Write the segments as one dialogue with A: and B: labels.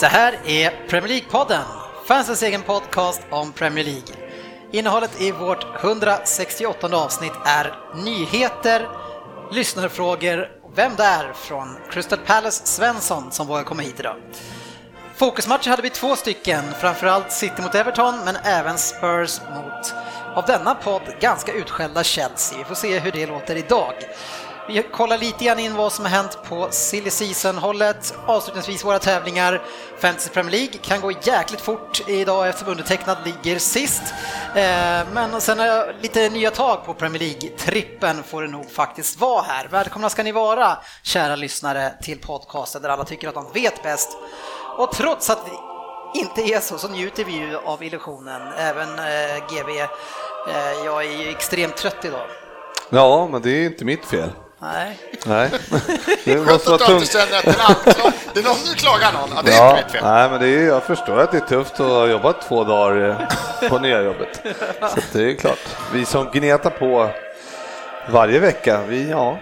A: Det här är Premier League-podden, fansens egen podcast om Premier League. Innehållet i vårt 168 avsnitt är nyheter, lyssnarfrågor vem det är från Crystal Palace Svensson som vågar komma hit idag. Fokusmatcher hade vi två stycken, framförallt City mot Everton men även Spurs mot, av denna podd, ganska utskällda Chelsea. Vi får se hur det låter idag. Vi kollar lite grann in vad som har hänt på silly season-hållet. Avslutningsvis våra tävlingar. Fantasy Premier League kan gå jäkligt fort idag eftersom undertecknad ligger sist. Eh, men sen har jag lite nya tag på Premier League-trippen får det nog faktiskt vara här. Välkomna ska ni vara, kära lyssnare, till podcasten där alla tycker att de vet bäst. Och trots att det inte är så, så njuter vi ju av illusionen. Även eh, GB. Eh, jag är ju extremt trött idag.
B: Ja, men det är inte mitt fel.
A: Nej.
B: Nej.
C: Det är skönt att du inte känner att det är, anklag... det är någon som klagar någon. Ja, det är
B: Ja,
C: inte mitt fel.
B: nej, men det är, jag förstår att det är tufft att ha jobbat två dagar eh, på nya jobbet. Så det är klart. Vi som gnetar på varje vecka, vi, ja,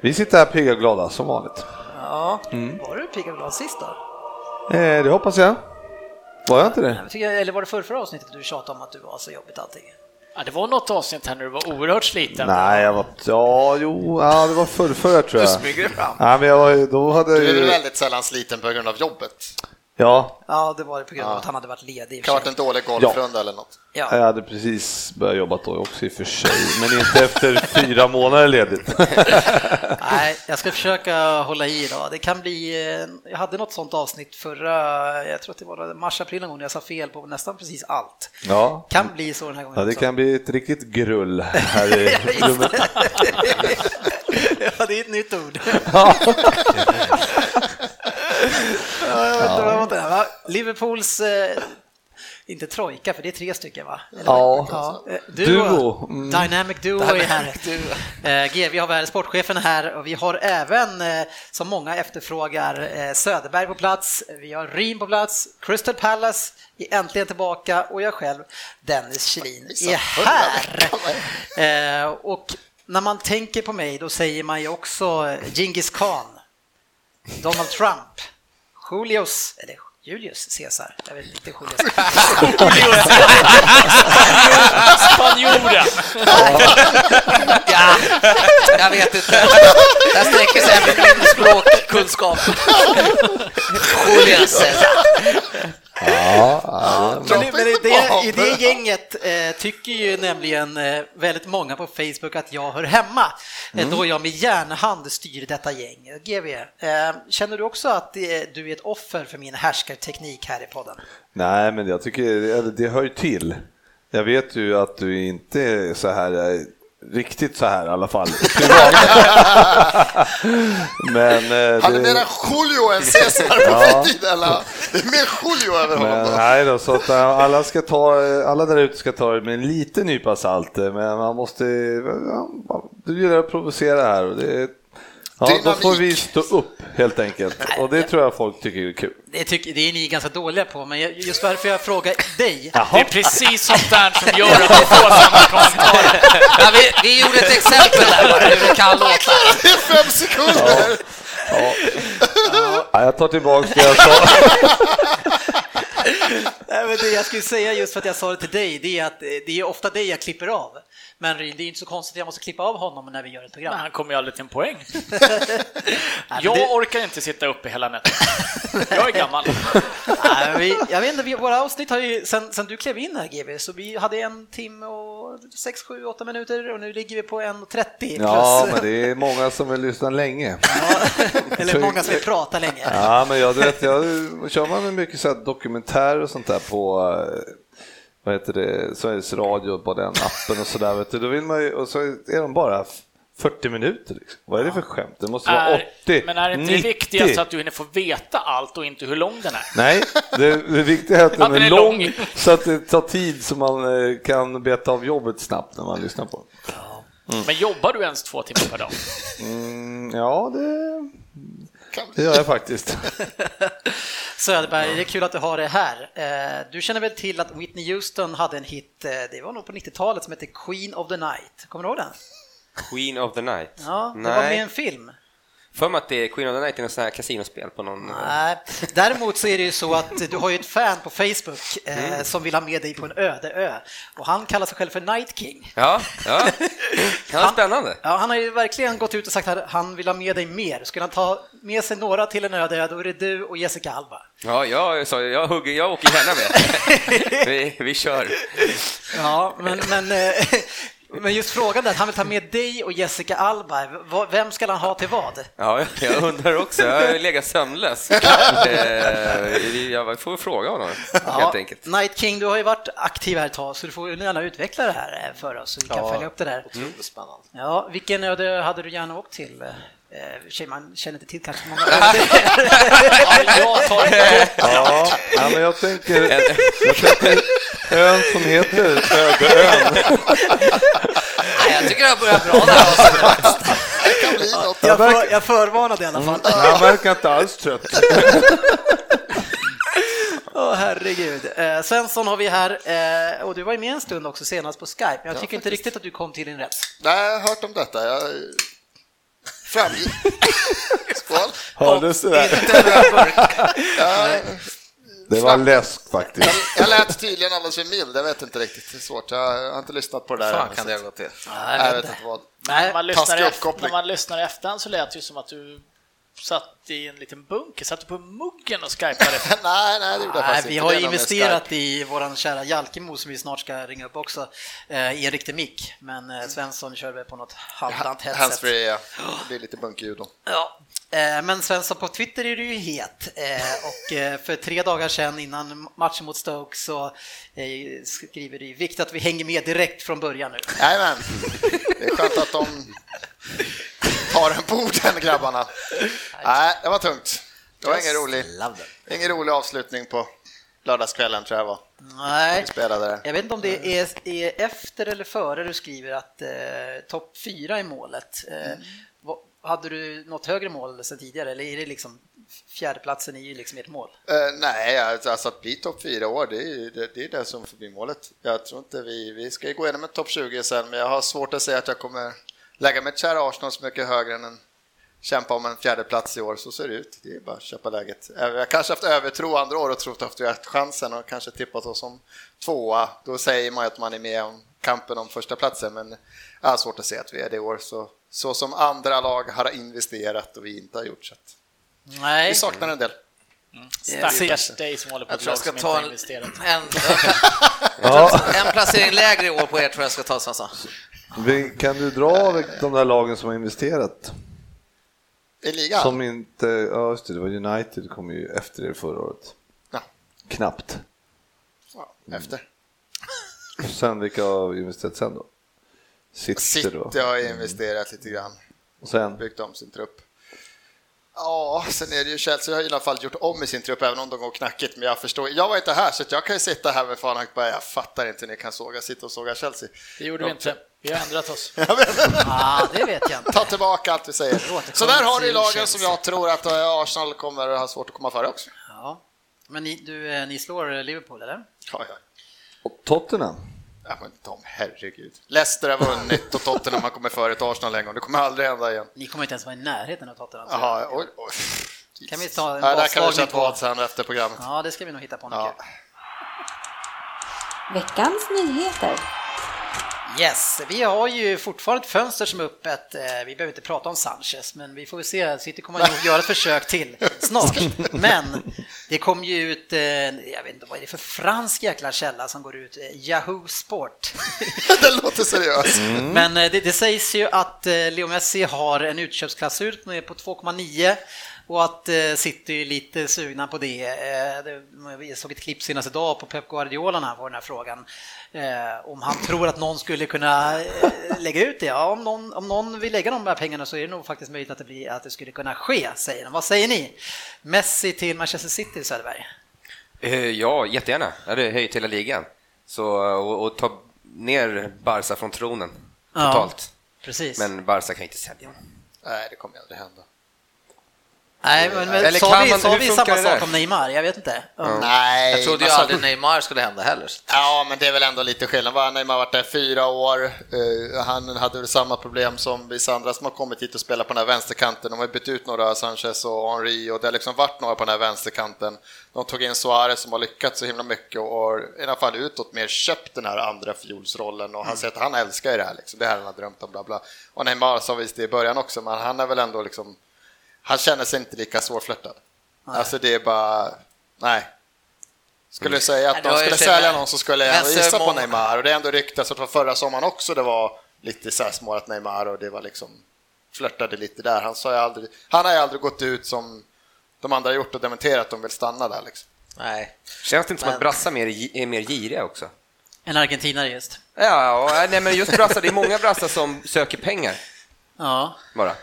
B: vi sitter här pigga och glada som vanligt.
A: Ja,
B: Mm.
A: var du pigg och glad sist då?
B: Eh, det hoppas jag. Var jag inte det?
A: Jag tycker, eller var det förra, förra avsnittet du tjatade om att du var så jobbigt allting?
D: Ja, det var något avsnitt här när du var oerhört sliten.
B: Nej, jag var, ja, jo, ja, det var förr, förr tror jag.
C: Du smyger fram.
B: Nej, men jag var, då hade jag
C: Du är väl
B: ju,
C: väldigt sällan sliten på grund av jobbet?
B: Ja,
A: Ja, det var det på grund av
C: Ja.
A: att han hade varit ledig.
C: Kan ha varit en dålig golfrunda eller något.
A: Ja.
B: jag hade precis börjat jobba då också i och för sig, men inte efter fyra månader ledigt.
A: Nej, jag ska försöka hålla i idag. Det kan bli, eh, jag hade något sånt avsnitt förra, jag tror att det var mars-april någon gång när jag sa fel på nästan precis allt.
B: Ja,
A: Kan bli så den här gången
B: Ja, det
A: också.
B: kan bli ett riktigt grull här i
A: Ja,
B: rummet.
A: det. ja, det är ett nytt ord.
B: Ja.
A: Ja, jag vet inte vad Liverpools, eh, inte trojka, för det är tre stycken va? Eller vad?
B: Ja.
A: Eh,
B: Duo. Mm.
A: Dynamic Duo är här. Eh, G, vi har världens sportchefen här och vi har även, eh, som många efterfrågar, eh, Söderberg på plats, vi har Ryn på plats, Crystal Palace är äntligen tillbaka och jag själv, Dennis Kjellin, är här. Eh, Och när man tänker på mig, då säger man ju också eh, Genghis khan, Donald Trump, Julius, eller Julius Caesar, jag vet inte Julius.
D: Spanjoren!
A: Ja, jag vet inte. Där sträcker sig även min språkkunskap. Julius Caesar.
B: Ja, ja,
A: Men, i- men i, det, i det gänget eh, tycker ju nämligen eh, väldigt många på Facebook att jag hör hemma, eh, då jag med järnhand styr detta gäng. GV, eh, känner du också att det, du är ett offer för min härskarteknik här i podden?
B: Nej, men jag tycker eller det hör ju till. Jag vet ju att du inte är så här eh, riktigt så här i alla fall. men eh,
C: Han är
B: det-
C: mer Julio än Cesar på
B: Ja.
C: eller? Det är mer Julio över honom. Då.
B: nej då, så att eh, alla, ska ta, alla där ute ska ta det med en liten nypa salt, eh, men man måste, ja, du gillar att provocera här och det, ja, då får vi stå upp helt enkelt och det tror jag folk tycker är kul.
A: Det, tycker, det är ni ganska dåliga på, men jag- just varför jag frågar dig
D: Det är precis sånt där som gör att du får sådana kommentarer.
A: Ja, vi, vi gjorde ett exempel där bara hur det kan låta.
C: Det är fem sekunder!
B: Ja, jag tar tillbaka det jag sa.
A: Nej, men det jag skulle säga just för att jag sa det till dig, det är att eh, det är ofta dig jag klipper av. Men det är inte så konstigt att jag måste klippa av honom när vi gör ett program.
D: Men han kommer ju aldrig till en poäng. Jag orkar inte sitta uppe hela natten. Jag är gammal.
A: Nej, vi, jag vet inte, vi, våra avsnitt har ju, sen, sen du klev in här GB, så vi hade en timme och 6, 7, 8 minuter och nu ligger vi på 1.30 plus.
B: Ja, men det är många som vill lyssna länge.
A: Eller många som vill prata länge.
B: Ja, men jag vet, jag kör man med mycket så här dokumentärer och sånt där på eh, vad heter det, Sveriges Radio på den appen och sådär, då vill man ju, och så är de bara 40 minuter. Liksom. Vad är det för skämt? Det måste vara
D: Är,
B: 80,
D: men är det inte
B: 90.
D: det viktigaste att du hinner få veta allt och inte hur lång den är?
B: Nej, det, det viktiga är att den är
D: är
B: lång
D: lång.
B: så att det tar tid så man eh, kan beta av jobbet snabbt när man lyssnar på den.
D: Men jobbar du ens två timmar per dag?
B: Mm, ja, det,
C: Kan
B: det gör jag faktiskt.
A: Söderberg, det är kul att du har det här. Eh, Du känner väl till att Whitney Houston hade en hit, eh, det var nog på 90-talet, som hette Queen of the Night. Kommer du ihåg den?
E: Queen of the Night?
A: Ja, det var med i
E: Nej,
A: en film.
E: för mig att det är Queen of the Night i något sånt här kasinospel på någon...
A: Nej, däremot så är det ju så att du har ju ett fan på Facebook eh, som vill ha med dig på en öde ö och han kallar sig själv för Night King.
E: Ja, ja. ja spännande.
A: Ja, han har ju verkligen gått ut och sagt att han vill ha med dig mer. Skulle han ta med sig några till en öde då är det du och Jessica Alba.
E: Ja, jag, så jag, hugger, jag åker gärna med. vi, vi kör.
A: Ja, men, men, eh, men just frågan där, att han vill ta med dig och Jessica Alba, vem ska han ha till vad?
E: Ja, jag undrar också. Jag har legat sömnlös. Eh, Jag får fråga honom, helt enkelt.
A: Night King, du har ju varit aktiv här ett tag, så du får gärna utveckla det här eh, för oss, så vi kan följa upp det där.
F: Otroligt spännande.
A: Ja, vilken öde hade du gärna åkt till? Eh, tjej, man känner inte till kanske många
D: Ja, jag tar det.
B: Ja, ja men jag tänker, jag tänker ön som heter Ödeön.
F: Nej, jag tycker det har börjat bra där. Alltså.
A: Jag, för, jag förvarnade i alla fall.
B: Han verkar inte alls trött.
A: Åh herregud. Eh, Svensson har vi här eh, och du var ju med en stund också senast på Skype. Jag tycker inte riktigt att du kom till din rätt.
C: Nej, jag har hört om detta. Jag... Framgick. Skål.
B: Hördes det där?
C: Ja,
B: Det var läsk faktiskt.
C: jag lät tydligen alldeles för mild. Jag vet inte riktigt. Det är svårt. Jag har inte lyssnat på det där.
F: fan kan det ha gått till?
C: Nej, jag vet inte vad.
A: Nej,
D: När man, lyssnar efter, när man lyssnar i efterhand så lät det ju som att du satt i en liten bunker, satt du på muggen och skypade.
C: Nej, nej, det gjorde jag
A: Nej,
C: faktiskt
A: vi har investerat i våran kära Jalkemo som vi snart ska ringa upp också, eh, i en riktig mick. Men eh, Svensson kör väl på något halvdant headset.
C: Handsfree, ja. Det blir lite bunkljud då.
A: Ja, eh, men Svensson på Twitter är du ju het eh, och eh, för tre dagar sedan innan matchen mot Stoke så skriver du viktigt att vi hänger med direkt från början nu.
C: Jajamän. Det är skönt att de tar en på orden, grabbarna. Nej, det var tungt. Det var ingen rolig, ingen rolig avslutning på lördagskvällen, tror jag var.
A: Nej, jag vet inte om det är, är efter eller före du skriver att eh, topp fyra är målet. Eh, vad, hade du något högre mål sen tidigare eller är det liksom fjärdeplatsen är ju liksom ert mål?
C: Eh, nej, alltså att bli topp fyra år, det är ju det, det, är det som får bli målet. Jag tror inte vi, vi ska gå igenom en topp 20 sen, men jag har svårt att säga att jag kommer lägga mitt kära Arsenal så mycket högre än en kämpa om en fjärde plats i år, så ser det ut. Det är bara att köpa läget. Eh, Jag kanske haft övertro andra år och trott att vi har haft chansen och kanske tippat oss som tvåa. Då säger man ju att man är med om kampen om första platsen, men jag har svårt att se att vi är det i år. Så, så som andra lag har investerat och vi inte har gjort. Så att
A: Nej,
C: vi saknar en del.
D: Stackars dig som håller på
F: Jag
D: ett lag
F: jag ska
D: som
F: ta
D: inte har
F: en,
D: investerat.
F: en,
B: Ja,
F: en placering lägre i år på er tror jag ska ta Svensson.
B: Kan du dra de där lagen som har investerat?
C: I ligan?
B: Som inte, ja just det, det var United kom ju efter er förra året.
C: Ja.
B: Knappt.
C: Ja, efter.
B: Och sen vilka har investerat sen då? City,
C: City
B: då.
C: har investerat lite grann,
B: Och sen?
C: byggt om sin trupp. Ja, sen är det ju Chelsea har i alla fall gjort om i sin trupp, även om de går knackigt. Men jag förstår, jag var inte här, så jag kan ju sitta här med fan och bara, jag fattar inte hur ni kan såga, sitta och såga Chelsea.
D: Det gjorde vi inte. Vi har ändrat oss.
A: ah, det vet jag inte.
C: Ta tillbaka allt vi säger. Så där har ni lagen som jag tror att eh, Arsenal kommer att ha svårt att komma före också.
A: Ja. Men ni, du, eh, ni slår Liverpool, eller?
C: Ja, ja.
B: Och Tottenham?
C: Ja, men de, herregud. Leicester har vunnit och Tottenham har kommit före ett Arsenal en gång. Det kommer aldrig hända igen.
A: Ni kommer inte ens vara i närheten av Tottenham.
C: Jaha, oj, oj.
A: Kan vi ta en
C: ja, där kan vi köra
A: på-
C: sen efter programmet.
A: Ja, det ska vi nog hitta på något
C: Ja.
G: Veckans nyheter.
A: Yes, vi har ju fortfarande ett fönster som är öppet. Eh, Vi behöver inte prata om Sanchez, men vi får väl se. City kommer nog göra ett försök till snart. Men det kom ju ut, eh, jag vet inte vad är det för fransk jäkla källa som går ut, eh, Yahoo Sport.
C: det låter seriöst.
A: Men eh, det, det sägs ju att Leo Messi har en utköpsklausul på 2,9 och att eh, City är lite sugna på det. Eh. Jag såg ett klipp senast idag på Pep Guardiola när han får den här frågan. Eh, om han tror att någon skulle kunna eh, lägga ut det. Ja, om, någon, om någon vill lägga de här pengarna så är det nog faktiskt möjligt att det, blir, att det skulle kunna ske, säger han. Vad säger ni? Messi till Manchester City, Söderberg?
E: Eh, Ja, jättegärna. Jag hade höjt hela ligan. Så, och, och ta ner Barca från tronen
A: Ja.
E: totalt.
A: Precis.
E: Men Barca kan inte sälja.
C: Nej, det kommer aldrig hända.
A: Nej, men, men
E: Eller
A: sa
E: kan
A: vi,
E: man-
A: sa vi samma sak om Neymar? Jag vet inte.
C: Nej,
F: Jag trodde ju
C: alltså-
F: aldrig Neymar skulle hända heller.
C: Ja, men det är väl ändå lite skillnad. Va? Neymar har varit där fyra år. Eh, han hade väl samma problem som vissa andra som har kommit hit och spelat på den här vänsterkanten. De har bytt ut några, Sanchez och Henry, och det har liksom varit några på den här vänsterkanten. De tog in Suarez som har lyckats så himla mycket och i alla fall utåt mer köpt den här andra fiolsrollen och han säger att han älskar ju det här, liksom. det här han har drömt om, bla bla. Och Neymar sa visst det i början också, men han är väl ändå liksom, han känner sig inte lika svårflörtad. Alltså det är bara, nej. Skulle du säga
F: Nej,
C: att de skulle sälja någon så skulle jag gissa på Neymar och det är ändå ryktas att förra sommaren också det var lite så här smårat Neymar och det var liksom flörtade lite där. Han sa ju aldrig, han har ju aldrig gått ut som de andra har gjort och dementerat att de vill stanna där liksom.
F: Nej.
E: Känns det inte som
F: Men-
E: att brassar mer, är mer giriga också?
A: En argentinare just.
E: Ja, och, nej, men just brassar, det är många brassar som söker pengar
A: Ja.
E: bara.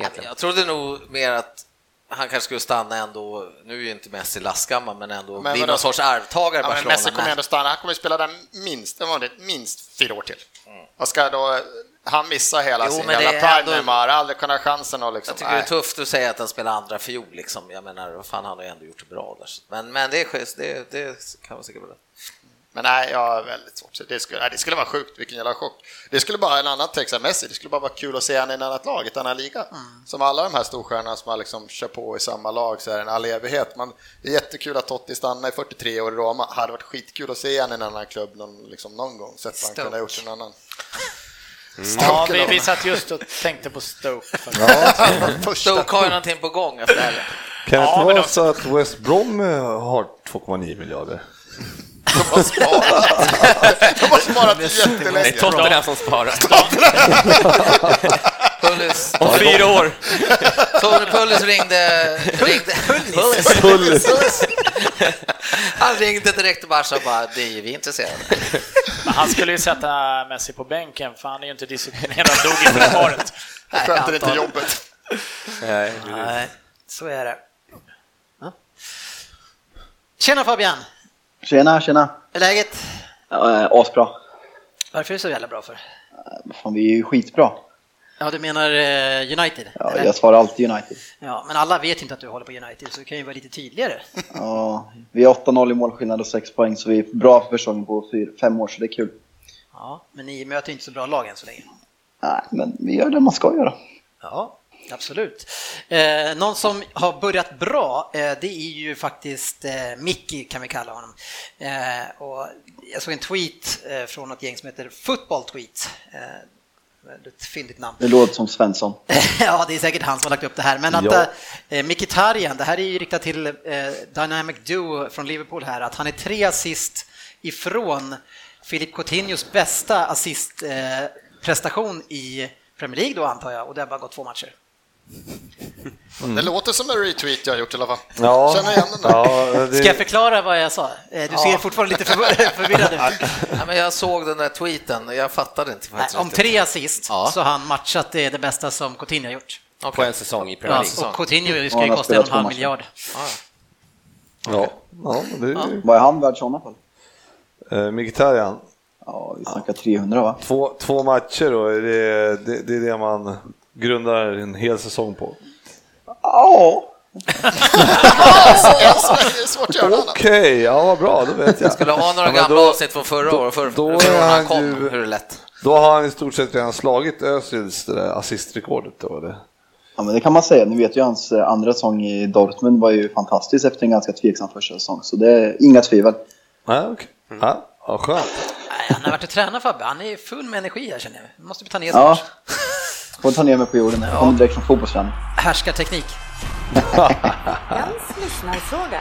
E: Egentligen.
F: Jag trodde nog mer att han kanske skulle stanna ändå, nu är ju inte Messi lastgammal, men ändå
C: Men
F: bli någon sorts arvtagare
C: Ja, men
F: Barcelona.
C: Messi kommer ändå stanna, han kommer spela där minst, det, minst fyra år till. Vad ska då, han missar hela
F: Jo,
C: sin
F: men
C: jävla
F: det
C: prime
F: ändå-
C: Neymar, aldrig kunna ha chansen och liksom,
F: Jag tycker det
C: nej.
F: är tufft att säga att han spelar andra fiol liksom. Jag menar, vad fan, han har ju ändå gjort det bra där. Men, men det är det, det kan man säkert vara.
C: Men nej, jag har väldigt svårt. Så Det skulle, nej, det skulle vara sjukt, vilken jävla chock. Det skulle bara, en annan text av Messi, det skulle bara vara kul att se han i en annat lag, ett annat liga. Som alla de här storstjärnorna som har liksom kör på i samma lag så är det en all evighet. Man, det är jättekul att Totti stannar i 43 år i Roma. Hade varit skitkul att se han i en annan klubb någon, liksom någon gång. Sett vad han kunde ha gjort en annan.
D: Ja, vi, vi satt just och tänkte på Stoke.
F: Stoke har ju någonting på gång efter det.
B: Kan det
D: Ja,
B: inte vara
D: de-
B: så att West Brom eh, har 2,9 miljarder?
C: De har sparat. De har sparat
E: Det är
C: jättelänge.
E: Tottenham som sparar.
F: Pulis,
E: Om fyra år.
F: Tony Pulis ringde... ringde
B: Pulis.
F: Han ringde direkt till Barca och bara, det är vi intresserade.
D: Men han skulle ju sätta Messi på bänken, för han är ju inte disciplinerad nog i försvaret.
C: Det sköter inte jobbet.
E: Nej,
A: så är det. Tjena Fabian!
H: Tjena, tjena.
A: Hur är läget?
H: Eh, asbra.
A: Varför är det så jävla bra för?
H: Eh, Fan, vi är ju skitbra.
A: Ja, du menar eh, United?
H: Ja,
A: eller?
H: jag svarar alltid United.
A: ja, men alla vet inte att du håller på United, så du kan ju vara lite tydligare.
H: Ja, vi har 8-0 i målskillnad och 6 poäng, så vi är bra för säsongen på fyra, fem år, så det är kul.
A: Ja, men ni möter inte så bra lag än så länge.
H: Nej, men vi gör det man ska göra.
A: Ja, absolut. Eh, någon som har börjat bra, eh, det är ju faktiskt eh, Mickey kan vi kalla honom. Eh, och jag såg en tweet eh, från något gäng som heter Football Tweet. Eh, väldigt fyndigt namn.
H: Det låter som Svensson.
A: ja, det är säkert han som har lagt upp det här. Men att
B: Ja.
A: eh, Mkhitaryan, det här är ju riktat till eh, Dynamic Duo från Liverpool här, att han är tre assist ifrån Philip Coutinhos bästa assistprestation eh, i Premier League då antar jag, och det har bara gått två matcher.
C: Det låter som en retweet jag har gjort i alla fall.
B: Ja,
C: Känner igen den där.
B: ja, det,
A: Ska jag förklara vad jag sa? Eh, Du ser fortfarande lite förvir- förvirrad ut.
F: Ja, men jag såg den där tweeten, jag fattade inte
A: Nej, Om tre assist
F: Ja.
A: så har han matchat det, det bästa som Coutinho har gjort.
E: På en säsong i Premier
A: Ja,
E: League.
A: och Coutinho ska
H: Ja,
A: ju kosta en halv miljard.
B: ja, ja, det
H: Vad är han värd sådana fall?
B: eh, Mkhitaryan.
H: Ja, vi snackar 300 va?
B: Två, två matcher då, är det, det, det är det man grundar en hel säsong på.
H: Ja.
B: Okej, ja vad bra, då vet jag.
F: Skulle ha några
B: Ja,
F: gamla
B: då-
F: avsnitt från förra
B: då-
F: året, för,
B: då
F: för
B: är
F: när han
B: han
F: kom,
B: ju-
F: hur det lät.
B: Då har han i stort sett redan slagit Özils det där assistrekordet då, eller?
H: ja, men det kan man säga. Ni vet ju hans eh, andra säsong i Dortmund var ju fantastisk efter en ganska tveksam första säsong, så det är inga tvivel.
B: Nej, okej. Ja, ja, skönt.
A: Nej, han har varit och tränat Fabbe, han är full med energi här känner jag. Måste vi ta ner
H: Ja,
A: snart.
H: Får ta ner mig på jorden. Jag kommer direkt från fotbollsträning.
A: Härskarteknik.
G: Veckans lyssnarfråga.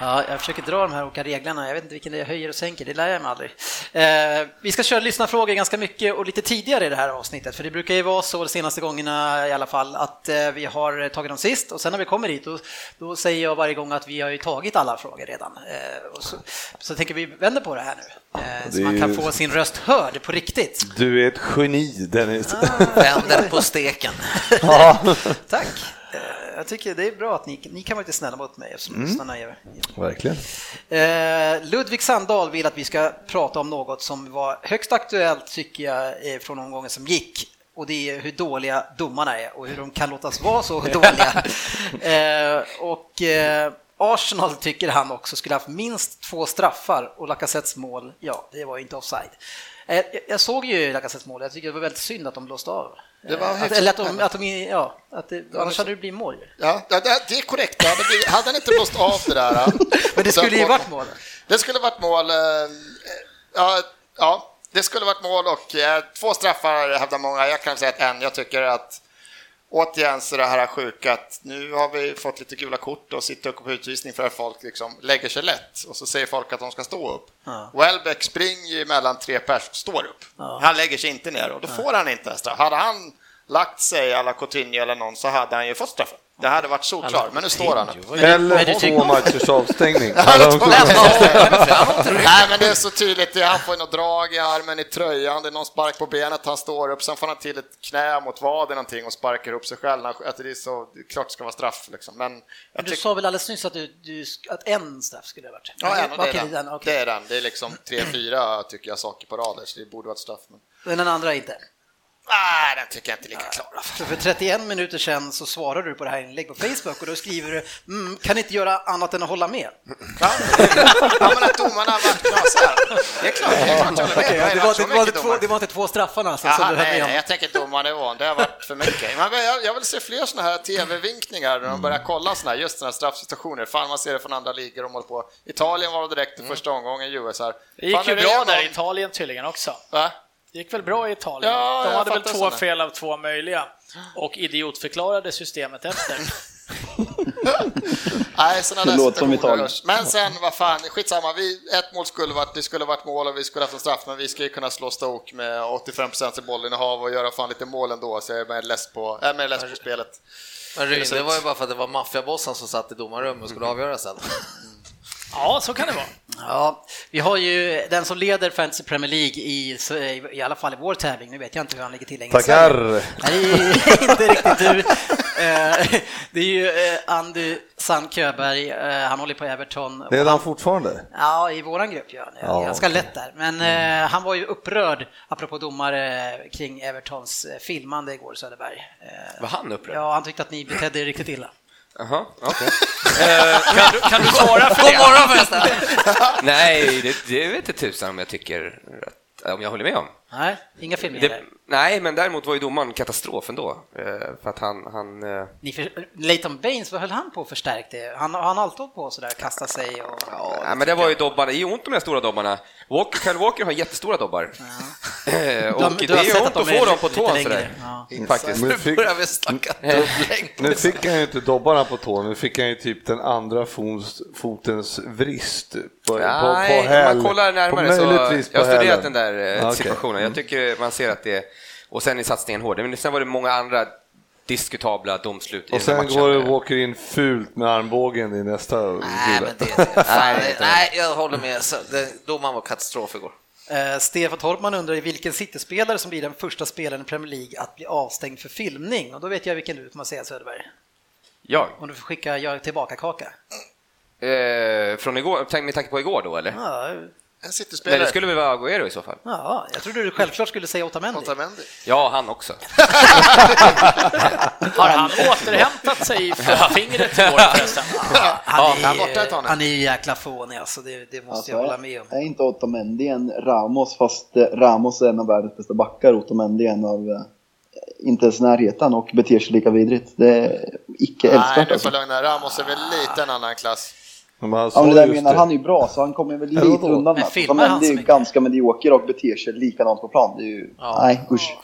A: Ja, jag försöker dra de här olika reglerna. Jag vet inte vilken det jag höjer och sänker, det lär jag mig aldrig. Eh, vi ska köra lyssnarfrågor ganska mycket och lite tidigare i det här avsnittet, för det brukar ju vara så de senaste gångerna i alla fall att eh, vi har tagit dem sist och sen när vi kommer hit då, då säger jag varje gång att vi har ju tagit alla frågor redan. Eh, och så, så tänker vi vänder på det här nu, eh, så
B: Det är
A: man kan
B: ju-
A: få sin röst hörd på riktigt.
B: Du är ett geni Dennis.
F: Vänder på steken.
A: Tack! Jag tycker det är bra att ni, ni kan vara lite snälla mot mig eftersom lyssnarna är
B: Verkligen.
A: Eh, Ludvig Sandahl vill att vi ska prata om något som var högst aktuellt tycker jag eh, från omgången som gick. Och det är hur dåliga domarna är och hur de kan låtas vara så dåliga. eh, och eh, Arsenal tycker han också skulle haft minst två straffar och Lacazettes mål, ja, det var ju inte offside. Eh, jag- jag såg ju Lacazettes mål, jag tycker det var väldigt synd att de blåste av.
C: Det var
A: Eh, att, eller att de, att de, ja, att det, annars hade det blivit mål.
C: Ja, det det är korrekt. Hade, hade han inte blåst av det där.
A: Men det skulle ju varit mål.
C: Det skulle varit mål. eh, Ja, ja det skulle varit mål och eh, två straffar hävdar många. Jag kan säga att en. Jag tycker att återigen så det här sjuka att nu har vi fått lite gula kort och sitter upp på utvisning för att folk liksom lägger sig lätt och så säger folk att de ska stå upp.
A: Ja.
C: Welbeck springer ju mellan tre pers och står upp.
A: Ja.
C: Han lägger sig inte ner och då får han inte straff. Hade han lagt sig alla Coutinho eller någon så hade han ju fått straffen. Det hade varit solklart, men nu står han upp.
A: men
B: Eller två matchers avstängning.
C: Nej, men det är så tydligt. Han får något drag i armen, i tröjan, det är någon spark på benet, han står upp, sen får han till ett knä mot vaden någonting och sparkar upp sig själv. Att det är så, det är klart det ska vara straff liksom. Men jag
A: Du sa väl alldeles nyss att, du, du, att en straff skulle det ha varit?
C: Ja, en, och det, är den.
A: okej.
C: det är den. Det är liksom tre, fyra tycker jag saker på rader, så det borde vara ett straff. Men...
A: Men den andra inte?
C: Nej, den tycker jag inte är lika klar.
A: För, för 31 minuter sedan så svarade du på det här inlägget på Facebook och då skriver du mm, kan inte göra annat än att hålla med.
C: Ja, men att domarna har varit knasiga. Det är klart, det är klart jag håller med.
A: Det, var,
C: så
A: det, var inte två,
C: domare.
A: det var inte två straffarna alltså,
C: Aha,
A: som du höll
C: nej,
A: med
C: nej,
A: om?
C: jag tänker domarnivån, det har varit för mycket. Men jag, jag vill se fler sådana här tv-vinkningar där de börjar kolla såna här, just sådana här straffsituationer. Fan, man ser det från andra ligor de håller på. Italien var det direkt i första omgången, US här.
D: Det gick ju
C: är
D: bra där i Italien tydligen också.
C: Va?
D: Det gick väl bra i Italien?
C: Ja,
D: De hade väl två
C: så.
D: fel av två möjliga och idiotförklarade systemet efter.
C: Nej, sådana där
H: som Italien.
C: hörs. Men sen, vad fan, skitsamma. Vi, ett mål skulle varit, det skulle varit mål och vi skulle haft en straff, men vi ska ju kunna slå Stoke med 85% i bollinnehav och göra fan lite mål ändå, så jag är mer less på, jag är mer less på spelet.
F: Men Ryn, det var ju bara för att det var maffiabossen som satt i domarrummet och skulle avgöra sen.
D: Ja, så kan det vara.
A: Ja, vi har ju den som leder Fantasy Premier League i, i alla fall i vår tävling, nu vet jag inte hur han ligger till längre.
B: Tackar!
A: Nej, inte riktigt du. Eh, Det är ju eh, Andy Sand Köberg, eh, han håller på Everton.
B: Det är han fortfarande?
A: Ja, i våran grupp gör han det.
B: Ja.
A: Ganska lätt där. Men eh, han var ju upprörd, apropå domare, kring Evertons filmande igår, Söderberg.
E: Var han upprörd?
A: Ja, han tyckte att ni betedde er riktigt illa.
E: Jaha, okej.
D: Kan du, kan du svara för
F: God
D: det?
F: morgon förresten!
E: Nej, det, det vet inte tusan om jag tycker att, om jag håller med om.
A: Nej, inga filmningar.
E: Det, nej, men däremot var ju domaren katastrof ändå. Eh, För att han, han eh,
A: Ni för, Leighton Baines, vad höll han på och förstärkte? Han han har alltid hållit på sådär, kasta sig och...
E: Ja, men det var ju dobbarna, det är ont om de här stora dobbarna. Walker, Kyle Walker har jättestora dobbar. Och
A: Du- du
E: det är
A: sett
E: ont
A: att de
E: att få dem på tån sådär.
A: Ja.
E: Faktiskt.
B: Nu fick,
F: börjar vi snacka
B: nu fick han ju inte dobbarna på tån, nu fick han ju typ den andra fotens, fotens vrist på,
E: Nej,
B: på, på häl.
E: om man kollar närmare
B: på,
E: så... Jag har studerat
B: hälen.
E: den där eh,
B: Ja, okej.
E: situationen. Jag tycker man ser att det är... Och sen är satsningen hård. Men sen var det många andra diskutabla domslut i
B: Och sen går
E: matchen.
B: Walker in fult med armbågen i nästa
F: Nej, men det, fan,
E: Nej,
F: jag håller med. Så, det, domaren var katastrof igår.
A: Eh, Stefan Torpman undrar i vilken City-spelare som blir den första spelaren i Premier League att bli avstängd för filmning. Och då vet jag vilken du kommer säga Söderberg.
E: Jag?
A: Om du får skicka jag tillbaka kaka.
E: Eh, från igår, tänk, med tanke på igår då eller?
A: Ja,
C: En
E: Nej,
C: City-spelare.
E: det skulle väl vara Agüero i så fall?
A: ja, jag trodde du självklart skulle säga Otamendi.
C: Otamendi.
E: Ja, han också.
D: Har han återhämtat sig från fingret igår förresten?
A: Han,
C: Ja,
A: är,
C: han är borta ett tag nu.
A: han är ju jäkla fånig alltså, det, det måste jag hålla med om.
H: Är inte Otamendi en Ramos, fast eh, Ramos är en av världens bästa backar. Otamendi är en av, eh, inte ens närheten och beter sig lika vidrigt. Det är icke
C: Nej,
H: älskvärt
C: nu
H: alltså.
C: får lugna. Ramos är väl lite en annan klass.
B: Men han
H: Ja, men det där menar,
B: det.
H: han är ju bra så han kommer väl lite
B: vadå?
H: undan
I: Men
H: med
I: filmar
H: Men
I: han
H: det är ju ganska medioker och beter sig likadant på plan. Det är ju,
F: Ja.
H: nej usch.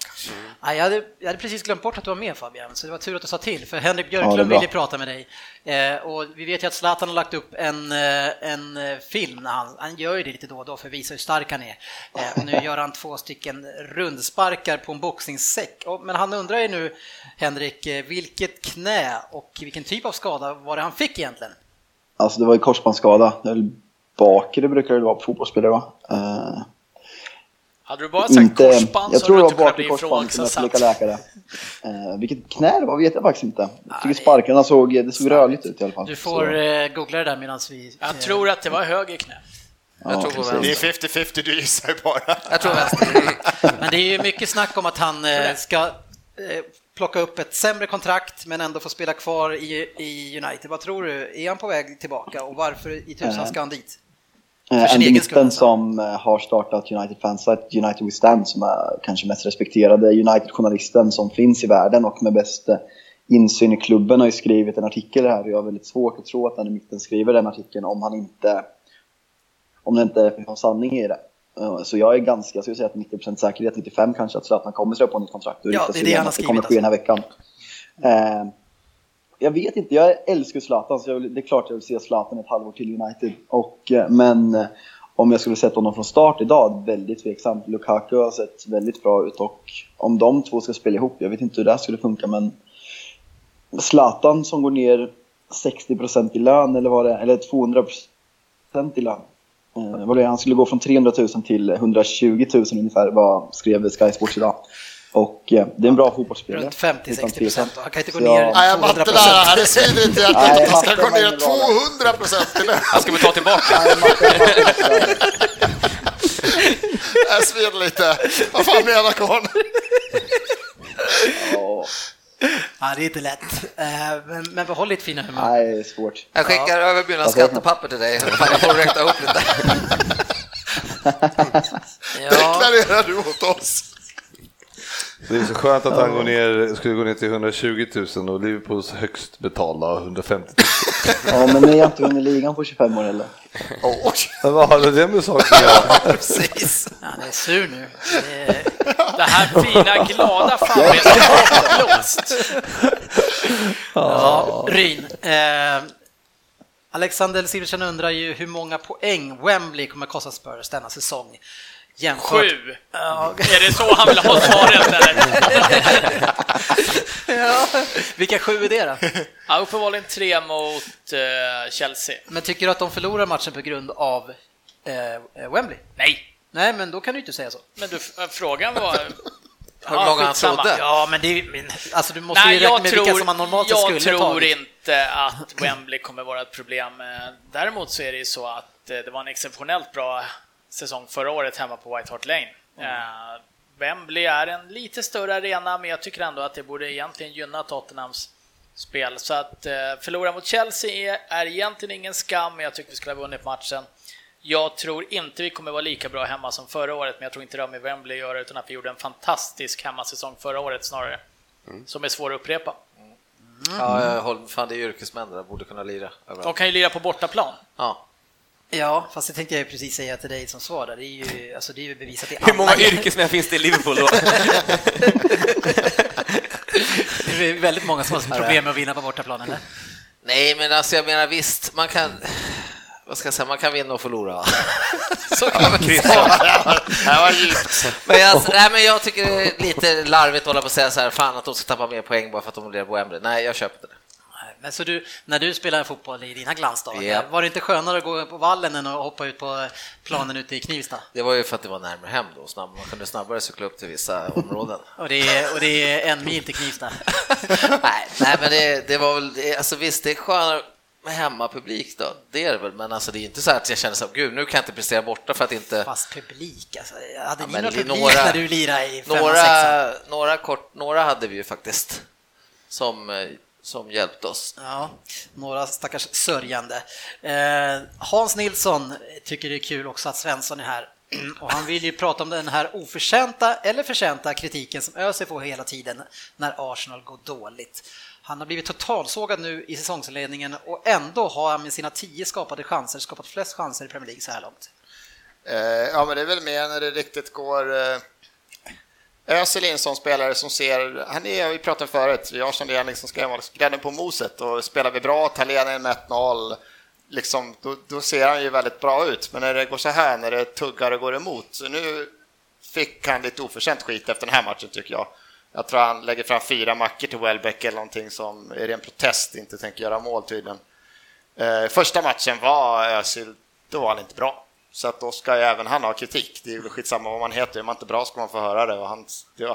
A: Nej, jag, hade, jag hade precis glömt bort att du var med Fabian, så det var tur att du sa till, för Henrik
H: Ja, det
A: Björklund
H: bra.
A: ville prata med dig. Eh, och vi vet ju att Zlatan har lagt upp en, eh, en eh, film, när han, han gör ju det lite då och då för att visa hur stark han är. Eh, och nu gör han två stycken rundsparkar på en boxningssäck. Och, men han undrar ju nu, Henrik, eh, vilket knä och vilken typ av skada var det han fick egentligen?
H: Alltså det var ju korsbandsskada. Det är väl bakre brukar det vara på fotbollsspelare va? Eh,
D: Hade du bara sagt
H: inte,
D: korsband
H: jag
D: så
H: tror
D: hade du
H: var
D: inte kunnat bli ifrågasatt.
H: läkare. Eh, vilket knä det var vet jag faktiskt inte. Jag tycker sparkarna såg, det såg rörligt ut i alla fall.
A: Du får eh, googla det där medan vi...
D: Jag tror att det var höger knä.
H: ja,
F: jag tror på
H: precis.
C: Det är 50-50, du gissar ju bara.
F: Jag tror vänster.
A: Men det är ju mycket snack om att han eh, ska eh, plocka upp ett sämre kontrakt men ändå få spela kvar i, i United. Vad tror du? Är han på väg tillbaka och varför i tusan ska han dit?
H: Eh,
A: sin
H: Andy Mitten som eh, har startat United Fansite, United We Stand, som är kanske mest respekterade United-journalisten som finns i världen och med bäst eh, insyn i klubben har ju skrivit en artikel här och jag har väldigt svårt att tro att Andy Mitten skriver den artikeln om han inte om det inte är någon sanning i det. Eh, Så jag är ganska, jag skulle säga att 90% säkerhet, 95 kanske, att Zlatan kommer skriva på nytt kontrakt och
A: Ja, det är det han har
H: att det kommer
A: skrivit, alltså.
H: ske den här veckan. Eh, jag vet inte, jag älskar Zlatan så jag vill, det är klart jag vill se Zlatan ett halvår till United. Och, eh, men eh, om jag skulle sett honom från start idag, väldigt tveksamt. Lukaku har sett väldigt bra ut och om de två ska spela ihop, jag vet inte hur det här skulle funka men Zlatan som går ner 60% i lön eller vad det är, eller 200% i lön. Eh, vad det är, han skulle gå från 300 000 till 120 000 ungefär, vad skrev Sky Sports idag. Och eh, det är en bra fotbollsspelare.
A: Runt
H: utan
A: 50-60
H: tvekan.
A: procent. Han kan inte gå ner
H: jag-
C: Nej,
A: 200
C: matte där, inte i hjärtat
H: Nej,
C: att man ska gå
H: var
C: ner
H: ingen bra där.
C: 200 procent till.
E: Han ska vi ta tillbaka.
H: Nej,
C: Det svider lite. Vad fan menar karln?
H: Ja,
A: Ja, det är inte lätt. Eh, Men, men behåll ditt fina humör.
H: Nej, det är svårt.
F: Jag skickar över mina skattepapper till dig. Fan, Jag får räkna ihop lite.
A: Ja,
C: Deklarerar du åt oss?
B: Det är så skönt att han går ner, skulle gå ner till 120 000 och Liverpools högst betalda 150 000.
H: Ja, men ni har inte vunnit ligan på 25 år heller.
B: Men vad har det med saken att göra?
F: Precis.
A: han är sur nu. Det är-
D: Det här fina, glada fanbrevet är bortblåst.
A: Ja, Ryn. Eh, Alexander Silversen undrar ju hur många poäng Wembley kommer att kosta Spurs denna säsong. Jämfört...
D: Sju.
A: Ja,
D: Är det så han vill ha svaret eller?
A: ja. Vilka sju är det då?
D: Ja, uppenbarligen tre mot eh, Chelsea.
A: Men tycker du att de förlorar matchen på grund av eh, Wembley?
D: Nej,
A: Nej, men då kan du inte säga så.
D: men du, äh, frågan var...
F: Hur många han trodde?
A: Ja, men det är, men, alltså du måste
D: Nej,
A: ju räkna
D: jag
A: med vilka
D: tror,
A: som man normalt
D: jag
A: skulle
D: tror
A: tagit.
D: inte att Wembley kommer vara ett problem. Eh, Däremot så är det ju så att eh, det var en exceptionellt bra säsong förra året hemma på White Hart Lane. Eh, Wembley är en lite större arena, men jag tycker ändå att det borde egentligen gynna Tottenhams spel. Så att eh, förlora mot Chelsea är, egentligen ingen skam, men jag tycker vi skulle ha vunnit matchen. Jag tror inte vi kommer vara lika bra hemma som förra året, men jag tror inte det har med Wembley att göra, utan att vi gjorde en fantastisk hemmasäsong förra året snarare. Som är svår att upprepa.
F: Ja, jag håller, fan det är yrkesmän där, borde kunna lira
D: De
F: överallt.
D: kan ju lira på bortaplan.
F: Ja.
A: Ja, fast det tänkte jag precis säga till dig som svar där. Det är ju, alltså, det är ju bevisat i
E: Hur många
A: alla-
E: yrkesmän finns det i Liverpool då?
A: Det är väldigt många som har problem med att vinna på bortaplan, eller?
F: Nej, men alltså jag menar visst, man kan... Vad ska jag säga, man kan vinna och förlora. Så kan man
C: Det här var djupt.
F: Men, alltså, nej, men jag tycker det är lite larvigt att hålla på och säga så här, fan att de ska tappa mer poäng bara för att de blir på Wembley. Nej, jag köper det.
A: Men så du, när du spelar fotboll i dina glansdagar,
F: Ja.
A: var det inte skönare att gå på vallen än att hoppa ut på planen ute i Knivsta?
F: Det var ju för att det var närmare hem då, snabb, man kunde snabbare cykla upp till vissa områden.
A: Och det är, och det är en mil till Knivsta.
F: nej, nej, men det, det var väl, det, alltså visst, det är skönare med hemmapublik då, det är det väl, men alltså det är inte så att jag känner så här, gud, nu kan jag inte prestera borta för att inte...
A: Fast publik alltså. Hade
F: Ja,
A: ni
F: det är
A: publik
F: några-
A: när du lirade i femman?
F: Några, några, kort, några hade vi ju faktiskt som, eh, som hjälpte oss.
A: Ja, några stackars sörjande. Eh, Hans Nilsson tycker det är kul också att Svensson är här och han vill ju prata om den här oförtjänta eller förtjänta kritiken som ÖSE får hela tiden när Arsenal går dåligt. Han har blivit totalsågad nu i säsongsledningen och ändå har han med sina tio skapade chanser skapat flest chanser i Premier League så här långt.
C: Eh, ja, men det är väl mer när det riktigt går... Özil är en sån spelare som ser... Han är, vi pratade förut, jag har som det liksom ska vara grädden på moset och spelar vi bra, tar ledningen med 1-0, liksom, då, då, ser han ju väldigt bra ut. Men när det går så här, när det tuggar och går emot, så nu fick han lite oförtjänt skit efter den här matchen tycker jag. Jag tror han lägger fram fyra mackor till Welbeck eller någonting som är ren protest, inte tänker göra mål tydligen. Eh, första matchen var Özil, då var han inte bra. Så att då ska ju även han ha kritik. Det är väl skitsamma vad man heter, är man inte bra ska man få höra det och han,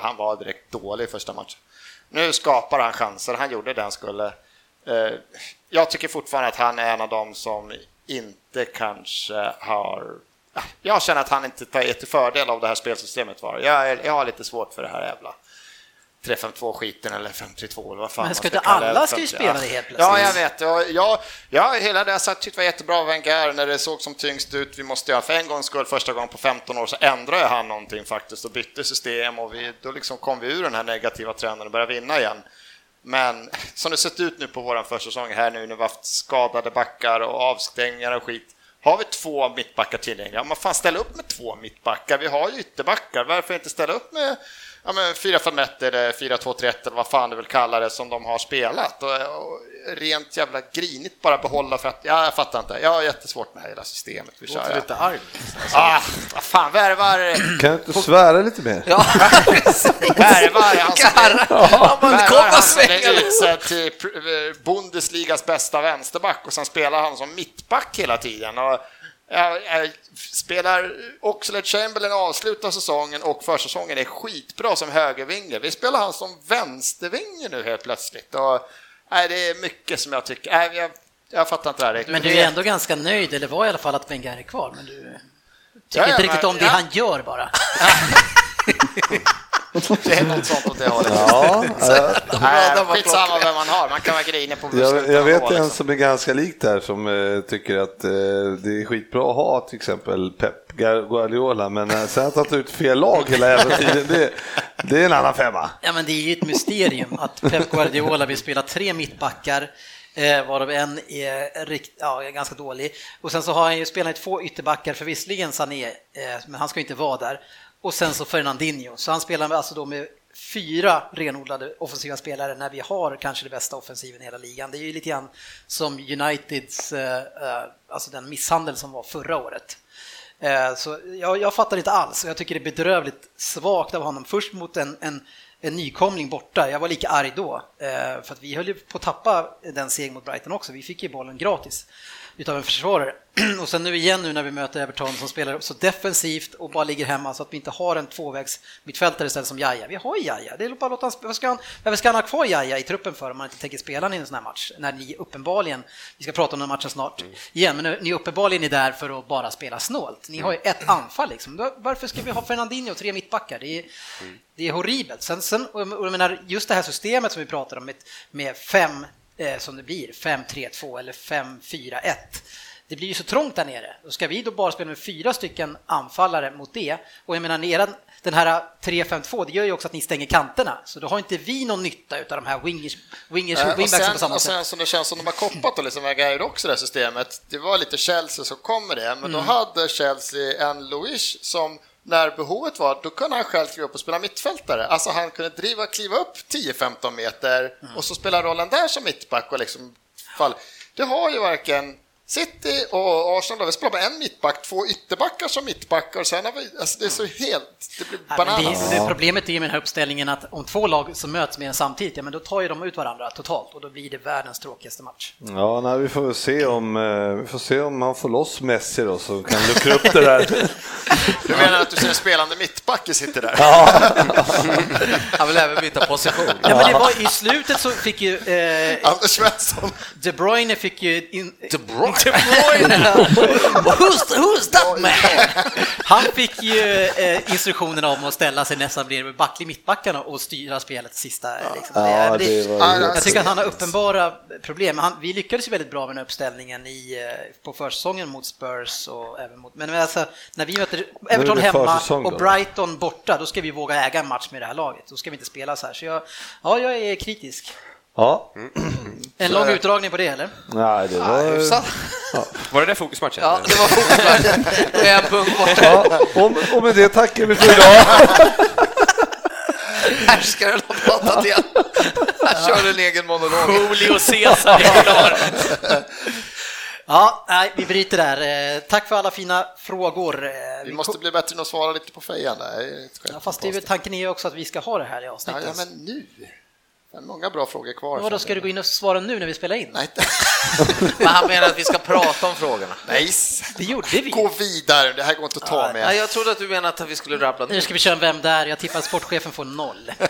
C: han var direkt dålig i första matchen. Nu skapar han chanser, han gjorde det han skulle. Eh, jag tycker fortfarande att han är en av dem som inte kanske har... Jag känner att han inte tar till fördel av det här spelsystemet. Var. Jag, jag har lite svårt för det här jävla 352-skiten eller 532 eller vad fan
A: Men ska inte alla ska ju spela det helt plötsligt?
C: Ja, jag vet. Jag, jag, jag hela det jag tyckte var jättebra av Wenger när det såg som tyngst ut. Vi måste göra för en gångs skull, första gången på 15 år, så ändrade han någonting faktiskt och bytte system och vi, då liksom kom vi ur den här negativa trenden och började vinna igen. Men som det sett ut nu på våran försäsong här nu när vi haft skadade backar och avstängningar och skit. Har vi två mittbackar tillgängliga, man fan ställa upp med två mittbackar. Vi har ju ytterbackar, varför inte ställa upp med ja, 4-5-1 eller 4-2-3-1 eller vad fan du vill kalla det som de har spelat. Och, och rent jävla grinigt bara behålla för att, ja, jag fattar inte. Jag har jättesvårt med hela systemet. Vi.
J: Låter lite arg.
C: Alltså. Ah, vad fan, värvar...
B: Kan du inte svära lite mer?
F: Ja,
C: Värvar han som
F: men
C: utsedd till eh, Bundesligas bästa vänsterback och sen spelar han som mittback hela tiden. Och, spelar Oxlade Chamberlain avslutar säsongen och försäsongen är skitbra som högervinge. Vi spelar han som vänstervinge nu helt plötsligt. Och, nej, det är mycket som jag tycker... Nej, jag, jag fattar inte det här. riktigt.
A: Men du är ändå ganska nöjd, eller var i alla fall att Wenger är kvar, men du tycker
C: Ja, ja,
A: inte riktigt om det
C: ja.
A: han gör bara.
C: Det är något sånt åt det hållet.
B: Ja, jag,
C: Nej, skitsamma vem man har, man kan vara grinig på
B: jag,
C: beslut
B: jag vet en som är ganska lik där som eh, tycker att eh, det är skitbra att ha till exempel Pep Guardiola, men eh, sen att han tar ut fel lag hela jävla tiden, det, det är en annan femma.
A: Ja, men det är ju ett mysterium att Pep Guardiola vill spela tre mittbackar, eh, varav en är rikt, ja, ganska dålig. Och sen så har han ju spelat två ytterbackar, för visserligen Sané, eh, men han ska ju inte vara där. Och sen så Fernandinho, så han spelar med, alltså då med fyra renodlade offensiva spelare när vi har kanske det bästa offensiven i hela ligan. Det är ju lite grann som Uniteds, eh, eh, alltså den misshandel som var förra året. Eh, så jag, jag fattar inte alls och jag tycker det är bedrövligt svagt av honom. Först mot en, en, en nykomling borta, jag var lika arg då. För att vi höll ju på att tappa den segern mot Brighton också, vi fick ju bollen gratis utav en försvarare. Och sen nu igen nu när vi möter Everton som spelar så defensivt och bara ligger hemma så att vi inte har en tvåvägs mittfältare istället som Jaja. Vi har Jaja, det är bara att låta han, vad ska han, varför ska han ha kvar Jaja i truppen för om man inte tänker spela i en sån här match? När ni uppenbarligen, vi ska prata om den matchen snart igen, men ni uppenbarligen är där för att bara spela snålt. Ni har ju ett anfall liksom. Varför ska vi ha Fernandinho och tre mittbackar? Det är, det är horribelt. Sen, sen, och jag menar, just det här systemet som vi pratar om med, med fem, eh, som det blir, 5-3-2 eller 5-4-1. Det blir ju så trångt där nere. Då ska vi då bara spela med fyra stycken anfallare mot det. Och jag menar, eran, den här 3-5-2, det gör ju också att ni stänger kanterna. Så då har inte vi någon nytta av de här wingers, wingers
C: Eh, och
A: wingbacksen på samma
C: och
A: sätt.
C: sen som det känns som de har koppat och liksom Wenger också det här systemet. Det var lite Chelsea som kom med det, men
A: Mm.
C: då hade Chelsea en Luis som när behovet var, då kunde han själv kliva upp och spela mittfältare. Alltså han kunde driva, kliva upp 10-15 meter
A: Mm.
C: och så spela rollen där som mittback och liksom fall. Det har ju varken City och Arsenal, då. vi spelar bara en mittback, två ytterbackar som mittbackar sen har vi, alltså det är så helt, det blir
A: Ja,
C: bananas.
A: det, det, problemet är ju med den här uppställningen att om två lag som möts mer än samtidigt, ja, men då tar ju de ut varandra totalt och då blir det världens tråkigaste match.
B: Ja, nej, vi får se om, eh, vi får se om han får loss Messi då, så kan luckra upp det där.
C: Du menar att du ser en spelande mittback i City där?
F: Han vill även byta position.
A: Ja, men det var, I slutet så fick ju eh,
C: Anders Svensson.
A: De Bruyne fick ju... In,
F: De Bruyne?
A: De Bruyne. who's, who's that man? Han fick ju eh, instruktionerna om att ställa sig nästan bredvid back, mittbackarna och styra spelet sista. Liksom.
B: Ja,
A: det,
B: det
A: jag tycker att han har uppenbara problem. Han, vi lyckades ju väldigt bra med den uppställningen i, eh, på försäsongen mot Spurs och även mot... Men alltså, när vi möter Everton hemma och? Brighton borta, då ska vi våga äga en match med det här laget. Då ska vi inte spela så här. Så jag, ja, jag är kritisk.
B: Ja,
K: En lång utdragning på det eller?
B: nej det
F: Ja,
B: var...
F: hyfsat.
E: Var det där fokusmatchen?
F: Ja, det var fokusmatchen. En punkt borta.
B: Ja, och, och med det tackar vi för idag.
F: Härskaren har pratat igen. Han kör en egen monolog.
D: Julio Cesar är klar.
K: Ja, nej, vi bryter där. Eh, Tack för alla fina frågor. Eh,
C: Vi måste bli bättre än att svara lite på fejan.
K: Ja, fast det är tanken är ju också att vi ska ha det här i
C: Ja,
K: avsnittet.
C: ja, men nu. Det många bra frågor kvar.
K: Vadå, ska du gå in och svara nu när vi spelar in?
C: Nej,
F: Men han menar att vi ska prata om frågorna.
C: nej.
K: Det gjorde vi.
C: Gå vidare, det här går inte att ta med.
F: jag trodde att du menade att vi skulle rabbla
K: Nu ska vi köra en Vem där? Jag tippar att sportchefen får noll.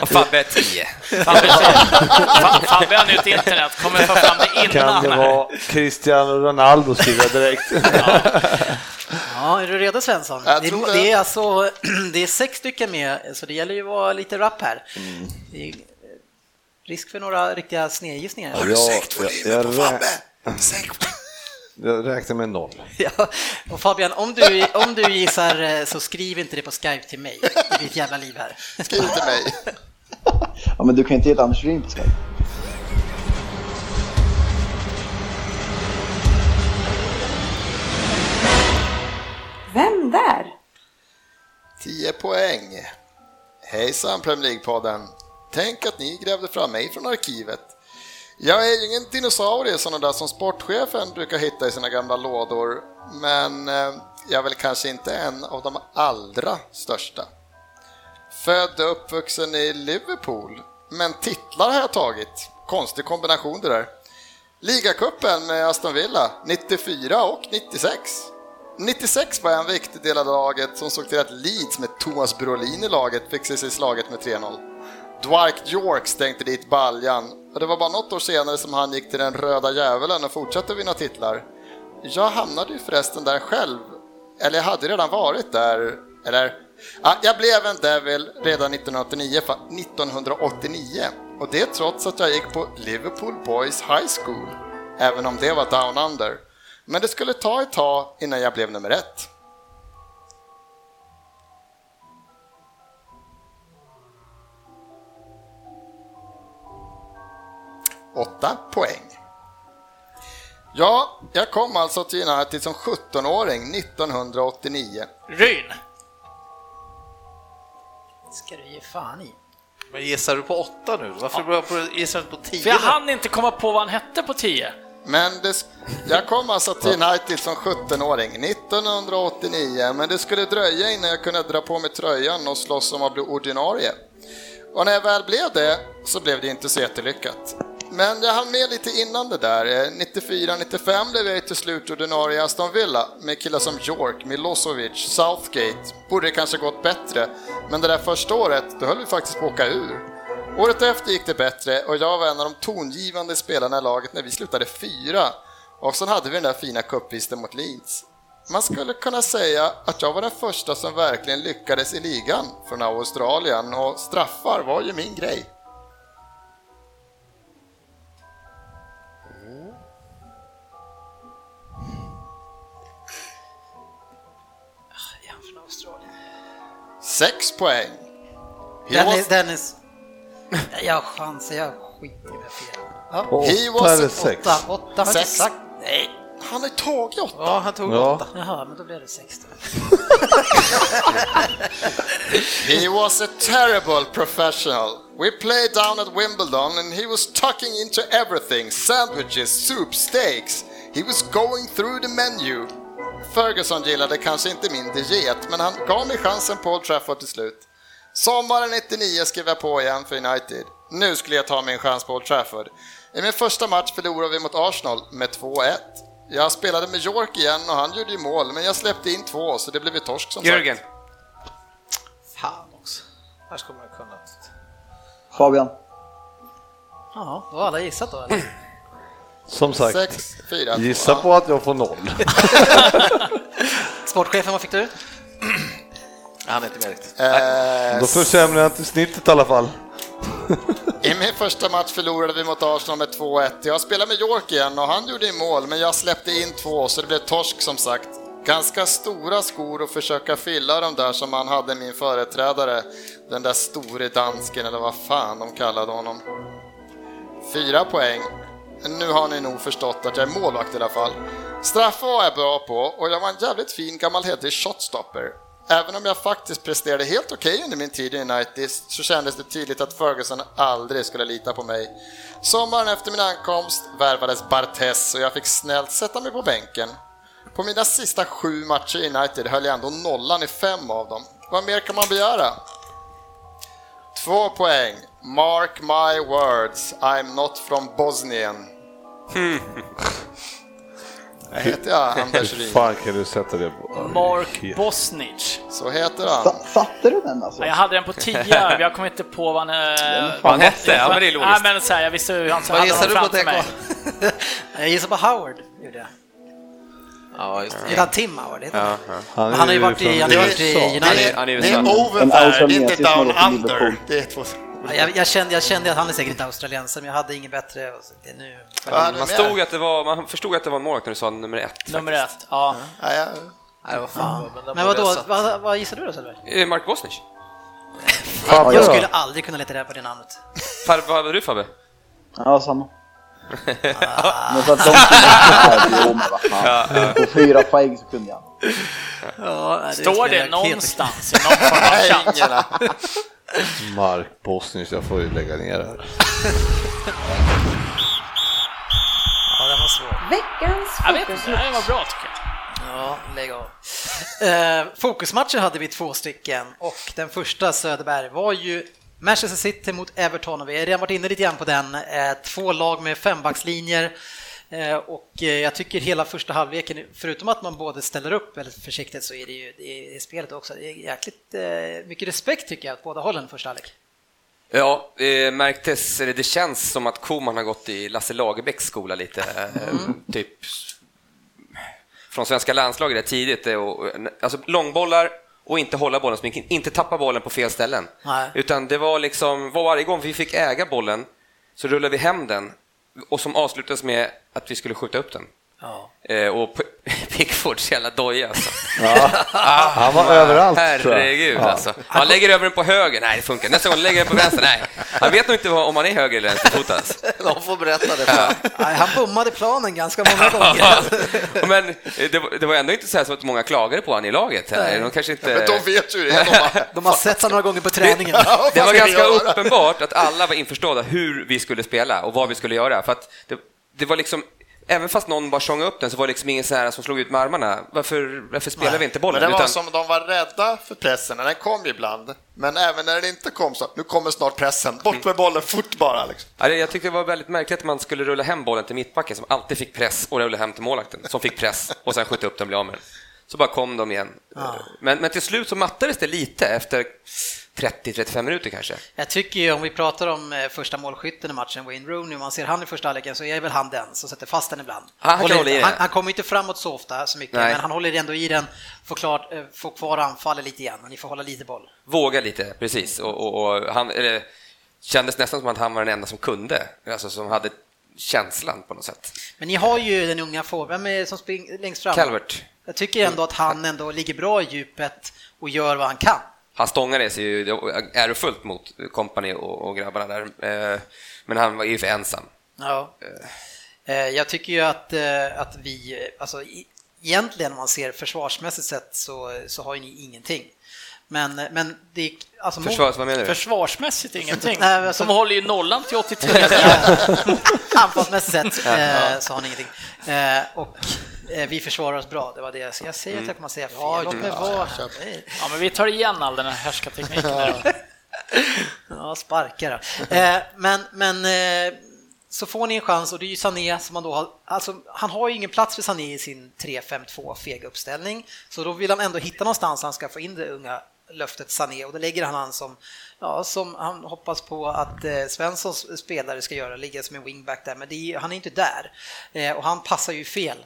E: Och Fabbe 10.
D: Fabbe Fa- Fabbe har nytt internet, kommer få fram det
B: Kan
D: innan.
B: det
D: här.
B: vara Cristiano Ronaldo skriver jag direkt.
K: Ja, är du redo Svensson?
C: Jag
K: det,
C: det.
K: det är alltså det är sex stycken med, så det gäller ju att vara lite rapp här. Det är risk för några riktiga snedgissningar.
B: Ja, jag, jag, rä,
C: Sänk
B: jag räknar med noll.
K: Ja, och Fabian, om du, om du gissar eh, så skriv inte det på Skype till mig. Det blir ett jävla liv här.
C: Skriv till mig.
H: Ja, men du kan inte ge ett Anders Ring på Skype.
G: Vem där?
C: 10 poäng. Hejsan Premier League-podden. Tänk att ni grävde fram mig från arkivet. Jag är ju ingen dinosaurie sådana där som sportchefen brukar hitta i sina gamla lådor, men eh, jag är väl kanske inte en av de allra största. Född och uppvuxen i Liverpool, men titlar har jag tagit. Konstig kombination det där. Ligacupen med Aston Villa 94 och 96. 96 var jag en viktig del av laget som såg till att Leeds med Thomas Brolin i laget fick sig slaget med 3-0. Dwight York stänkte dit baljan och det var bara något år senare som han gick till den röda djävulen och fortsatte vinna titlar. Jag hamnade ju förresten där själv, eller jag hade redan varit där, eller ja, jag blev en Devil redan 1989, 1989 och det trots att jag gick på Liverpool Boys High School, även om det var down under. Men det skulle ta ett tag innan jag blev nummer ett. Åtta poäng. Ja, jag kom alltså till United som 17-åring 1989.
D: Ryn.
K: ska du ge fan i.
F: Men gissar du på åtta nu? Varför på, gissar du på tio?
D: För jag hann inte komma på vad han hette på 10.
C: Men det, jag kom alltså till United som 17-åring 1989, men det skulle dröja innan jag kunde dra på mig tröjan och slåss om att bli ordinarie. Och när jag väl blev det så blev det inte så jättelyckat. Men jag hann med lite innan det där. 94-95 blev jag till slut ordinarie i Aston Villa med killar som York, Milosevic, Southgate. Borde det kanske gått bättre, men det där första året, då höll vi faktiskt på att åka ur. Året efter gick det bättre och jag var en av de tongivande spelarna i laget när vi slutade fyra. Och sen hade vi den där fina cupvinsten mot Leeds. Man skulle kunna säga att jag var den första som verkligen lyckades i ligan från Australien och straffar var ju min grej. Sex poäng. He
K: Dennis,
C: was,
K: Dennis. Jag har chanser, jag skiter i det fel. Ja.
C: he
B: Åtta
C: was
B: eller
C: a-
B: sex?
K: Åtta, åtta har
C: Sex.
K: sagt. Nej.
C: han har ju tagit åtta.
F: Ja, han tog
B: Ja.
F: åtta.
K: Jaha, men då blev det 16.
C: He was a terrible professional. We played down at Wimbledon and he was tucking into everything sandwiches, soup, steaks. He was going through the menu. Ferguson gillade kanske inte min diet, men han gav mig chansen på Old Trafford till slut. Sommaren 99 skrev jag på igen för United. Nu skulle jag ta min chans på Old Trafford. I min första match förlorade vi mot Arsenal med 2-1. Jag spelade med York igen och han gjorde ju mål, men jag släppte in två så det blev ju torsk som
E: Jörgen.
C: sagt.
F: Fan också. Här skulle man kunna...
H: Fabian.
K: Ja, då har alla gissat då eller?
B: Som sagt,
C: Sex, fyra,
B: gissa
C: två.
B: på att jag får noll.
K: Sportchefen, vad fick du?
F: Han är inte med riktigt.
C: Eh,
B: Då försämrar jag inte snittet i alla fall.
C: I min första match förlorade vi mot Arsenal med 2-1. Jag spelade med York igen och han gjorde mål, men jag släppte in två så det blev torsk som sagt. ganska stora skor och försöka fylla dem där som han hade min företrädare, den där store dansken eller vad fan de kallade honom. Fyra poäng. Nu har ni nog förstått att jag är målvakt i alla fall. Straffar var jag bra på och jag var en jävligt fin gammal hederlig shotstopper. Även om jag faktiskt presterade helt okej okay under min tid i United så kändes det tydligt att Ferguson aldrig skulle lita på mig. Sommaren efter min ankomst värvades Bartes och jag fick snällt sätta mig på bänken. På mina sista sju matcher i United höll jag ändå nollan i fem av dem. Vad mer kan man begära? Två poäng. Mark my words, I'm not from Bosnien. Jag heter jag Anders
B: Hur fan kan du sätta det på?
D: Mark Bosnich.
C: Så heter han.
H: Sa- Satte du den alltså?
D: Ja, Jag hade den på 10, men jag kom inte på vad han... eh,
E: Vad han hette? Ja, men det är
D: Nej,
E: logiskt.
D: men så här, jag visste hur han
F: Vad
D: hade honom
F: du på
D: framför mig.
A: Jag gissar på Howard, gjorde jag.
F: Ja, just det.
A: Tim Howard, heter han.
E: Ja, ja.
A: Men han har ju varit i, han har varit i United.
E: är
C: Det är
E: USA.
C: over there, det är inte down under. Det är två...
A: Ja, Jag, jag, kände, jag kände att han är säkert inte australiensare, men jag hade inget bättre. och så det är nu.
C: Hade
E: Man, stod att det var, man förstod att det var en målvakt när du sa nummer ett.
D: Nummer ett, ja.
C: Ja, ja.
F: Nej, vad fan.
A: Men vadå, vad, vad gissar du då Söderberg?
E: Eh, Mark Bosnich.
A: Jag skulle aldrig kunna leta rätt på det namnet.
E: Far, vad hade du Fabbe?
H: Ja, samma. Men för att de kunde men. På fyra poäng så kunde jag.
A: Ja, nej,
D: Står det någonstans i någon form av.
B: Mark Bosnich, jag får ju lägga ner det här.
A: Ja, den var svår.
G: Veckans
D: Jag vet inte,
G: fokusmatch.
D: det var bra tycker jag.
A: Ja, lägg av. Eh, fokusmatcher hade vi två stycken och den första Söderberg var ju Manchester City mot Everton och vi har redan varit inne lite grann på den. Eh, två lag med fembackslinjer och eh, jag tycker hela första halvleken, förutom att man både ställer upp väldigt försiktigt så är det ju är spelet också. Det är jäkligt eh, mycket respekt tycker jag åt båda hållen första halvlek.
E: Ja, det märktes, eller det känns som att Koman har gått i Lasse Lagerbäcks skola lite. eh, Typ från svenska landslaget där tidigt. Och, alltså långbollar och inte hålla bollen, så mycket, inte tappa bollen på fel ställen.
A: Nej.
E: Utan det var liksom, varje gång vi fick äga bollen så rullade vi hem den och som avslutades med att vi skulle skjuta upp den.
A: Ja.
E: Eh, och Pickfords jävla doja alltså.
B: Ja, han var överallt.
E: Herregud
B: Ja.
E: alltså. Han lägger över den på höger, nej det funkar Nästa gång lägger den på vänster, nej. Han vet nog inte om han är höger eller vänsterfotad.
F: De får berätta det för
A: Nej, han bommade planen ganska många gånger.
E: Men eh, det var, det var ändå inte så, här så att många klagade på han i laget. Här. De kanske inte...
C: Men de vet ju det. De har...
A: De har sett honom några gånger på träningen.
C: Ja,
E: Det
C: vad
E: var ganska
C: göra?
E: uppenbart att alla var införstådda hur vi skulle spela och vad vi skulle göra. För att det, det var liksom, även fast någon bara tjongade upp den så var det liksom ingen så här som slog ut med armarna. Varför, varför spelar
A: Nej.
E: vi inte
C: Men
E: bollen?
C: det var
E: Utan,
C: som de var rädda för pressen, den kom ibland. Men även när den inte kom så, nu kommer snart pressen, bort med bollen fort bara. Liksom.
E: Ja, jag tyckte det var väldigt märkligt att man skulle rulla hem bollen till mittbacken som alltid fick press och rulla hem till målvakten som fick press och sen skjuta upp den och bli av med den. Så bara kom de igen. Men, men till slut så mattades det lite efter 30-35 minuter kanske.
A: Jag tycker ju om vi pratar om eh, första målskytten i matchen, Wayne Rooney, om man ser han i första halvleken så är väl han den som sätter fast den ibland.
E: Ja, han
A: Håller- han, han kommer inte framåt så ofta så mycket,
E: Nej.
A: men han håller ändå i den, får, klart, eh, får kvar anfallet lite och ni får hålla lite boll.
E: Våga lite, precis. Och, och, och han, eller, kändes nästan som att han var den enda som kunde, alltså som hade känslan på något sätt.
A: Men ni har ju den unga forwarden vem är det som springer längst fram.
E: Calvert,
A: Jag tycker ändå att han ändå ligger bra i djupet och gör vad han kan.
E: Han stångade sig ju ärofullt mot kompani och, och grabbarna där, eh, men han var ju för ensam.
A: Ja. Eh, Jag tycker ju att, eh, att vi, eh, alltså egentligen om man ser försvarsmässigt sett så, så har ju ni ingenting. Men, eh, men det alltså
E: Försvars, vad menar du?
D: Försvarsmässigt ingenting.
A: Nej, alltså-
D: De håller ju nollan till 83.
A: Anfallsmässigt sett eh, så har ni ingenting. Eh, och eh, vi försvarar oss bra, det var det jag, jag säger att jag kommer att säga fel. Låt mig vara.
D: Ja, men vi tar igen all den här härskartekniken.
A: Ja, sparkar då. eh, Men, men eh, så får ni en chans och det är ju Sané som man då har, alltså han har ju ingen plats för Sané i sin 3-5-2 fega uppställning, så då vill han ändå hitta någonstans han ska få in det unga löftet Sané och då lägger han han som, ja, som han hoppas på att eh, Svenssons spelare ska göra, ligga som en wingback där, men det är, han är inte där. Eh, och han passar ju fel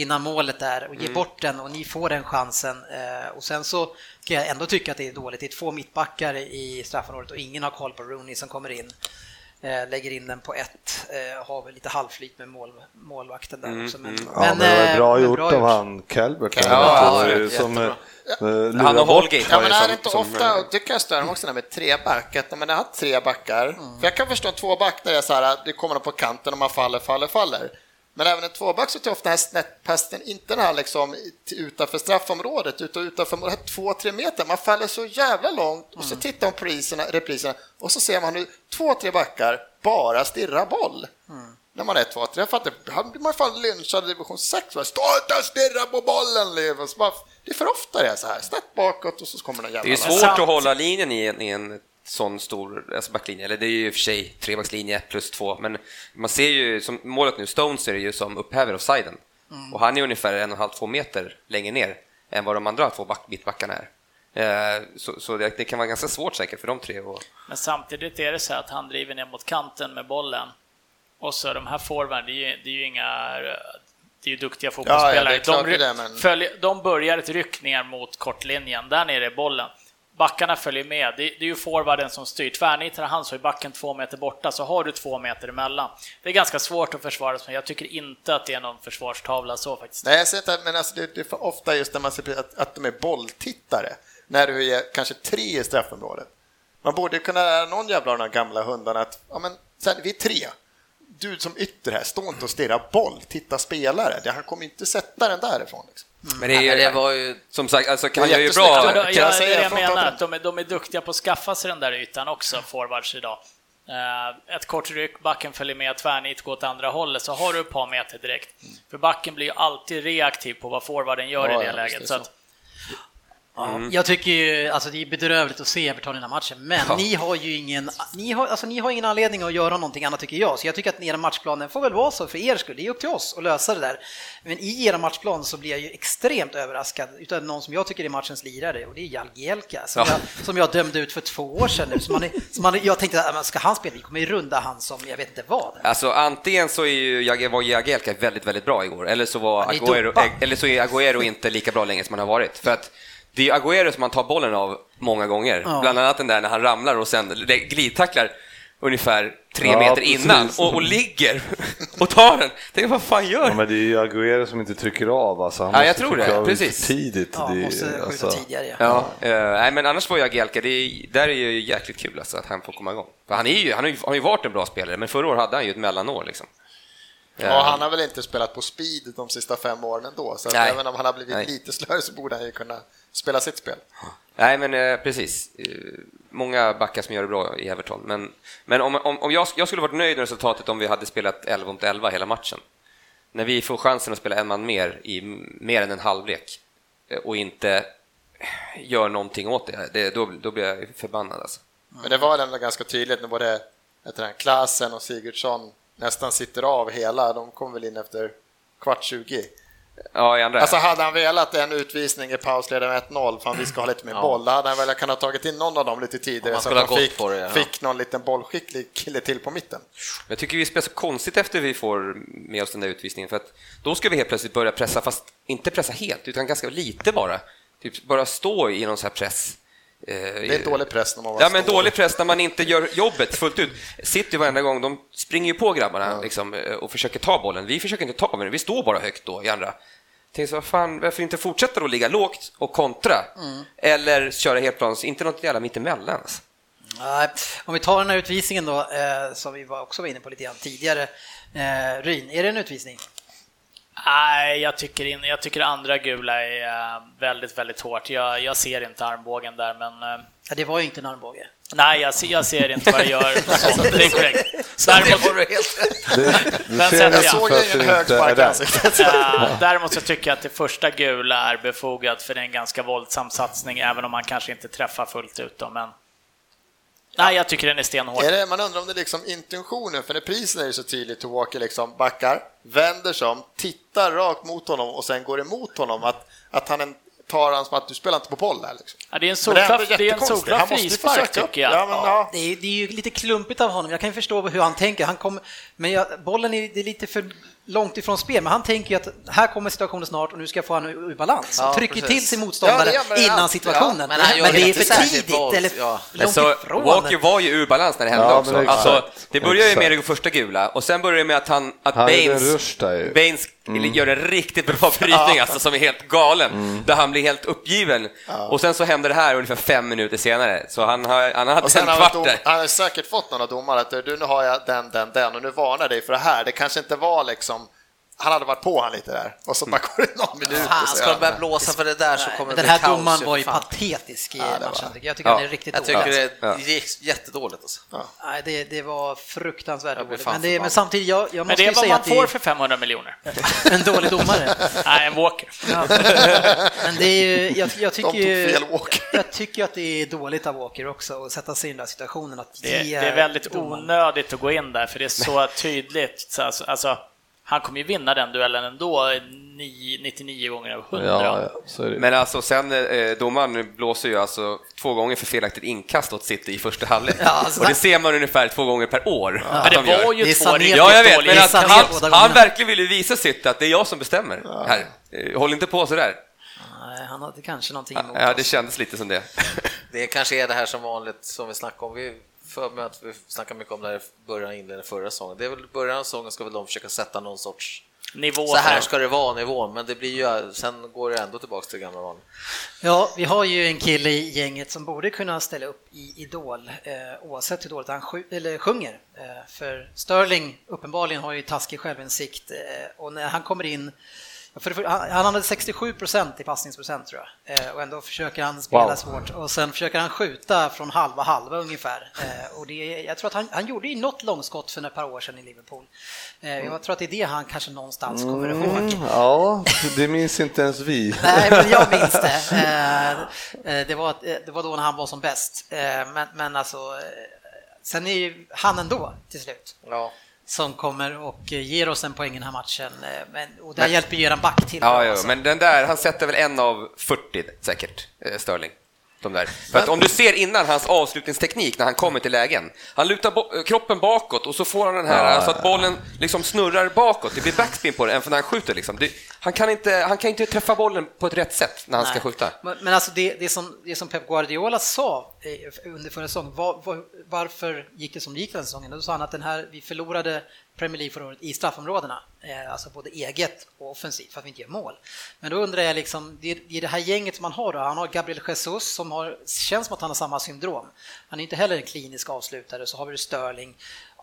A: innan målet där och ger bort den och ni får den chansen. Eh, och sen så kan jag ändå tycka att det är dåligt. Det är två mittbackar i straffområdet och ingen har koll på Rooney som kommer in. Eh, lägger in den på ett, eh, har väl lite halvflyt med mål, målvakten där
E: Mm,
A: också. Men,
E: mm.
B: Ja, men det var bra gjort av han Calvert.
C: Ja,
B: där,
F: ja,
B: som
F: jättebra.
E: Han och Holgate
C: Ja,
E: har
C: men är
E: som,
C: det inte
E: som,
C: ofta, och det kan jag störa mig också där med tre back, att man har tre backar, för jag kan förstå en tvåback där det är så här, det kommer på kanten och man faller, faller, faller. Men även en tvåback så tar ofta den här snäpppassen inte den här liksom utanför straffområdet, utan utanför två, tre meter. Man faller så jävla långt och så tittar man på repriserna, repriserna och så ser man hur två, tre backar bara stirrar boll. När man är två, tre, jag fattar, man fan lynchad i division 6. va? Stå inte och stirra på bollen! Liv. Och så bara- Det är för ofta det är så här, snett bakåt och så kommer den
E: Det är
C: jävla
E: svårt att hålla linjen i en, i en sån stor alltså backlinje, eller det är ju i och för sig trebackslinje plus två, men man ser ju som målet nu, Stones är det ju som upphäver offsiden och han är ungefär en och en halv, två meter längre ner än vad de andra två back, mittbackarna är. Eh, så så det, det kan vara ganska svårt säkert för de tre. Och,
D: Men samtidigt är det så att han driver ner mot kanten med bollen. Och så de här forwarden, det är ju, det är ju inga... Det är ju duktiga fotbollsspelare.
C: är klart
D: de,
C: det men-
D: de börjar ett ryck ner mot kortlinjen, där nere är bollen. Backarna följer med. Det, det är ju forwarden som styr. Tvärnitar han så är backen två meter borta, så har du två meter emellan. Det är ganska svårt att försvara sig, jag tycker inte att det är någon försvarstavla så faktiskt.
C: Nej, jag ser inte, men alltså det, det är för ofta just när man ser att, att de är bolltittare, när du är kanske tre i straffområdet. Man borde kunna lära någon jävla av de här gamla hundarna att ja, men, sen, vi är tre. Du som ytter här, stå inte och stirra boll, titta spelare. Han kommer inte sätta den därifrån. Liksom
E: men det är
F: Nej, det var ju...
E: som sagt, alltså,
C: är
E: gör ju bra...
D: Ja, men då,
C: kan
D: jag,
C: jag säga,
D: det
C: jag
D: jag menar, att de är, de är duktiga på att skaffa sig den där ytan också, forwards idag. Eh, Ett kort ryck, backen följer med, tvärnit går åt andra hållet, så har du ett par meter direkt. För backen blir ju alltid reaktiv på vad forwarden gör
C: Ja,
D: i det
C: ja,
D: läget.
C: det
D: Så
C: så.
D: att,
A: Jag tycker ju, alltså det är bedrövligt att se Everton i den här matchen, men
E: Ja.
A: ni har ju ingen, ni har, alltså ni har ingen anledning att göra någonting annat tycker jag, så jag tycker att era matchplanen får väl vara så för er skull, det är upp till oss att lösa det där. Men i era matchplan så blir jag ju extremt överraskad utav någon som jag tycker är matchens lirare och det är Jalgielka som,
E: Ja.
A: jag, som jag dömde ut för två år sedan nu. Som man, som man, jag tänkte, att, men ska han spela? Vi kommer ju runda han som jag vet inte vad.
E: Alltså antingen så är ju Jag- var Jagielka väldigt, väldigt bra igår, eller så var
A: dopad.
E: eller så är Agüero inte lika bra länge som han har varit. För att det är Agüero som man tar bollen av många gånger,
A: Ja.
E: bland annat den där när han ramlar och sen glidtacklar ungefär tre
B: Ja,
E: meter
B: precis.
E: innan och, och ligger och tar den. Tänk vad fan gör
B: Ja, men det är ju Agüero som inte trycker av. Alltså. Han
E: Ja, jag tror det. Precis.
B: Tidigt.
A: Ja,
B: det,
A: måste skjuta
B: alltså,
A: tidigare. Ja.
E: Ja, eh, nej, men annars var Jagielka, det är, där är ju jäkligt kul alltså, att han får komma igång. För han, är ju, han har, ju, har ju varit en bra spelare, men förra året hade han ju ett mellanår. Liksom.
C: Ja, han har väl inte spelat på speed de sista fem åren ändå, så även om han har blivit
E: Nej.
C: lite slöare så borde han ju kunna spela sitt spel.
E: Nej, men eh, precis. Eh, många backar som gör det bra i Everton. Men, men om, om, om jag, jag skulle varit nöjd med resultatet om vi hade spelat 11 mot 11 hela matchen. När vi får chansen att spela en man mer i mer än en halvlek eh, och inte gör någonting åt det, det då, då blir jag förbannad. Alltså.
C: Men det var ändå ganska tydligt när både Klasen och Sigurdsson nästan sitter av hela, de kom väl in efter kvart 20.
E: Ja, i andra.
C: Alltså hade han velat en utvisning i pausleden med 1-0 för att vi ska ha lite mer boll, då hade han väl kunnat ha tagit in någon av dem lite tidigare
F: man
C: så att
F: ha
C: de
F: gått
C: fick,
F: det, ja.
C: fick någon liten bollskicklig kille till på mitten.
E: Jag tycker vi spelar så konstigt efter vi får med oss den där utvisningen, för att då ska vi helt plötsligt börja pressa, fast inte pressa helt, utan ganska lite bara. Typ bara stå i någon sån här press. Eh,
C: Det är dålig press när man var
E: Ja, men dålig press när man inte gör jobbet fullt ut. City varenda gång, de springer ju på grabbarna liksom, eh, och försöker ta bollen. Vi försöker inte ta den, vi står bara högt då i andra. Tänk så, vad fan, varför inte fortsätta att ligga lågt och kontra? Eller köra helplans, inte något jävla mittemellan. Alltså.
A: Nej, Om vi tar den här utvisningen då, eh, som vi var också var inne på lite grann tidigare. Eh, Ryn, är det en utvisning?
D: Nej, jag tycker, in, jag tycker andra gula är eh, väldigt, väldigt hårt. Jag, jag ser inte armbågen där, men eh,
A: Ja, det var ju inte en armbåge.
D: nej, jag ser, jag ser inte vad det gör. Så, det är korrekt. Däremot,
F: har du helt.
B: Det, du
D: Men sen- jag
C: såg ju
B: att
C: en
B: du
C: hög
B: inte är
C: spark i
B: där.
C: ansiktet.
D: Eh, däremot så tycker jag att det första gula är befogat för det är en ganska våldsam satsning, även om man kanske inte träffar fullt ut. Då, men... Nej, jag tycker den är stenhård.
C: Är det, man undrar om det är liksom intentionen, för när prisen är ju så tydligt hur Walker liksom backar, vänder sig om, tittar rakt mot honom och sen går emot honom, att, att han en, tar han som att du spelar inte på boll här. Liksom.
D: Ja, det är en solklar, frispark tycker jag.
C: Ja, men, ja.
A: Det är, det är ju lite klumpigt av honom, jag kan ju förstå hur han tänker. Han kom, men jag, bollen är, det är lite för långt ifrån spel, men han tänker ju att här kommer situationen snart och nu ska jag få han ur balans.
F: Ja,
A: trycker
F: precis.
A: till sin motståndare
F: Ja, det
A: innan situationen.
F: Ja, men han
A: men det är för tidigt
F: våld.
A: eller
F: Ja.
A: långt
E: Så
A: ifrån.
E: Walker var ju ur balans när det hände
B: Ja,
E: också.
B: exakt.
E: Alltså, det börjar ju med det första gula och sen börjar det med att, han, att
B: en
E: Baines, Baines gör en riktigt bra brytning alltså, som är helt galen, där han blir helt uppgiven. Och sen så händer det här ungefär fem minuter senare, så han har, han har haft en kvart
C: dom, han har säkert fått någon av domarna att du, nu har jag den, den, den och nu varnar dig för det här. Det kanske inte var liksom, han hade varit på han lite där och så bara går det någon minut.
F: Fan, ska de börja blåsa för det där så kommer det
A: Den
F: bli
A: här
F: kaos.
A: domaren
F: ju,
A: var ju
F: fan.
A: patetisk i
C: det var-
A: matchen. tycker Jag Jag tycker
E: Ja.
A: han är riktigt
F: Jag
A: dålig.
F: tycker
E: Ja.
F: det gick jättedåligt alltså.
A: Nej, det, det var fruktansvärt
F: Jag
A: dåligt. Men, det, men samtidigt, jag, jag
D: Men
A: måste
D: det är vad man får
A: det
D: för 500 miljoner.
A: är en dålig domare.
D: Nej, en Walker.
A: Ja. Men det är ju, jag, jag tycker
C: tog
A: ju,
C: fel Walker.
A: jag tycker att det är dåligt av Walker också att sätta sig i den där situationen. Att
D: Det, det är väldigt
A: domaren-
D: onödigt att gå in där, för det är så tydligt. Så Alltså, alltså, han kommer ju vinna den duellen ändå nio- 99 gånger av 100.
B: Ja, ja.
E: Men alltså sen, eh, domaren blåser ju alltså två gånger för felaktigt inkast åt City i första halvlek.
A: Ja, alltså-
E: och det ser man ungefär två gånger per år. att
D: Men
E: de
D: det
E: gör.
D: var ju
A: Det
D: två riktigt
E: Ja, jag vet, men att han, han verkligen vill ju visa City att det är jag som bestämmer här. Eh, Håll inte på sådär.
A: Nej, han hade kanske någonting emot
E: Ja, det kändes lite som det.
F: Det kanske är det här som vanligt som vi snackade om. Vi för mig att vi snackade mycket om det här i början inledningen förra säsongen. Det är väl början av säsongen ska väl de försöka sätta någon sorts
D: Nivå.
F: så här ska det vara nivån, men det blir ju, sen går det ändå tillbaka till gamla vanliga.
A: Ja, vi har ju en kille i gänget som borde kunna ställa upp i Idol eh, oavsett hur dåligt han eller sjunger. Eh, för Sterling uppenbarligen har ju taskig självinsikt eh, och när han kommer in för, han, hade 67 procent i passningsprocent tror jag eh, och ändå försöker han spela
B: Wow.
A: svårt och sen försöker han skjuta från halva halva ungefär. Eh, och det, jag tror att han, han gjorde ju något långskott för ett par år sedan i Liverpool. Eh, jag tror att det är det han kanske någonstans kommer ihåg.
B: Mm, ja, det minns inte ens vi.
A: Nej, men jag minns det. Eh, eh, Det var, det var då när han var som bäst. Eh, Men, men alltså, eh, sen är ju han ändå till slut
F: Ja.
A: Som kommer och eh, ger oss en poäng i den här matchen. Eh, Men, och där hjälper ju eran back till.
E: Ja, ja,
A: alltså.
E: men den där, han sätter väl en av 40 säkert, eh, Sterling. De där. För att om du ser innan hans avslutningsteknik när han kommer till lägen, han lutar kroppen bakåt och så får han den här,
B: Ja,
E: alltså att bollen liksom snurrar bakåt, det blir backspin på den för när han skjuter liksom. Det, han, kan inte, han kan inte träffa bollen på ett rätt sätt när han ska
A: Nej.
E: skjuta.
A: Men, men alltså det, det, som, det som Pep Guardiola sa under förra säsongen, var, var, varför gick det som det gick den säsongen? Då sa han att den här, vi förlorade Premier League förra året i straffområdena, eh, alltså både eget och offensivt, för att vi inte gör mål. Men då undrar jag liksom, det, det är det här gänget som man har då, han har Gabriel Jesus som har, känns som att han har samma syndrom. Han är inte heller en klinisk avslutare, så har vi Sterling,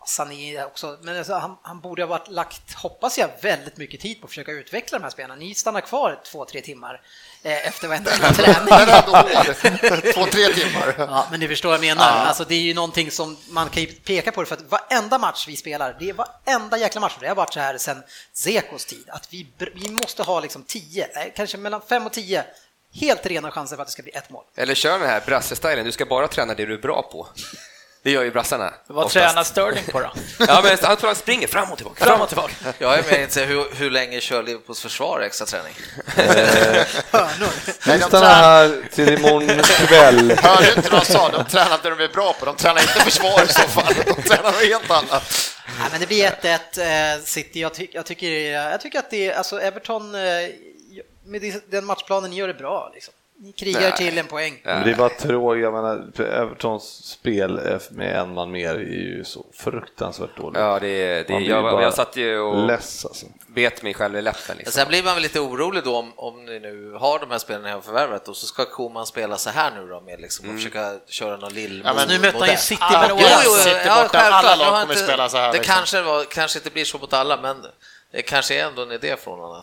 A: Sané också, men alltså, han, han borde ha varit lagt, hoppas jag, väldigt mycket tid på att försöka utveckla de här spelarna. Ni stannar kvar två, tre timmar eh, efter varenda träning.
C: Två, tre timmar.
A: Ja, men ni förstår vad jag menar. Alltså, det är ju någonting som man kan peka på det för att varenda match vi spelar, det är varenda jäkla match, det har varit så här sedan Zekos tid, att vi, vi måste ha liksom 10, nej, kanske mellan 5 och 10 helt rena chanser för att det ska bli ett mål.
E: Eller kör den här brasse-stilen, du ska bara träna det du är bra på. Det gör ju brassarna.
D: Vad
E: oftast.
D: tränar Sterling på då?
E: Ja, men han tror han springer fram och tillbaka.
D: Fram och tillbaka.
F: Jag är mer intresserad hur, hur länge kör Liverpools försvar extra träning?
A: Hörnor.
C: Nej, de
B: Vi stannar
C: trä-
B: här till imorgon kväll.
C: Hörde inte vad de sa? De tränar det de är bra på. De tränar inte försvar i så fall. De tränar något helt annat.
A: Nej, men det blir 1-1 eh, City. Jag, ty jag, tycker, jag tycker att det är, alltså Everton, eh, med den matchplanen, gör det bra. Liksom. Ni krigar
E: Nej.
A: till en poäng.
B: Men det är bara tråkigt, jag menar, Evertons spel med en man mer är ju så fruktansvärt dåligt.
E: Ja, det är, det
B: Man
E: jag,
B: bara
E: jag satt ju och
B: Less alltså.
E: bet mig själv i läppen. Liksom.
F: Sen blir man väl lite orolig då om, om ni nu har de här spelarna ni har förvärvat och så ska Koman spela så här nu då med liksom och försöka köra någon lill
C: Ja, men
A: Nu mötte han ju City
D: Ah, jo,
A: åren.
D: jo, City borta, alla
C: lag kommer
F: inte-
C: spela så här,
F: Det
C: liksom.
F: kanske, var, kanske inte blir så mot alla, men det kanske är ändå en idé från honom.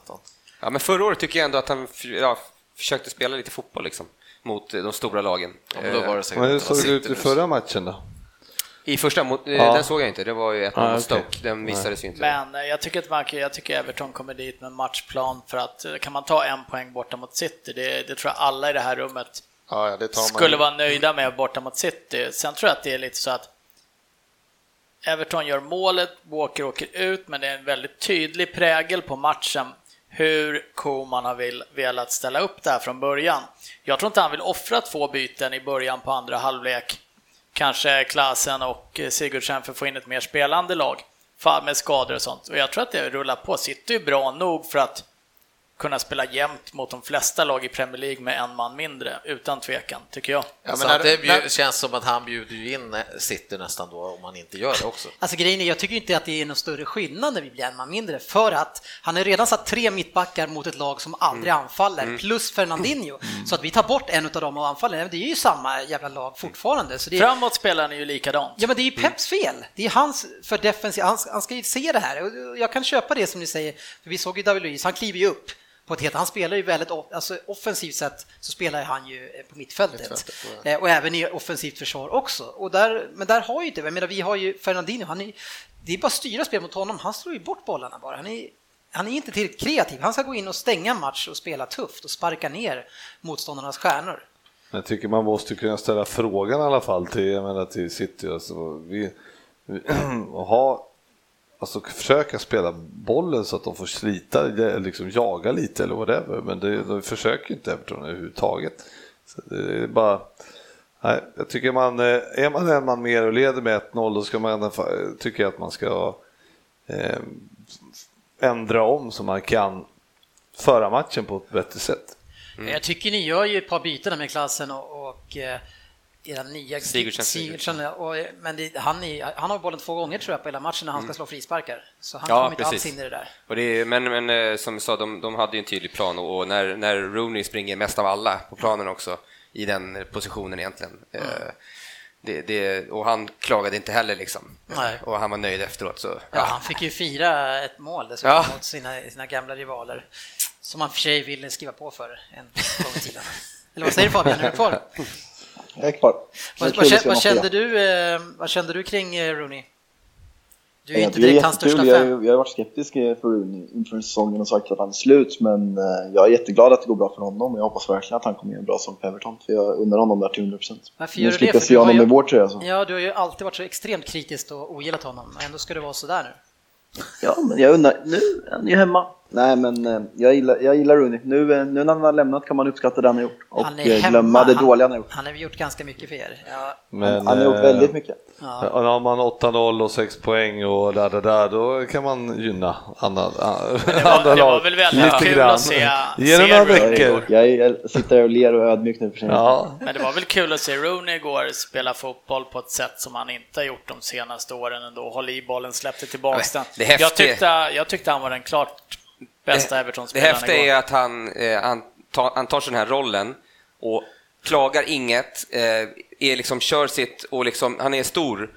E: Ja, men förra året tycker jag ändå att han ja, försökte spela lite fotboll liksom, mot eh, de stora lagen.
F: Ja, men då var det
E: Eh,
B: Men hur såg det ut i förra matchen då?
E: I första, mot, eh,
B: Ja.
E: den såg jag inte, det var ju ett
B: Ah,
E: mot. Stoke, den missades ju inte.
D: Men eh, jag tycker att man, jag tycker Everton kommer dit med en matchplan för att eh, kan man ta en poäng borta mot City, det, det tror jag alla i det här rummet
C: Ja, ja, det tar man.
D: skulle vara nöjda med borta mot City. Sen tror jag att det är lite så att Everton gör målet, Walker åker ut, men det är en väldigt tydlig prägel på matchen hur Koman har vill, velat ställa upp det här från början. Jag tror inte han vill offra två byten i början på andra halvlek, kanske Klasen och eh, Sigurdsen för att få in ett mer spelande lag. med skador och sånt. Och jag tror att det rullar på. sitter ju bra nog för att kunna spela jämnt mot de flesta lag i Premier League med en man mindre, utan tvekan, tycker jag.
F: Ja,
C: men
F: det bjud,
C: när-
F: känns som att han bjuder ju in City nästan då om han inte gör det också.
A: Alltså grejen är, jag tycker inte att det är någon större skillnad när vi blir en man mindre, för att han har redan satt tre mittbackar mot ett lag som aldrig
E: Mm.
A: anfaller, plus Fernandinho. Så att vi tar bort en av dem och anfaller, det är ju samma jävla lag fortfarande. Så det är,
D: Framåt spelar ni ju likadant.
A: Ja, men det är ju Peps fel. Det är hans för defensiv. Han, han ska ju se det här. Jag kan köpa det som ni säger, för vi såg ju David Luiz, han kliver ju upp på ett helt, han spelar ju väldigt, alltså offensivt sett så spelar han ju eh, på mittfältet. Eh, och även i offensivt försvar också. Och där, men där har ju inte, jag menar vi har ju Fernandinho, han är, det är bara att styra spel mot honom, han slår ju bort bollarna bara. Han är, han är inte tillräckligt kreativ, han ska gå in och stänga match och spela tufft och sparka ner motståndarnas stjärnor.
B: Jag tycker man måste kunna ställa frågan i alla fall till, jag menar, till City. Alltså, vi, vi, och ha, alltså, försöka spela bollen så att de får slita, liksom jaga lite eller whatever. Men det, de försöker inte Everton överhuvudtaget. Så det är bara, nej, jag tycker man, eh, är man en man mer och leder med 1-0 då ska man, tycker jag att man ska eh, ändra om så man kan föra matchen på ett bättre sätt. Mm.
A: Jag tycker ni gör ju ett par byten med klassen och, och eh, era nya
E: Sigurdsson.
A: Sigurdsson, och, men det, han, är, han har bollen två gånger tror jag på hela matchen när han ska slå frisparkar. Så han
E: Mm. Ja,
A: kommer inte alls in i det där.
E: Och det är, men, men eh, som jag sa, de, de hade ju en tydlig plan och, när, när Rooney springer mest av alla på planen också, i den positionen egentligen. eh, Det, det, och han klagade inte heller liksom.
A: Nej.
E: Och han var nöjd efteråt. Så,
A: Ja, han fick ju fira ett mål dessutom
E: Ja.
A: mot sina, sina gamla rivaler. Som han för sig ville skriva på för en gång i tiden. Eller vad säger du Fabian, är du kvar?
H: Jag är kvar.
A: Vad, vad, kände, vad, kände du, eh, vad kände du kring eh, Rooney? Du är
H: Jag
A: inte
H: tycker det
A: direkt hans största
H: Jag,
A: fan.
H: har- jag har varit skeptisk för Rooney inför säsongen och sagt att han är slut, men eh, jag är jätteglad att det går bra för honom och jag hoppas verkligen att han kommer göra en bra säsong på Everton, för jag undrar honom där till 100%.
A: Varför
H: Nu
A: gör du
H: slipper
A: det?
H: jag
A: För
H: se honom
A: ju-
H: i vår tröja. Så.
A: Ja, du har ju alltid varit så extremt kritisk och ogillat honom, ändå ska det vara sådär nu.
H: Ja, men jag undrar, nu är han ju hemma. Nej, men eh, jag gillar, jag gillar Rooney. Nu, eh, nu när han har lämnat kan man uppskatta det han har gjort och
A: Han
H: eh,
A: hemma.
H: glömma det
A: Han-
H: dåliga han har gjort.
A: Han har gjort ganska mycket för er. Ja,
B: Men,
H: han har gjort väldigt mycket.
A: ja.
B: Ja, har man 8-0 och 6 poäng och där, där, där, då kan man gynna andra,
D: det var-
B: andra
D: det var väl väldigt
B: lite
D: kul
B: grann.
D: att se-
B: Ge det
D: se
B: några veckor.
H: Jag, jag sitter och ler och är ödmjuk nu för sin
B: Ja,
D: Men det var väl kul att se Rooney igår spela fotboll på ett sätt som han inte har gjort de senaste åren ändå. Hålla i bollen, släppte tillbaks
E: Ja,
D: den. jag, tyckte, jag tyckte han var den klart bästa
E: Det
D: Everton-spelaren
E: häftiga
D: igår.
E: är att han, eh, han, tar, han tar sig den här rollen och klagar inget, eh, är liksom, kör sitt och liksom, han är stor.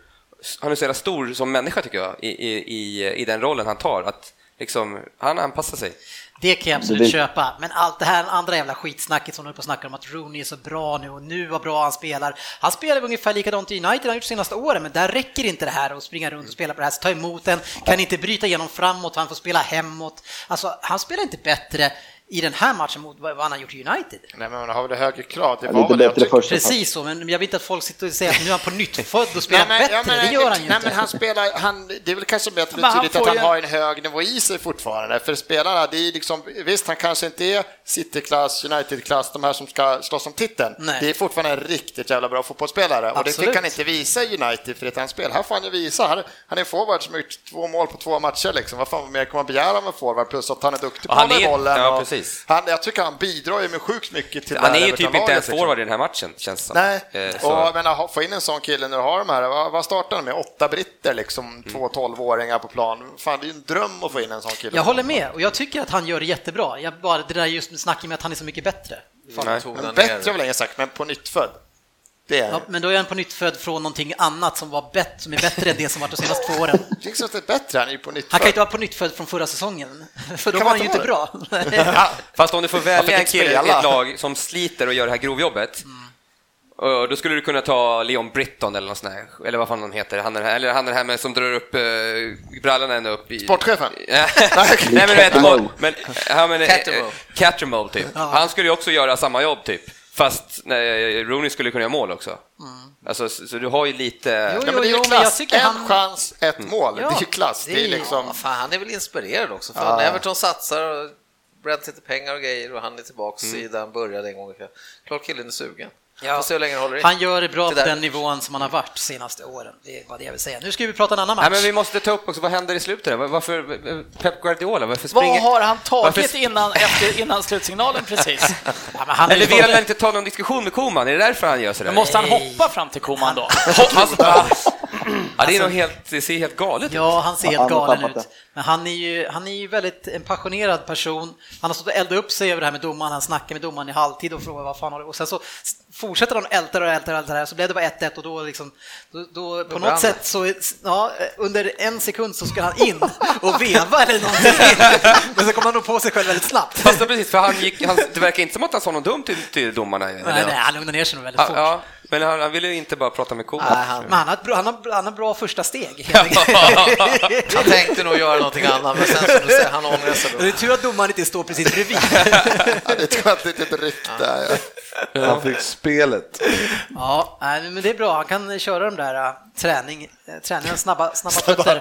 E: Han är så jävla stor som människa tycker jag i, i, i, i den rollen han tar. Att liksom, han anpassar sig.
A: Det kan jag absolut
H: Det-
A: köpa, men allt det här andra jävla skitsnacket som de på snackar om att Rooney är så bra nu och nu vad bra han spelar. Han spelar ungefär likadant i United han gjort de senaste åren, men där räcker inte det här att springa runt och spela på det här, ta emot den, kan inte bryta igenom framåt, han får spela hemåt. Alltså, han spelar inte bättre i den här matchen mot vad han har gjort i United.
C: Nej, men man har väl högre krav. Det var det jag
H: bättre första
A: Precis så, men jag vill inte att folk sitter och säger att nu är han på nytt född och spelar
C: Nej, men-
A: bättre,
C: ja, men-
A: det gör han ju
C: nej,
A: inte.
C: Men han spelar, han, det är väl kanske bättre
D: Men han
C: tydligt att han
D: ju-
C: har en hög nivå i sig fortfarande. För spelarna, det är liksom, visst han kanske inte är City-klass, United-klass, de här som ska slåss om titeln.
A: Nej.
C: Det är fortfarande en riktigt jävla bra fotbollsspelare och det
A: Absolut.
C: fick han inte visa i United för ett annat spel. Här får han ju visa. Han, han är forward som har gjort två mål på två matcher. Liksom. Vad fan mer kan man begära av en forward? Plus att han är duktig på
E: han
C: att hålla i
E: är-
C: bollen.
E: ja,
C: och
E: precis.
C: Han, jag tycker han bidrar ju med sjukt mycket till
E: Han är ju typ inte ens forward i den här matchen, känns det som.
C: Nej,
E: Eh,
C: och jag menar, få in en sån kille när du har de här, vad, vad startar de med? Åtta britter liksom,
E: Mm.
C: två tolvåringar på plan. Fan, det är ju en dröm att få in en sån kille.
A: Jag håller med och jag tycker att han gör det jättebra. Jag bara, det där just med snacket med att han är så mycket bättre.
E: Nej.
C: Men
F: den
C: bättre väl ingen sagt, men på nytt född. Det är
A: Ja, men då är han på nytt född från någonting annat som, var bett, som är bättre än det som varit de senaste två åren.
C: det är liksom inte bättre, han är ju på nytt
A: Han kan ju inte vara på nytt född från förra säsongen, för då
C: Kan
A: var han ju
C: inte
A: inte bra.
C: Ja,
E: Fast om du får välja en kille i ett lag som sliter och gör det här grovjobbet, och då skulle du kunna ta Leon Britton eller något sånt här, eller vad fan han heter, han är, det här- eller han är det här med som drar upp eh, brallorna ända upp i...
C: Sportchefen?
E: Nej, men vet du vad? Men, ja, men.
F: Cattermole,
E: typ. Han skulle ju också göra samma jobb, typ. Fast nej, Rooney skulle kunna göra mål också. Alltså, så, så du har ju lite...
A: Jo,
C: Ja, men det är ju
A: jo,
C: klass.
A: tycker
C: En
A: han-
C: chans, ett mål.
A: Ja,
C: det är ju klass. Det är
A: det är-
C: liksom...
F: Ja, fan, han är väl inspirerad också. För
C: Ja.
F: Everton satsar och bränt lite pengar och grejer och han är tillbaks
E: Mm.
F: i där han började en gång. Klart killen är sugen. Se hur länge håller.
A: Han gör det bra på den nivån som han har varit senaste åren. Det är det jag vill säga. Nu ska vi prata en annan match.
E: Nej, men vi måste ta upp också, vad händer i slutet? Varför Pep Guardiola, varför
D: Vad
E: springer...
D: har han tagit
E: Varför-
D: innan, efter, innan slutsignalen precis?
A: Ja,
E: Eller vill han inte ta någon diskussion med Koman? Är det därför han gör sådär?
D: Måste han hoppa fram till Koman då?
E: Ja, det, är nog helt, det ser helt galet ut.
A: Ja, han ser helt galen ut. Men han är, ju, han är ju väldigt en passionerad person. Han har stått och eldat upp sig över det här med domaren. Han snackar med domaren i halvtid och frågar vad fan har du... Och sen så fortsätter han älta och älta och älta det här, så blev det bara 1-1 och då liksom... Då, då, på något sätt så, ja, under en sekund så ska han in och veva eller någonting. Men så kommer han nog på sig själv väldigt snabbt.
E: Fast det, precis, för han gick, han, det verkar inte som att han sa något dumt till, till domarna. eller?
A: Nej, nej, han lugnar ner sig nog väldigt
E: Ja,
A: fort.
E: ja, men han, han ville ju inte bara prata med.
F: Nej, han-
A: Men han har, bra, han, har, han har bra första steg.
F: Han tänkte nog göra någonting annat, men sen som du säger, han ångrar sig då.
A: Det är tur att domaren inte står precis bredvid.
C: Ja, det tror jag att det är ett rykte. Ja.
B: Han fick spelet.
A: Ja, men det är bra. Han kan köra de där äh, träning, äh, träningen, snabba, snabba fötter.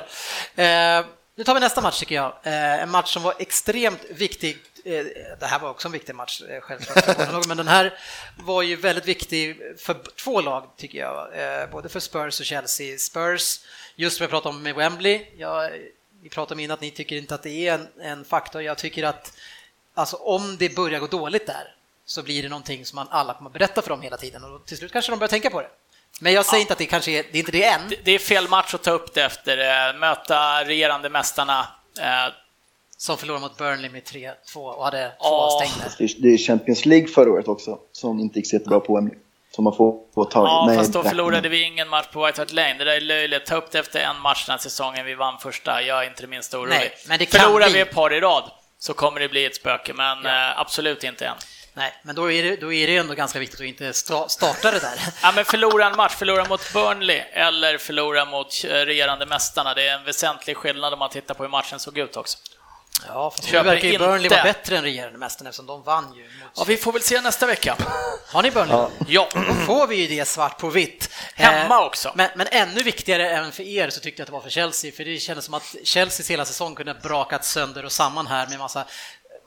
A: Eh, nu tar vi nästa match tycker jag. Eh, en match som var extremt viktig. Eh, det här var också en viktig match, eh, självklart, men den här var ju väldigt viktig för två lag tycker jag, eh, både för Spurs och Chelsea. Spurs, just vad jag pratade om med Wembley, jag, vi pratade om innan att ni tycker inte att det är en, en faktor. Jag tycker att alltså, om det börjar gå dåligt där så blir det någonting som man alla kommer att berätta för dem hela tiden och till slut kanske de börjar tänka på det. Men jag säger inte att det kanske är, det är inte det än.
D: Det- Det är fel match att ta upp det efter, möta regerande mästarna.
A: Som förlorade mot Burnley med 3-2 och hade två
D: Ja.
A: avstängda.
H: Det är- Champions League förra året också, som inte gick så jättebra på Wembley. Som man får, får ta
D: Ja,
H: i
D: fast då förlorade vi ingen match på White Hart Lane. Det där är löjligt. Ta upp det efter en match den här säsongen. Vi vann första. Jag är inte det minsta orolig.
A: Nej, men det kan
D: Förlorar
A: bli.
D: vi ett par i rad så kommer det bli ett spöke, men eh, absolut inte än.
A: Nej, men då är, det, då är det ändå ganska viktigt att inte sta- starta det där.
D: Ja, men förlora en match, förlora mot Burnley eller förlora mot eh, regerande mästarna. Det är en väsentlig skillnad om man tittar på hur matchen såg ut också.
A: Ja, fast nu verkar ju
D: inte.
A: Burnley vara bättre än regerande mästaren eftersom de vann ju. Mot...
D: Ja, vi får väl se nästa vecka.
A: Har ni Burnley?
D: Ja,
A: Då får vi ju det svart på vitt.
D: Hemma
A: Eh,
D: också.
A: Men, men ännu viktigare även för er så tyckte jag att det var för Chelsea, för det kändes som att Chelseas hela säsong kunde ha brakat sönder och samman här med massa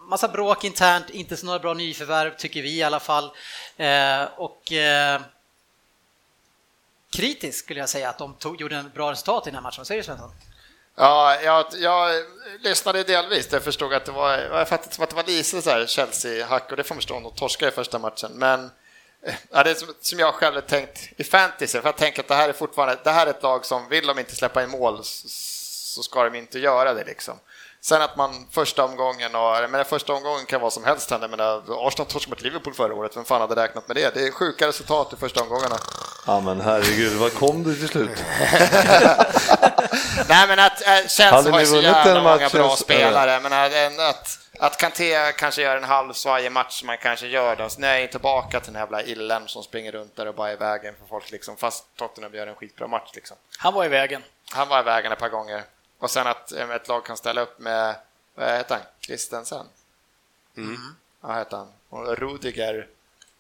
A: Massa bråk internt, inte så några bra nyförvärv tycker vi i alla fall. Eh, och eh, kritiskt skulle jag säga att de tog, gjorde en bra resultat i den här matchen. Vad säger du Svensson?
C: Ja, jag, jag lyssnade delvis. Jag förstod att det var, jag fattade som att det var lite så här Chelsea-hack och det får man förstå om de torskar i första matchen. Men eh, ja, det är som, som jag själv har tänkt i fantasy, för jag tänker att det här är fortfarande det här är ett lag som vill de inte släppa in mål så ska de inte göra det liksom. Sen att man första omgången, och, menar, första omgången kan vara som helst hända. Menar, Arsenal torskade mot Liverpool förra året, vem fan hade räknat med det? Det är sjuka resultat i första omgångarna.
B: Ja men herregud, vad kom du till slut?
C: Nej men att äh, Chelsea har ju så jävla många bra spelare, men att, att, att Kanté kanske gör en halv svajig match som man kanske gör då, så nu är jag tillbaka till den här jävla illen som springer runt där och bara är i vägen för folk liksom, fast Tottenham gör en skitbra match liksom.
D: Han var i vägen.
C: Han var i vägen ett par gånger. Och sen att eh, ett lag kan ställa upp med, vad heter han, Christensen? Mm. Vad heter han? Och Rudiger.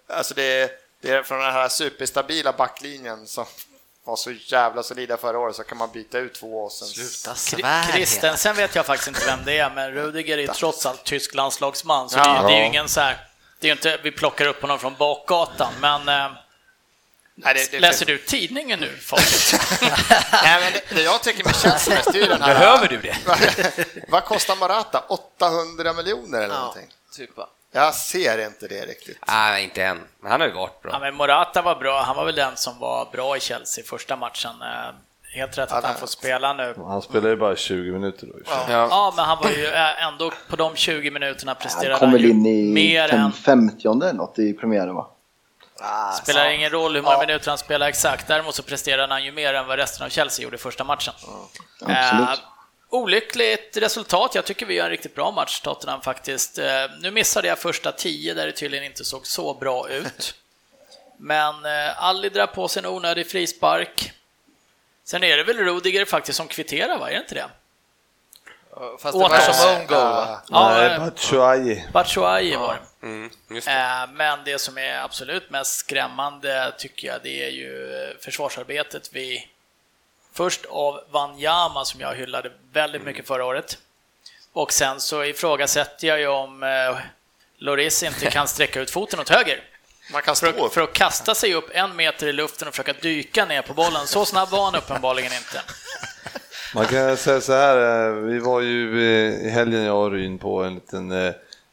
C: Alltså det är, det är från den här superstabila backlinjen som var så jävla solida förra året så kan man byta ut två och sen...
F: Sluta svär.
D: Christensen vet jag faktiskt inte vem det är, men Rudiger är trots allt tysk landslagsman, så
C: Ja.
D: det, är- det är ju
B: Ja.
D: ingen så här, det är ju inte vi plockar upp honom från bakgatan, men eh,
C: Nej, det, det,
D: läser du tidningen nu?
C: Nej, men det, det jag tycker med mest är den här...
E: Behöver du det?
C: Vad kostar Morata? 800 miljoner eller
F: Ja,
C: någonting?
F: typ va.
C: Jag ser inte det riktigt.
E: Nej, inte än. Men han har ju varit bra.
D: Ja, men Morata var bra, han var väl den som var bra i Chelsea första matchen. Eh, Helt rätt att han får spela nu.
B: Han spelar ju bara 20 minuter då.
E: Ja.
D: Ja, men han var ju eh, ändå på de 20 minuterna
H: Han
D: presterade
H: kom
D: han
H: väl
D: ju
H: in i
D: mer än...
H: 50 eller något i premiären va?
D: Spelar ingen roll hur många minuter han spelar exakt, däremot så presterade han ju mer än vad resten av Chelsea gjorde i första matchen.
H: Absolut.
D: Eh, olyckligt resultat. Jag tycker vi gör en riktigt bra match, Tottenham faktiskt. Eh, nu missade jag första tio där det tydligen inte såg så bra ut. Men eh, Ali drar på sig en onödig frispark. Sen är det väl Rudiger faktiskt som kvitterar, va? Är det inte det?
F: Fast det var som own goal va?
D: Ja, eh,
B: Batshuayi.
D: Batshuayi var det.
E: Mm, just det.
D: Eh, Men det som är absolut mest skrämmande tycker jag det är ju försvarsarbetet vi först av Wanyama som jag hyllade väldigt mycket förra året. Och sen så ifrågasätter jag ju om eh, Loris inte kan sträcka ut foten åt höger.
C: Man kan
D: för,
C: stå
D: att,
C: upp.
D: för att kasta sig upp en meter i luften och försöka dyka ner på bollen. Så snabb var han uppenbarligen inte.
B: Man kan säga så här, eh, vi var ju i helgen jag och Ryn på en liten eh,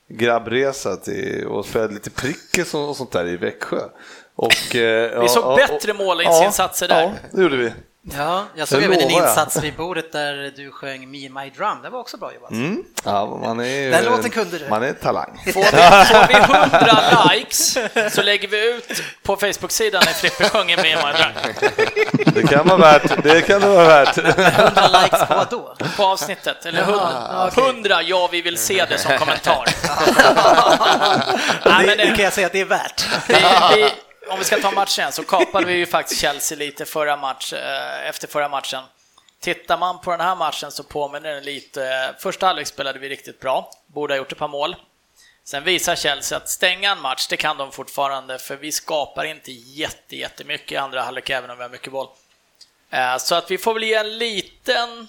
B: grabbresa till, och spelade lite prickes och och sånt där i Växjö. Och, eh,
D: Vi såg
B: ja,
D: bättre
B: och-
D: målingsinsatser där.
B: Ja, det gjorde vi.
A: Ja, jag såg även
B: jag.
A: insats vid bordet där du sjöng Me My Drum. Det var också bra jobbat.
B: Mm. Ja, man är,
A: Den låten kunde du.
B: Man är talang.
D: Får vi, får vi 100 likes så lägger vi ut på Facebook-sidan när Frippe sjunger med mig
B: Det kan vara värt. Det kan det vara värt.
A: 100 likes på vad då?
D: på avsnittet. Eller 100, 100 ja, vi vill se det som kommentar. Nej, men
A: det,
D: det-
A: det kan jag säga att det är värt.
D: Vi, vi, om vi ska ta matchen så kapade vi ju faktiskt Chelsea lite förra match, eh, efter förra matchen. Tittar man på den här matchen så påminner den lite, eh, första halvlek spelade vi riktigt bra, borde ha gjort ett par mål. Sen visar Chelsea att stänga en match, det kan de fortfarande, för vi skapar inte jätte, jättemycket i andra halvlek, även om vi har mycket boll. Eh, Så att vi får väl ge en liten,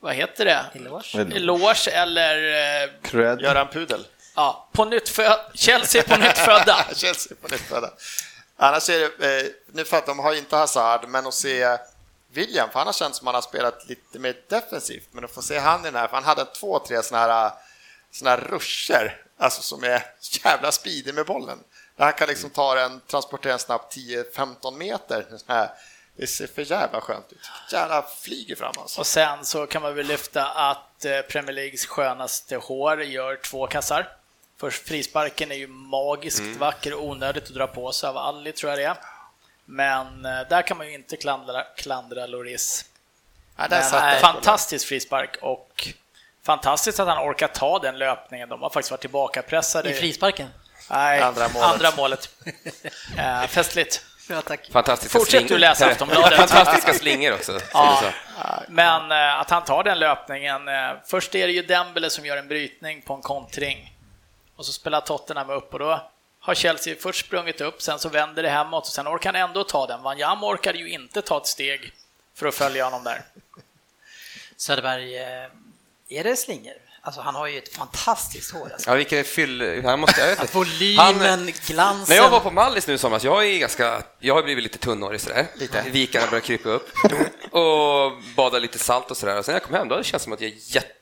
D: vad heter det?
A: Eloge.
D: Eloge eller,
B: Cred.
C: Göra en pudel.
D: Ja, på nytt för, Chelsea på nytt födda.
C: Chelsea på nytt födda. Annars är det, eh, nu för att de har inte Hazard, men att se William, för han har känts som han har spelat lite mer defensivt, men att få se han i den här, för han hade två, tre såna här, såna här ruscher, alltså som är jävla speedig med bollen. Där han kan liksom ta den, transportera den snabbt 10-15 meter. Här, det ser för jävla skönt ut. Jävla flyger fram alltså.
D: Och sen så kan man väl lyfta att eh, Premier Leagues skönaste hår gör två kassar. Först frisparken är ju magiskt vacker och onödigt att dra på sig av Ali, tror jag det är. Men eh, där kan man ju inte klandra, klandra Loris.
C: Ja, där
D: Men,
C: satt
D: eh, fantastisk frispark och fantastiskt att han orkar ta den löpningen. De har faktiskt varit tillbakapressade.
A: I frisparken.
D: Nej,
C: Andra målet.
D: Andra målet. eh, festligt.
A: Ja, tack.
E: Fantastiska
D: Fortsätt
E: slingor.
D: du läsa Aftonbladet.
E: Fantastiska slingor också.
D: Ja.
E: Så.
D: Men eh, att han tar den löpningen. Först är det ju Dembele som gör en brytning på en kontring. Och så spelar Tottenham upp och då har Chelsea först sprungit upp, sen så vänder det hemåt och sen orkar han ändå ta den. Vanjam orkade ju inte ta ett steg för att följa honom där.
A: Söderberg, eh, är det slingor? Alltså han har ju ett fantastiskt hår. Alltså.
E: Ja, vilken fyll... Han måste... Jag vet inte.
A: Volymen, glansen.
E: När jag var på Mallis nu i somras, jag är ganska, jag har blivit lite tunnhårig sådär. Lite. Vikarna börjar krypa upp. Och bada lite salt och sådär. Och sen när jag kom hem, då känns det som att jag har jätte,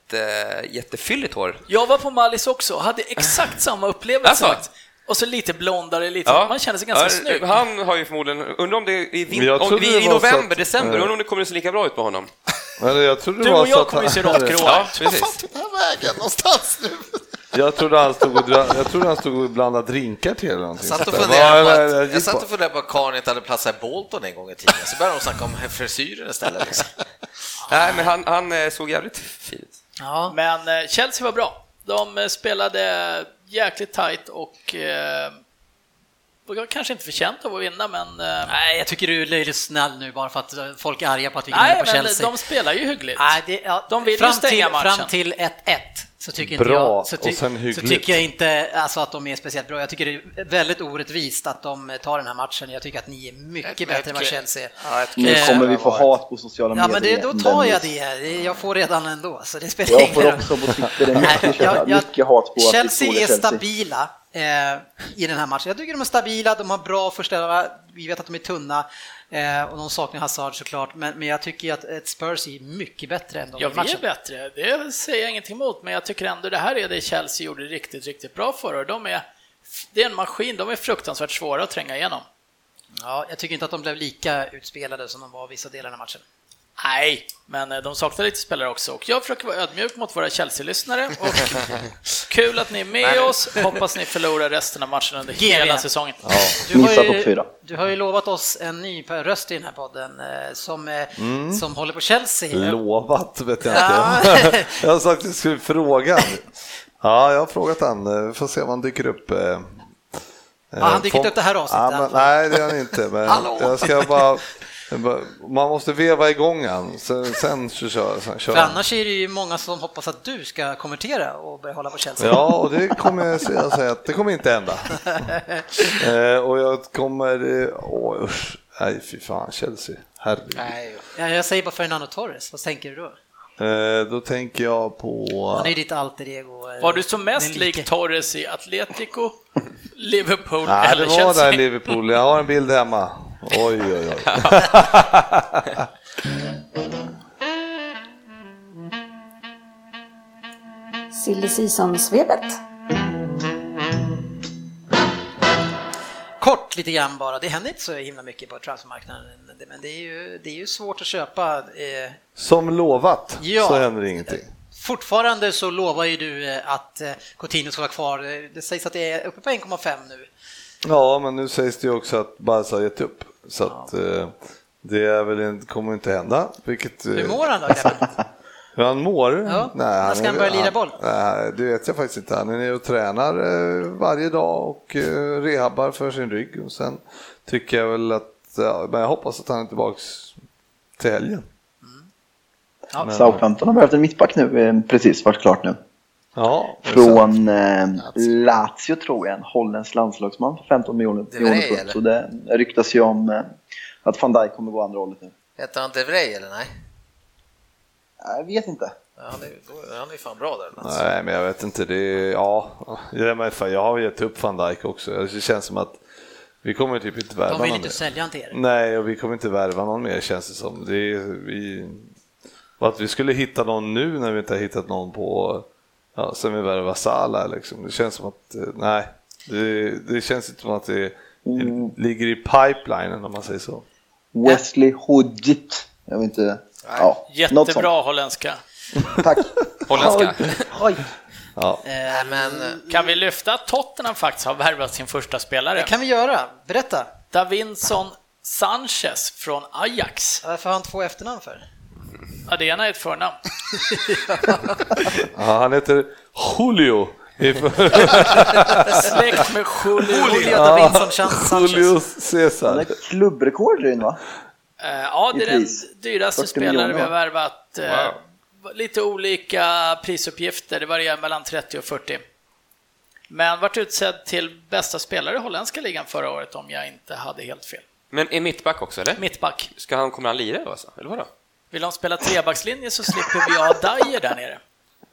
E: jättefylligt hår.
D: Jag var på Mallis också, hade exakt samma upplevelse.
E: Alltså?
D: Och så lite blondare, lite, man känner sig ganska
E: Ja,
D: snygg.
E: Han har ju förmodligen, undrar om det är i, vin, om vi, i
B: var så
E: november,
B: att-
E: december, undrar om det kommer att se lika bra ut på honom.
B: Men jag trodde det
D: Du
B: var
D: och jag
B: att
D: kommer ju
B: han-
D: se råttgråa
E: Ja,
D: ut.
C: Vad
E: precis.
C: fan tog den här vägen någonstans nu?
B: Jag trodde han stod och, jag trodde han stod och blandade drinkar till eller någonting.
F: Jag satt och funderade på
B: Vad-
F: att,
B: vad-
F: jag
B: gick
F: satt
B: på-
F: och funderade på att Karin inte hade platsat i Bolton en gång i tiden, så började de snacka om frisyren istället. Liksom.
E: Nej, men han, han eh, såg jävligt fin ut.
A: Ja.
D: Men eh, Chelsea var bra. De eh, spelade jäkligt tight och eh, var kanske inte förtjänt av att vinna, men...
A: Nej, jag tycker du är löjligt snäll nu bara för att folk är arga på att vi
D: nej,
A: på
D: men
A: Chelsea.
D: de spelar ju hyggligt.
A: Nej, det, ja,
D: De vill ju
A: fram
D: stänga
A: till,
D: matchen.
A: Fram till 1-1 så tycker inte
B: Bra,
A: jag, så,
B: och sen
A: så tycker jag inte alltså, att de är speciellt bra. Jag tycker det är väldigt orättvist att de tar den här matchen. Jag tycker att ni är mycket
C: Ett-
A: bättre än vad. Chelsea är.
C: Ja, ett
H: Nu
A: Eh,
H: kommer vi få hat på sociala
A: Ja,
H: medier.
A: men det, då tar jag
H: Dennis.
A: det. Det- Jag får redan ändå, så det spelar
H: Jag
A: ingen
H: får
A: roll.
H: också på Twitter mycket,
A: Nej, jag- jag-
H: mycket hat på
A: Chelsea är stabila eh, i den här matchen. Jag tycker de är stabila, de har bra första, vi vet att de är tunna eh, och de saknar Hazard såklart, men, jag tycker att ett Spurs är mycket bättre än de
D: Ja,
A: i
D: vi är bättre. Det säger jag ingenting emot, men jag tycker ändå det här är det Chelsea gjorde riktigt, riktigt bra för och de är, det är en maskin, de är fruktansvärt svåra att tränga igenom.
A: Ja, jag tycker inte att de blev lika utspelade som de var vissa delar av matchen.
D: Nej, men eh, de saknar lite spelare också och jag försöker vara ödmjuk mot våra Chelsea-lyssnare och kul att ni är med oss. Hoppas ni förlorar resten av matchen under hela säsongen.
A: Du har, ju, du har ju lovat oss en ny röst i den här podden eh, som, eh,
B: Mm.
A: som håller på Chelsea.
B: Lovat vet jag
A: Ja.
B: inte. jag har sagt att jag skulle fråga. Ja, jag har frågat han. Vi får se om han dyker upp.
A: Har han dykt
B: Får-
A: upp det här avsnittet?
B: Ja, men, nej, det gör han inte. Men jag ska bara- man måste veva igång han. Sen, sen så kör, sen kör
A: För annars är det ju många som hoppas att du ska kommentera och börja hålla på Chelsea.
B: Ja, och det kommer jag säga att det kommer inte hända. eh, och jag kommer, eh, åh usch, nej fy fan, Chelsea, herregud.
C: Nej,
A: Ja, jag säger bara Fernando Torres, vad tänker du då?
B: Eh, då tänker jag på...
A: Han är ditt alter ego.
D: Var du som mest lik Torres i Atletico, Liverpool
B: Nej, det
D: eller
B: var
D: Chelsea.
B: där i Liverpool. Jag har en bild hemma. Oj, oj, oj.
G: Silly Season-svepet.
A: Kort lite grann bara, det händer inte så himla mycket på transfermarknaden, men det är ju, det är ju svårt att köpa. Eh,
B: Som lovat
A: Ja.
B: så händer ingenting.
A: fortfarande så lovar ju du eh, att eh, Coutinho ska vara kvar. Eh, Det sägs att det är uppe på 1,5 nu.
B: Ja, men nu sägs det ju också att Barca har gett upp. Så att, eh, det är väl, en- kommer inte hända. Vilket, eh,
A: Hur mår han då, grabben?
B: Hur han mår?
A: Ja, när ska han börja lira boll?
B: Nej, det vet jag faktiskt inte. Han är nere och tränar eh, varje dag och eh, rehabbar för sin rygg. Och sen tycker jag väl att, ja, men jag hoppas att han är tillbaks till helgen.
A: Ja.
B: Men-
H: Southampton har behövt en mittback nu, eh, precis varit klart nu.
B: Ja.
H: Från eh, Lazio tror jag, en holländsk landslagsman för 15 miljoner.
F: Det
H: miljoner
F: det?
H: Så det ryktas ju om eh, att van Dijk kommer gå andra hållet nu.
F: Heter han De Vrij eller nej?
H: Jag vet inte.
F: Han, är, han är fan bra där. Alltså.
B: Nej, men jag vet inte. Det är, ja, jag, fan, jag har gett upp van Dijk också. Det känns som att vi kommer typ inte värva
A: De vill
B: någon
A: inte
B: mer.
A: sälja han till er.
B: Nej, och vi kommer inte värva någon mer känns det som. Det är, vi, och att vi skulle hitta någon nu när vi inte har hittat någon på, ja, sen vi värvar Sala liksom. Det känns som att, eh, nej, det, det känns inte som att det
H: Mm.
B: ligger i pipelinen om man säger så.
H: Wesley Hodgit. Jag vet inte. Ja, något sånt.
D: Jättebra holländska.
H: Tack.
E: Holländska.
H: Oj.
B: Ja.
A: Eh,
F: Men
D: Kan vi lyfta att Tottenham faktiskt har värvat sin första spelare?
A: Det kan vi göra. Berätta.
D: Davinson Sanchez från Ajax.
A: Varför har han två efternamn för?
D: Ja, det ena är ett förnamn.
B: Ja, han heter Julio.
D: Släkt med Julio.
A: Julio Davinson Sanchez.
B: Julio
H: Han
B: Cesar.
H: är klubbrekord va?
D: Eh, Ja, det är den dyraste
H: 40
D: spelare vi har
H: va?
D: värvat. Eh, Lite olika prisuppgifter, det varierar mellan 30 och 40. Men vart utsedd till bästa spelare i holländska ligan förra året om jag inte hade helt fel.
E: Men är mittback också, eller?
D: Mittback.
E: Ska han, kommer han lira då, alltså? eller vadå?
D: Vill de spela trebackslinje så slipper vi ha Dyer där nere.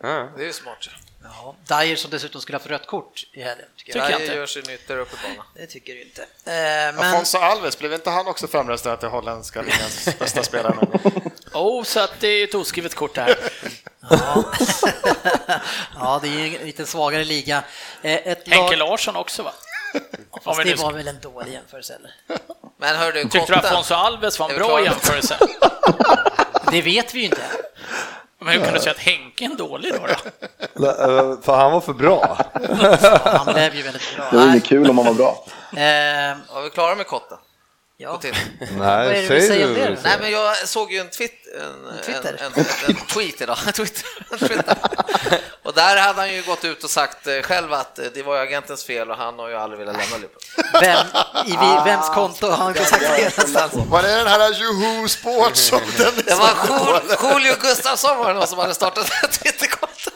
E: Ja.
F: det är ju smart.
A: Ja, Dyer som dessutom skulle ha haft rött kort i helgen. Tycker jag.
D: Tycker jag inte.
F: gör sig nytta uppe på banan.
A: Det tycker du inte. Eh, men
C: Afonso Alves, blev inte han också framröstad till holländska ligans bästa spelare?
D: Oh, så att det är ett oskrivet kort här.
A: ja. ja, det är ju en lite svagare liga. Eh, Ett
D: Henke
A: lag...
D: Larsson också va?
A: Fast
D: vi
A: det var väl en dålig jämförelse? Eller?
F: Men hör du,
D: Tyckte du
F: Kotten,
D: Afonso Alves var en
F: Är
D: bra jämförelse?
A: Det vet vi ju inte.
D: Men hur kan du säga att Henke är en dålig då? då?
B: Eh, För han var för bra.
A: Ja, han blev ju väldigt bra.
H: Det inget kul om man var bra.
A: Eh,
F: Var vi klara med Kotten?
A: Ja.
F: Till.
B: Nej,
A: Vad är det du
B: säg
A: säger
B: du.
A: om det?
F: Nej, men jag såg ju en, tweet, en, en,
A: Twitter?
F: en, en, en tweet idag. Twitter. Och där hade han ju gått ut och sagt eh, själv att eh, det var ju agentens fel och han har ju aldrig velat lämna Liverpool.
A: Vem, I vi- vems konto har han sagt det någonstans?
C: Var det den här Juhu Sport som den
F: Det var Jul- Julio Gustafsson var det någon som hade startat ett Twitterkonto.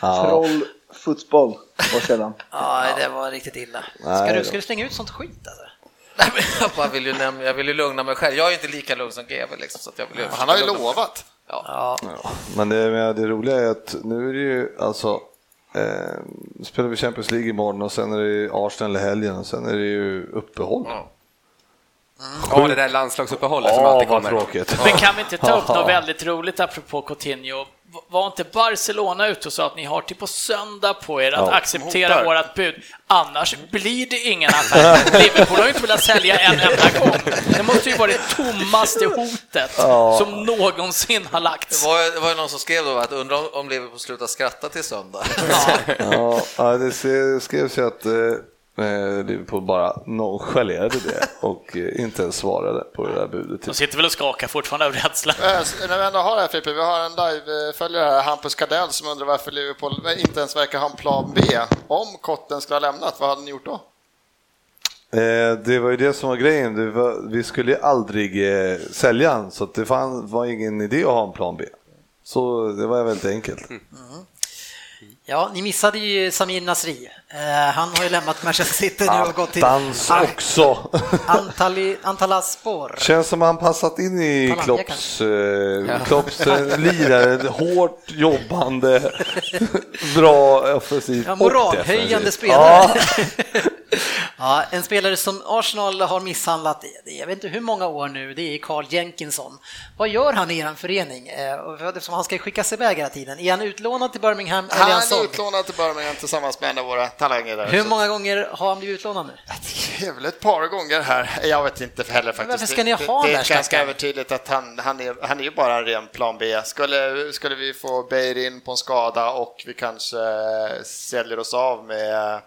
H: Troll fotboll var källan.
A: Ja, det var riktigt illa. Ska du, ska du slänga ut sånt skit alltså?
F: Nej, men jag, bara vill ju nämna, jag vill ju lugna mig själv. Jag är inte lika lugn som GW liksom, så att jag vill ju
C: Han har ju lovat.
F: Ja.
A: Ja,
B: Men det, men det roliga är att nu är det ju alltså eh, spelar vi Champions League imorgon och sen är det Arsenal i helgen och sen är det ju uppehåll.
F: Ja.
E: Ja, det där landslagsuppehållet som
B: Ja,
E: alltid
B: vad
E: kommer.
B: tråkigt.
D: Men kan vi inte ta upp något väldigt roligt apropå Coutinho? Var inte Barcelona ute och sa att ni har till på söndag på er att
B: Ja.
D: acceptera vårt bud, annars blir det ingen affär. Liverpool har ju inte velat sälja en enda gång. Det måste ju vara det tommaste hotet som någonsin har
F: Det
D: lagts.
F: var, det var ju någon som skrev då att undra om- Liverpool slutar skratta till söndag.
B: Ja, ja, det skrevs ju att eh, eh, Liverpool bara nonchalerade det och eh, inte ens svarade på det där budet.
D: De sitter väl och skakar fortfarande av rädsla.
C: Eh, När vi ändå har det här Frippe, vi har en live-följare här, Hampus Kardell, som undrar varför Liverpool inte ens verkar ha en plan B. Om Kotten skulle ha lämnat, vad hade ni gjort då?
B: Det var ju det som var grejen, var, vi skulle ju aldrig sälja han så det fann, var ingen idé att ha en plan B. Så det var väldigt enkelt.
A: Ja, ni missade ju Samir Nasri. Eh, han har ju lämnat Manchester City nu och gått till
B: Dans också.
A: Antali, Antalaspor.
B: Känns som han passat in i Klopps, eh, Klopps eh, lirare, hårt jobbande, bra offensivt
A: Ja, moralhöjande spelare.
B: Ja,
A: Ja, en spelare som Arsenal har misshandlat, jag vet inte hur många år nu, det är Carl Jenkinson. Vad gör han i er förening? Eh, Eftersom han ska skickas iväg hela tiden. Är han utlånad till Birmingham är
C: Han
A: han
C: är
A: såld?
C: utlånad till Birmingham tillsammans med en av våra talanger där.
A: Hur många gånger har han blivit utlånad nu?
C: Det är väl ett par gånger här. Jag vet inte heller faktiskt.
A: varför ska ni ha
C: det,
A: han
C: det,
A: där,
C: är ganska
A: stackaren?
C: övertydligt att han, han, är, han är ju bara en ren plan B. Skulle, skulle vi få Beijer in på en skada och vi kanske säljer oss av med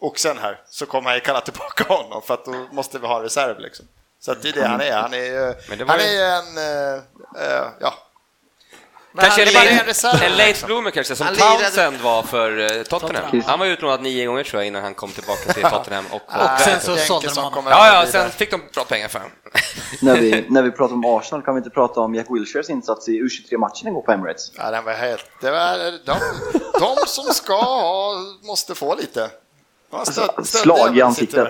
C: oxen här så kommer han ju kalla tillbaka honom för att då måste vi ha en reserv liksom. Så att det är det han är. Han är ju
E: Men det var
C: han
E: ju-
C: är ju en, eh, ja,
E: Kanske en
C: det var en
E: late,
C: reserv,
E: en late
C: liksom.
E: bloomer kanske, som
F: Han
E: Townsend var för eh, Tottenham.
A: Tottenham.
E: Han var utlånad nio gånger tror jag innan han kom tillbaka till Tottenham. Och,
A: Och sen så sålde de honom.
E: ja, ja, sen fick de bra pengar för honom.
H: När vi, när vi pratar om Arsenal kan vi inte prata om Jack Wilshires insats i U23-matchen igår på Emirates.
C: Ja, den var helt... Det var, de, de som ska ha måste få lite. Stöd-
H: Alltså,
C: stöd-
H: slag i ansiktet.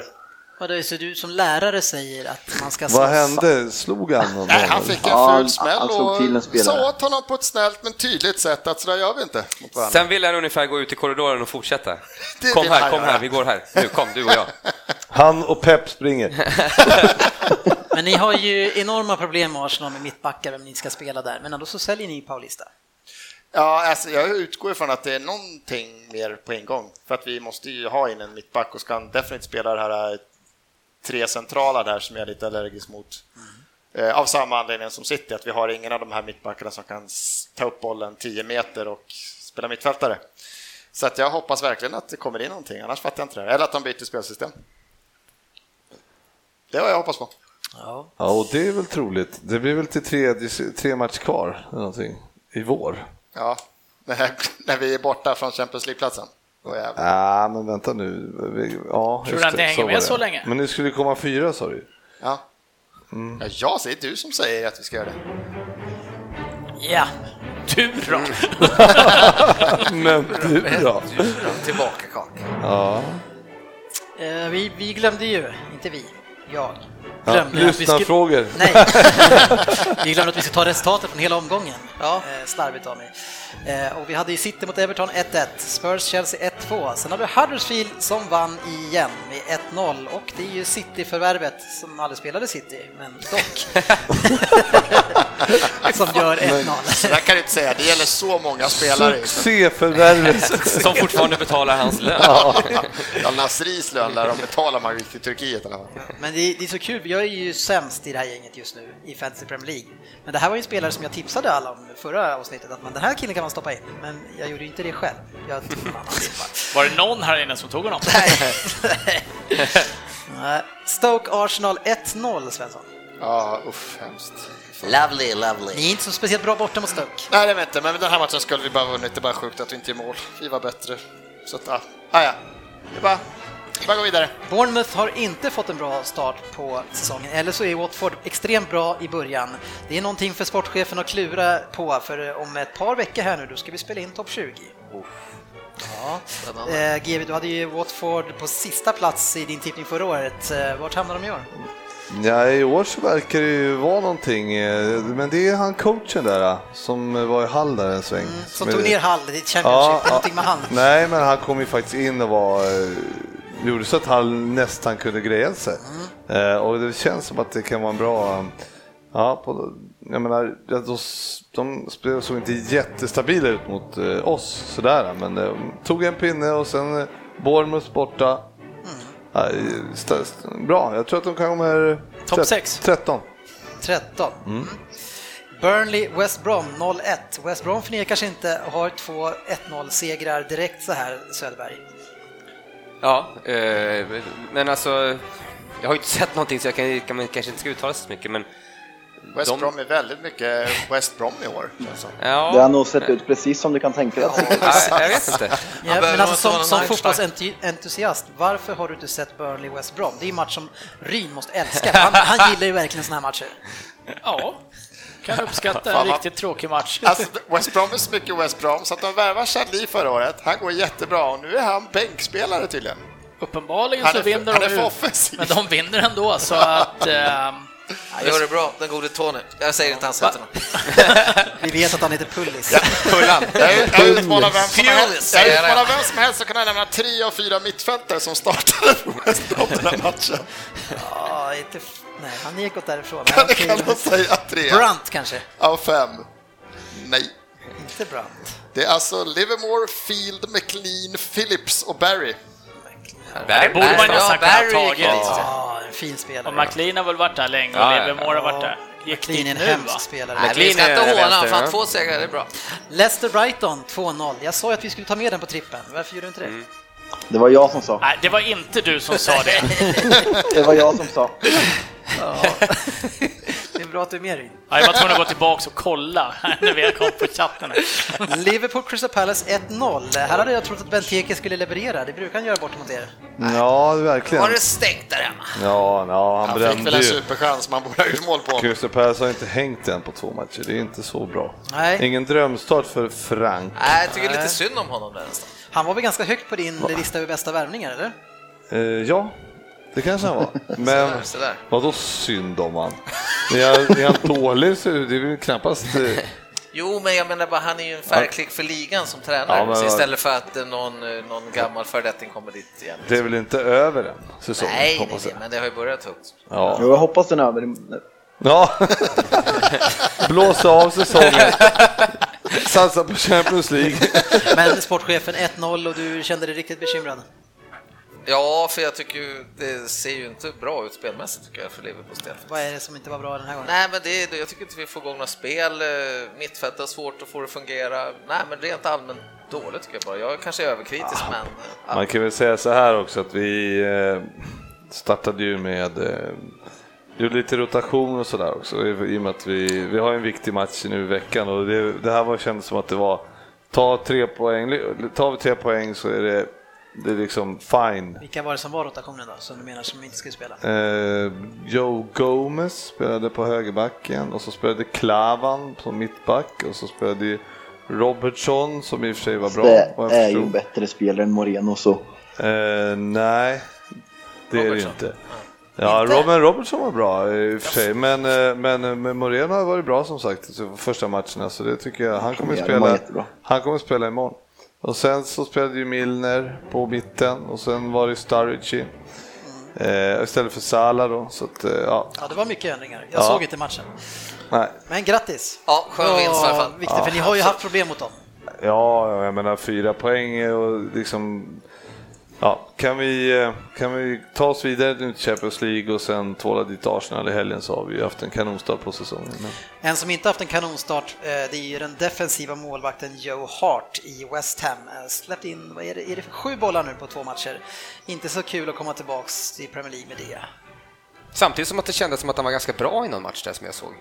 A: Vadå, så du som lärare säger att man ska
B: Vad hände? Slog han någon?
C: Nej, han fick en
H: Ja,
C: ful smäll och sa åt honom på ett snällt men tydligt sätt att så där gör vi inte mot.
E: Sen ville han ungefär gå ut i korridoren och fortsätta.
C: Det
E: Kom här, kom här, vi går här. Nu, kom du och jag.
B: Han och Pep springer.
A: Men ni har ju enorma problem med Arsenal med mittbackar, vem ni ska spela där, men ändå så säljer ni Paulista.
C: Ja, alltså, jag utgår ifrån att det är någonting mer på en gång. För att vi måste ju ha in en mittback och ska definitivt spela det här eh, tre centrala där som jag är lite allergisk mot. Eh, av samma anledning som City, att vi har ingen av de här mittbackarna som kan ta upp bollen 10 meter och spela mittfältare. Så att jag hoppas verkligen att det kommer in någonting, annars fattar jag inte det. Eller att de byter spelsystem. Det har jag hoppas på.
A: Ja.
B: Ja, och det är väl troligt. Det blir väl till tre, tre match kvar, eller någonting, i vår.
C: Ja, när, när vi är borta från Champions League-platsen. Då.
B: Ja, men vänta nu. Ja,
D: Tror du att
B: det,
D: ni hänger med så länge?
B: Men nu skulle det komma fyra, sa du.
C: Ja. Ja, jag säger du som säger att vi ska göra det.
A: Ja,
D: Du då?
B: Men du då?
F: Tillbaka kak.
B: Ja.
A: eh, vi, vi glömde ju, inte vi, jag.
B: Ja.
A: Glömde att vi skulle-
B: Lyssnarfrågor.
A: Nej, vi glömde att vi ska ta resultatet från hela omgången.
F: Ja.
A: Eh, slarvigt av mig. Eh, och vi hade ju City mot Everton 1-1, Spurs-Chelsea 1-2. Sen har vi Huddersfield som vann igen 1-0 och det är ju City-förvärvet som aldrig spelade City, men dock. som gör 1-0.
C: Så där kan du inte säga, det gäller så många spelare.
B: Succéförvärvet.
E: Som fortfarande betalar hans lön.
C: Ja, Nasris lön lär de betala man gick till Turkiet fall.
A: Men det är, det är så kul, jag är ju sämst i det här gänget just nu i Fantasy Premier League. Men det här var ju en spelare som jag tipsade alla om förra avsnittet, att man, den här killen kan man stoppa in. Men jag gjorde ju inte det själv. Jag tippa.
D: Var det någon här inne som tog honom?
A: Nej. Stoke Arsenal 1-0 Svensson.
C: Ja, uff, hemskt.
F: Lovely, lovely.
A: Ni är inte så speciellt bra borta mot Stoke.
C: Nej, det vet inte, men den här matchen skulle vi bara vunnit. Det är bara sjukt att vi inte är mål. Vi var bättre. Så att, ja. Ah, ja. Det är bara, det är bara gå vidare.
A: Bournemouth har inte fått en bra start på säsongen, eller så är Watford extremt bra i början. Det är någonting för sportchefen att klura på, för om ett par veckor här nu, då ska vi spela in topp 20. Ja. Eh, GV, du hade ju Watford på sista plats i din tippning förra året. Eh, Vart hamnar de i år?
B: Ja, i år så verkar det ju vara någonting, eh, men det är han coachen där eh, som var i Hall där en sväng.
A: Mm, Som tog ner Hall i Championship,
B: Ja,
A: någonting med han.
B: Nej, men han kom ju faktiskt in och var, gjorde så att Hall nästan kunde greja sig.
A: Mm.
B: Eh, och det känns som att det kan vara en bra, ja, på, jag menar, ja, de, de spelade- såg inte jättestabila ut mot eh, oss sådär, men eh, tog en pinne och sen eh, Bournemouth borta. St- bra, jag tror att de kommer...
D: Topp
B: tret-
D: sex.
B: 13.
A: 13. Mm. Burnley, West Brom 0-1. West Brom förnekar sig inte och har två 1-0-segrar direkt så här, Söderberg.
E: Ja, eh, men alltså, jag har ju inte sett någonting så jag kan, kan kanske inte ska uttala sig så mycket, men
C: West
E: De-
C: Brom är väldigt mycket West Brom i år.
E: ja,
H: Det har nog sett ut precis som du kan tänka dig.
E: ja, jag vet inte.
A: Ja, men alltså som, som fotbollsentusiast, varför har du inte sett Burnley West Brom? Det är en match som Ryn måste älska. Han, han gillar ju verkligen såna här matcher.
D: Ja, kan uppskatta en riktigt tråkig match.
C: Alltså, West Brom är så mycket West Brom så att de värvade Charlie förra året. Han går jättebra och nu är han bänkspelare tydligen.
D: Uppenbarligen så vinner de ju, men de vinner ändå så att eh,
F: Han gör det bra, den gode Tony. Jag säger inte hans något.
A: Vi vet att han heter Pullis.
E: Pullan.
C: Jag jag utmanar vem som helst. Jag
F: jag.
C: utmanar vem som helst att kunna nämna tre av fyra mittfältare som startade på den här matchen.
A: Ja, inte Nej, han gick gått därifrån.
C: Kan,
A: Okej,
C: kan de säga tre
A: Brunt kanske?
C: av fem? Nej.
A: Inte Brunt.
C: Det är alltså Livermore, Field, McLean, Phillips och Barry.
D: Det borde man
F: Ja,
D: nästan kunna
F: Barry
D: ha tagit.
A: Ja, en fin spelare.
D: Och McLean har väl varit där länge och
E: Ja, ja.
D: Livermore har varit där. Gick
A: McLean är en
D: nu
A: hemsk spelare.
F: Nej, vi ska
E: McLean är
F: inte håna, fan
E: ja.
F: två segrar, är bra.
A: Leicester Brighton 2-0. Jag sa ju att vi skulle ta med den på trippen. Varför gjorde du inte det?
E: Mm.
H: Det var jag som sa.
D: Nej, det var inte du som sa det.
H: Det var jag som sa.
A: bra att du är med Ryn.
D: Ja, jag var tvungen att gå tillbaka och kolla när vi kom på chatten.
A: Liverpool Crystal Palace 1-0. Här hade jag trott att Benteke skulle leverera. Det brukar han göra bort mot er.
B: Ja, verkligen.
F: Var det stängt där hemma?
B: Ja, ja han,
C: Han fick väl en superchans man borde ha gjort mål på.
B: Crystal Palace har inte hängt än på två matcher, det är inte så bra.
A: Nej.
B: Ingen drömstart för Frank.
F: Nej, jag tycker lite synd om honom där nästan.
A: Han var väl ganska högt på din lista över bästa värvningar, eller?
B: Eh, ja, det kanske han var. Men vadå synd om han? Är han, är han dålig så det är väl knappast... eh,
F: Jo, men jag menar bara, han är ju en färgklick för ligan som tränare,
B: Ja, men-
F: så istället för att eh, någon, eh, någon gammal föredetting kommer dit igen.
B: Det är väl inte över än, säsongen,
F: Nej, nej, nej, men det har ju börjat högt.
B: Ja.
H: Jo, jag hoppas den är över.
B: ja. Blåsa av säsongen. Satsa på Champions League.
A: Men sportchefen 1-0 och du kände dig riktigt bekymrad.
F: Ja, för jag tycker ju, det ser ju inte bra ut spelmässigt tycker jag för Liverpools del.
A: Vad är det som inte var bra den här gången?
F: Nej, men det, är- jag tycker inte vi får igång några spel. eh, Mittfältet har svårt att få det att fungera. Nej, men rent allmänt dåligt tycker jag bara. Jag är kanske överkritisk, men... eh, ja.
B: Man kan väl säga så här också att vi eh, startade ju med eh, gjorde lite rotation och sådär också i i och med att vi, vi har en viktig match nu i veckan och det, det här var kändes som att det var ta tre poäng, tar vi tre poäng så är det, det är liksom fine.
A: Vilka var det som var rotationen då, som du menar som inte skulle spela?
B: Eh, Joe Gomez spelade på högerbacken och så spelade Klavan på mittback och så spelade Robertson som i och för sig var bra.
H: Det är ju
B: förstod.
H: en bättre spelare än Moreno så.
B: Eh, nej, det är det
F: Robertson?
B: inte. Ja,
F: Inte?
B: Robin Robertson var bra i och för sig, men, eh, men, eh, men Moreno har varit bra som sagt i första matcherna, så det tycker jag. Han kommer spela, han kommer spela imorgon. Och sen så spelade ju Milner på mitten och sen var det Sturridge eh, istället för Salah då. Så att, eh, ja,
A: Ja, det var mycket ändringar. Jag
B: Ja.
A: såg inte matchen.
B: nej.
A: Men grattis!
F: Ja, skön vinst i alla fall.
A: Viktigt, för ni har ju haft problem mot dem.
B: Ja, jag menar fyra poäng och liksom... Ja, kan vi, eh, kan vi ta oss vidare till Champions League och sen tvåla dit Arsenal i helgen så har vi ju haft en kanonstart på säsongen. Men...
A: En som inte haft en kanonstart, eh, det är ju den defensiva målvakten Joe Hart i West Ham. Eh, Släppt in, vad är det, är det sju bollar nu på två matcher? Inte så kul att komma tillbaks till Premier League med det.
E: Samtidigt som att det kändes som att han var ganska bra i någon match där som jag såg.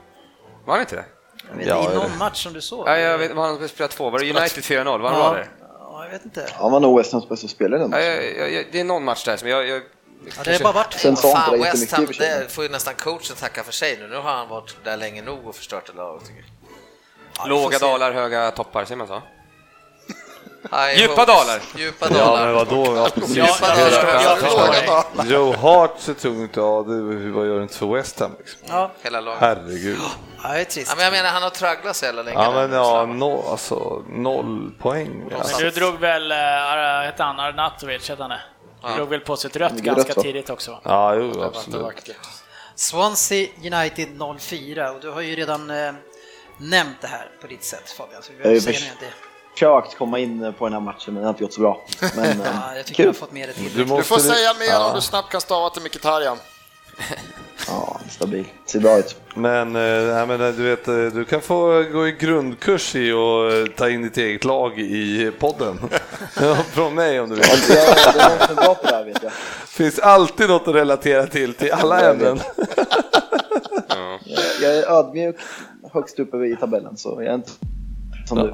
E: Var han inte det?
A: Jag vet,
B: Ja,
A: I
B: är
A: någon
B: det.
A: match som du såg?
E: Ja, jag vet han spelade två. Var det United 4-0? Var han
A: ja,
E: bra där?
A: Ja, vet inte.
H: Han var nog West Hams bästa spelare den
E: Ja,
H: matchen.
E: jag, jag, jag, det är någon match där som jag... jag
A: Ja, det har bara varit
H: Sen sa
F: Fan, West Ham, det får ju nästan coachen tacka för sig nu. Nu har han varit där länge nog och förstört det laget. tycker jag.
E: låga dalar, höga toppar, säger man så?
F: High
E: Djupa
F: hopes.
E: dalar.
F: Djupa
B: Ja,
F: dalar.
B: men vadå? Ja, precis.
D: Ja,
F: Djupa
D: jag
F: dalar.
B: Joe Hart ser tung ut, ja, det, vad gör inte för West Ham? Liksom?
A: Ja,
F: Hela laget.
B: Herregud.
A: ja, det är trist.
F: Ja, men jag menar, han har tragglat så jävla länge.
B: Ja, men ja, no, alltså noll poäng.
D: Men du drog väl, äh, hette han Arnatovic, hette han det? Du drog väl på sig ett rött ganska tidigt också?
B: Ja, jo, absolut.
A: Swansea United 04 och du har ju redan eh, nämnt det här på ditt sätt Fabian, så vi behöver säga det.
H: Försökt komma in på den här matchen men det har inte gått så bra. Men eh,
A: Ja, jag tycker jag
H: kul.
A: har fått med det till.
B: Du,
C: Du får säga mer
B: ja.
C: om du snabbt kan stava till Mkhitaryan.
H: Ja, stabil. Ser bra ut.
B: Men, nej, men eh, du vet, du kan få gå i grundkurs i och eh, ta in ditt eget lag i podden. Ja, Från mig om du vill.
H: Ja, det är någon som är bra på det här vet jag.
B: finns alltid något att relatera till, till alla
H: Jag
B: ämnen.
H: Jag- Jag är ödmjuk högst uppe i tabellen så jag är inte som du.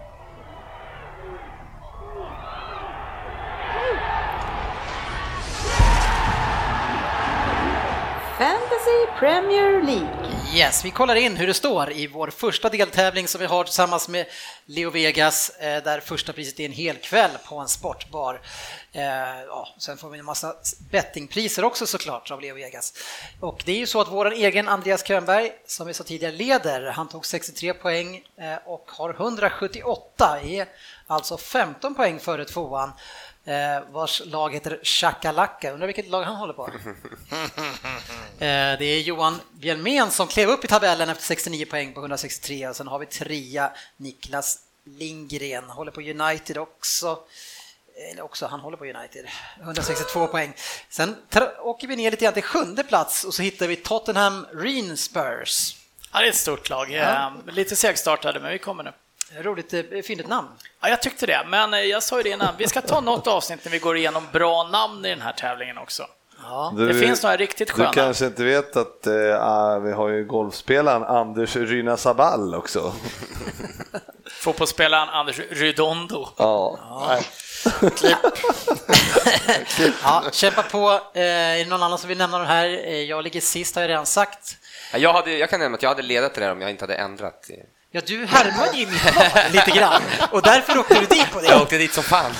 G: Fantasy Premier League.
A: Yes, vi kollar in hur det står i vår första deltävling som vi har tillsammans med Leo Vegas, eh, där första priset är en hel kväll på en sportbar. Eh, ja, sen får vi en massa bettingpriser också såklart av Leo Vegas. Och det är ju så att vår egen Andreas Könberg, som vi sa tidigare, leder. Han tog 63 poäng eh, och har 178, är alltså 15 poäng före tvåan vars lag heter Chakalaka. Undrar vilket lag han håller på? eh, det är Johan Bjelmén som klev upp i tabellen efter 69 poäng på 163 och sen har vi trea Niklas Lindgren, håller på United också. Eller också, han håller på United. 162 poäng. Sen åker vi ner lite grann till sjunde plats och så hittar vi Tottenham Reen Spurs.
D: Ja, det är ett stort lag. Ja. Lite segstartade, men vi kommer nu.
A: Roligt, eh, fyndigt namn.
D: Ja, jag tyckte det, men eh, jag sa ju det innan. Vi ska ta något avsnitt när vi går igenom bra namn i den här tävlingen också.
B: Ja.
D: Det du, finns några riktigt sköna.
B: Du kanske inte vet att äh, vi har ju golfspelaren Anders Ryna Sabal också.
D: Fotbollsspelaren Anders Rydondo.
B: Ja.
D: ja. Klipp.
A: ja, kämpa på. Eh, är det någon annan som vill nämna de här? Jag ligger sist har jag redan sagt.
E: Jag, hade, jag kan nämna att jag hade ledat det där om jag inte hade ändrat.
A: Ja, du härmade lag lite grann och därför åkte du dit på det.
E: Jag åkte dit som fan.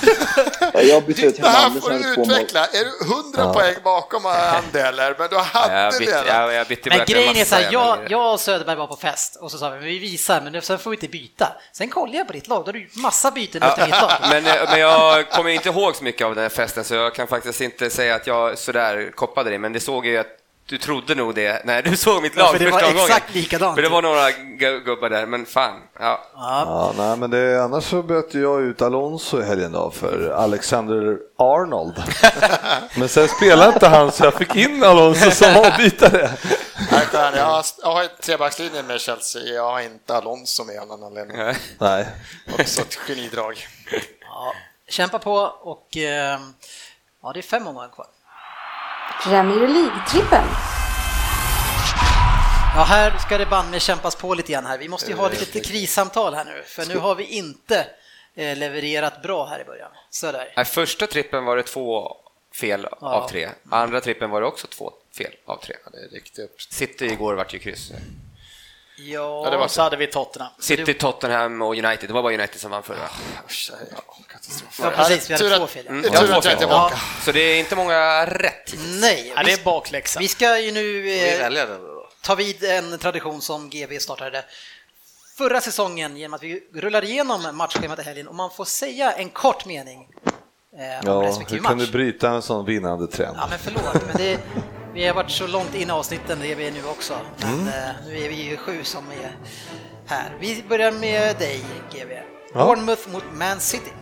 H: jag ut
C: Det här får du utveckla. Är du 100 ja. poäng bakom Andeler? Men du hade
E: jag bytte,
C: det.
E: Jag, jag bytte
A: men grejen är så här, jag, jag och Söderberg var på fest och så sa vi, men vi visar, men sen får vi inte byta. Sen kollade jag på ditt lag, då har du gjort massa byten ja. efter mitt lag.
E: Men, men jag kommer inte ihåg så mycket av den här festen, så jag kan faktiskt inte säga att jag sådär koppade det, men det såg ju att du trodde nog det när du såg mitt lag ja,
A: för det
E: första
A: var
E: gången.
A: exakt likadant.
E: För det var några gubbar där, men fan. Ja.
B: ja. ja nej, men det, annars så bytte jag ut Alonso i helgen då för Alexander Arnold. men sen spelade inte han så jag fick in Alonso som avbytare.
C: jag har, jag har trebackslinjen med Chelsea, jag har inte Alonso med av någon anledning.
B: Nej.
C: Också ett genidrag.
A: Ja, kämpa på och eh, ja, det är fem omgångar kvar.
G: Premier League-trippen.
A: Ja, här ska det band med kämpas på lite grann här. Vi måste ju ha lite krissamtal här nu, för nu har vi inte eh, levererat bra här i början. Så där.
E: Nej, första trippen var det två fel ja. av tre. Andra trippen var det också två fel av tre.
C: Ja, det är riktigt.
E: City igår vart ju kryss.
A: Ja,
D: ja det var så hade vi Tottenham.
E: City, Tottenham och United. Det var bara United som vann förra.
A: Ja, precis. Vi hade två fel.
E: Mm, ja, två fel. Ja. Så det är inte många rätt
A: Nej.
D: Ja, det är bakläxa.
A: Vi ska ju nu eh, ta vid en tradition som GV startade förra säsongen genom att vi rullar igenom matchschemat i helgen och man får säga en kort mening
B: eh, om ja, respektive match. Hur kan du bryta en sån vinnande trend?
A: Ja, men förlåt, men det, vi har varit så långt in i avsnitten, det är vi nu också. Men mm. eh, nu är vi ju sju som är här. Vi börjar med dig, GV. Ja. Bournemouth mot Man City.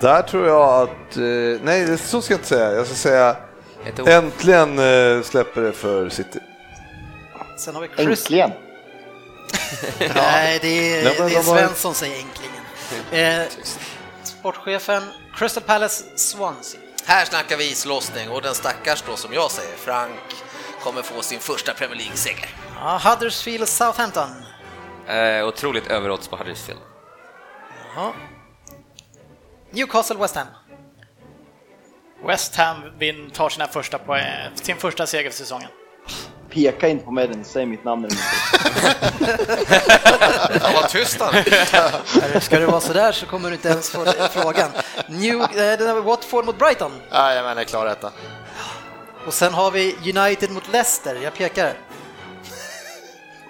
B: Där tror jag att, eh, nej så ska jag inte säga, jag ska säga äntligen eh, släpper det för City.
A: Sen har vi Chris...
H: Äntligen?
A: nej, det är, det är Svensson som säger äntligen. Eh, sportchefen Crystal Palace Swansea.
F: Här snackar vi islossning och den stackars då som jag säger, Frank, kommer få sin första Premier League-seger.
A: Ja, Huddersfield Southampton.
E: Eh, otroligt överodds på Huddersfield.
A: Jaha. Newcastle West Ham.
D: West Ham vin, tar sina första poäng, sin första seger för säsongen.
H: Peka inte på mig, säg mitt namn.
F: Vad tyst han
A: Ska det vara sådär så kommer du inte ens få frågan. New, äh, Watford mot Brighton.
C: Jajamän, det är klar detta.
A: Och sen har vi United mot Leicester, jag pekar.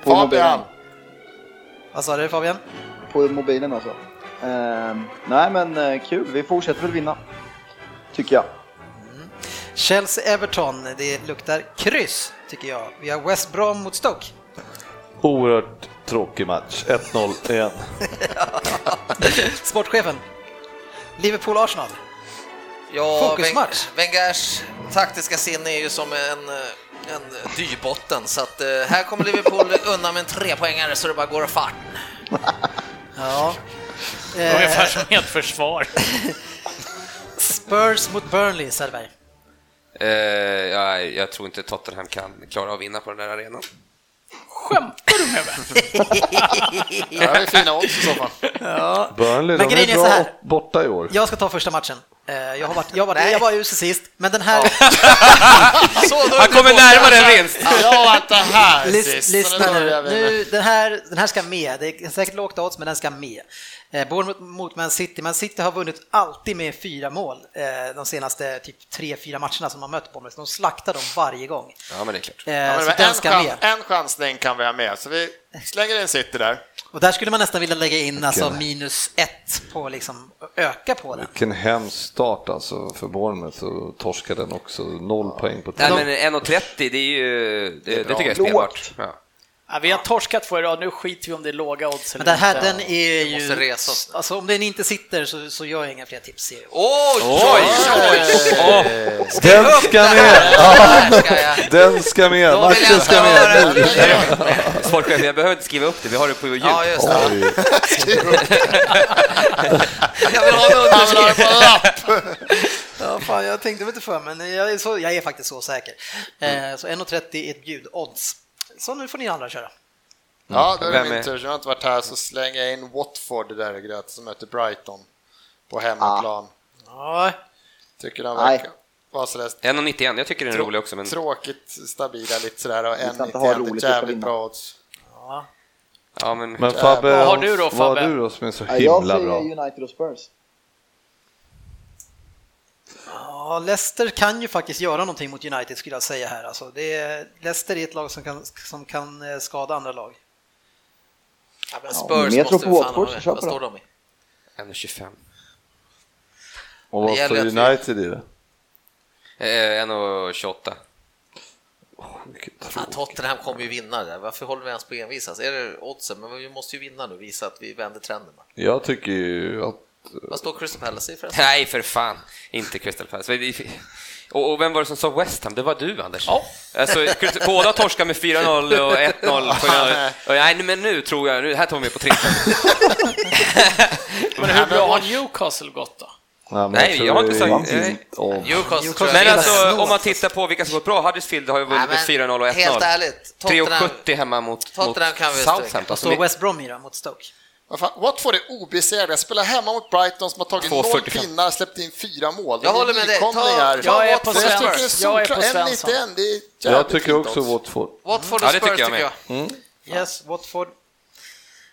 C: Fabian!
A: Vad sa du Fabian?
H: På mobilen alltså. Uh, nej men uh, kul, vi fortsätter väl vinna. Tycker jag.
A: Chelsea-Everton, det luktar kryss tycker jag. Vi har West Brom mot Stoke.
B: Oerhört tråkig match, 1-0 igen.
A: Sportchefen, Liverpool-Arsenal.
F: Ja, Fokusmatch. Wengers taktiska sinne är ju som en, en dyrbotten, så att uh, här kommer Liverpool undan med en trepoängare så det bara går av farten.
A: ja.
D: Ungefär som ett försvar.
A: Spurs mot Burnley, Söderberg.
E: Eh, ja, jag tror inte Tottenham kan klara att vinna på den där arenan.
D: Skämtar du med
C: mig? det är fina odds i så fall.
B: Ja. Burnley, Men de är bra här. borta i år.
A: Jag ska ta första matchen. Eh, Jag, har varit, jag, har varit, jag var usel sist, men den här...
F: Så, är
E: Han kommer närmare en vinst.
C: Jag var inte här
A: Lys-
C: sist. så
A: Lyssna nu, nu den, här, den här ska med. Det är säkert lågt odds, men den ska med. Eh, Bournemouth mot Man City. Man City har vunnit alltid med fyra mål eh, de senaste typ tre, fyra matcherna som de har mött Bournemouth. De slaktar dem varje gång.
E: Ja, men det är klart.
A: Eh,
C: Ja, men
A: så
C: en,
A: den ska
C: chans,
A: med.
C: en chansning kan vi ha med, så vi slänger in City där.
A: Och där skulle man nästan vilja lägga in alltså minus ett på liksom öka på den.
B: Vilken hemsk start alltså för Bournemouth och torska den också. Noll poäng på
E: Nej,
B: tre.
E: men 1,30 det är ju, det, det, tycker jag är spelbart. Ja.
D: Ja, vi har torskat två i rad, nu skiter vi om det är låga odds
A: Men
D: eller
A: den här,
D: inte.
A: den är ju...
F: måste resa oss.
A: Alltså om den inte sitter så, så gör jag inga fler tips.
F: Oj, oj, oj!
B: Den ska med! Den ska med! Matchen ska med!
F: det.
E: Sportchef, jag behöver inte skriva upp det, vi har det på ljud.
F: Ja, just det. Jag vill ha en
C: det på lapp!
A: Ja, fan, jag tänkte väl inte för men jag är, så, jag är faktiskt så säker. Eh, så 1,30 är ett bjudodds. Så nu får ni andra köra.
C: Ja, då är det
E: Vem
C: min tur. Jag har inte varit här, så slänger jag in Watford där i gröt som möter Brighton på hemmaplan.
A: Ja,
C: Tycker de
H: Nej.
C: verkar vara sådär
E: 1,91, jag tycker den är rolig också. Men...
C: tråkigt stabila lite sådär och
H: ska inte ha
C: 1,91
H: roligt,
C: är
H: vi ska
C: jävligt bra odds.
E: Ja, men...
B: Men Fabbe,
D: Vad har du då,
B: vad har
D: Fabbe?
B: du då som är så
H: Ja, Jag
B: himla
H: säger
B: bra?
H: United och Spurs.
A: Ja, Leicester kan ju faktiskt göra någonting mot United skulle jag säga här. Alltså, det är, Leicester är ett lag som kan, som kan eh, skada andra lag.
F: Ja, men
H: Ja,
F: Spurs
H: men jag tror
F: måste
H: på
F: vi fan
H: Watford,
F: ha
H: så kör
F: Vad står de i?
E: 1,25.
B: Och vad står United i det?
E: Eh, 1,28.
B: Vilket
F: Fan. Tottenham kommer ju vinna där. Varför håller vi ens på envisas? Är det oddsen? Men vi måste ju vinna nu, visa att vi vänder trenden.
B: Jag tycker ju att
F: Vad står Crystal Palace i förresten?
E: Nej, för fan. Inte Crystal Palace. Och, och vem var det som sa West Ham? Det var du, Anders.
D: Ja.
E: Alltså, båda torskar med 4-0 och 1-0. Och, nej, men nu tror jag, nu, här tar vi med på trippen.
D: Men hur bra har Newcastle gått då?
B: Nej,
E: Nej, jag har inte sagt-
F: Newcastle,
E: Men alltså, om man tittar på vilka som gått bra, Huddersfield har ju vunnit med 4-0 och 1-0.
F: Helt ärligt, Tottenham,
E: 3,70 hemma mot, mot
F: kan vi stryka.
E: Southampton.
A: Vad står
E: är-
A: West Brom i då, mot Stoke?
C: Watford är obesegrade. Spelar hemma mot Brighton som har tagit
E: 2,45.
C: noll pinnar, släppt in fyra mål.
F: Jag håller med dig. Ta- ta
D: Jag är på
C: Så jag är
D: Svensson. Jag är på. Svensson.
C: 1,91, det är jävligt
B: Jag tycker också. Watford.
F: Watford och
E: det
F: Spurs
E: tycker jag med.
F: jag.
A: Yes, Watford.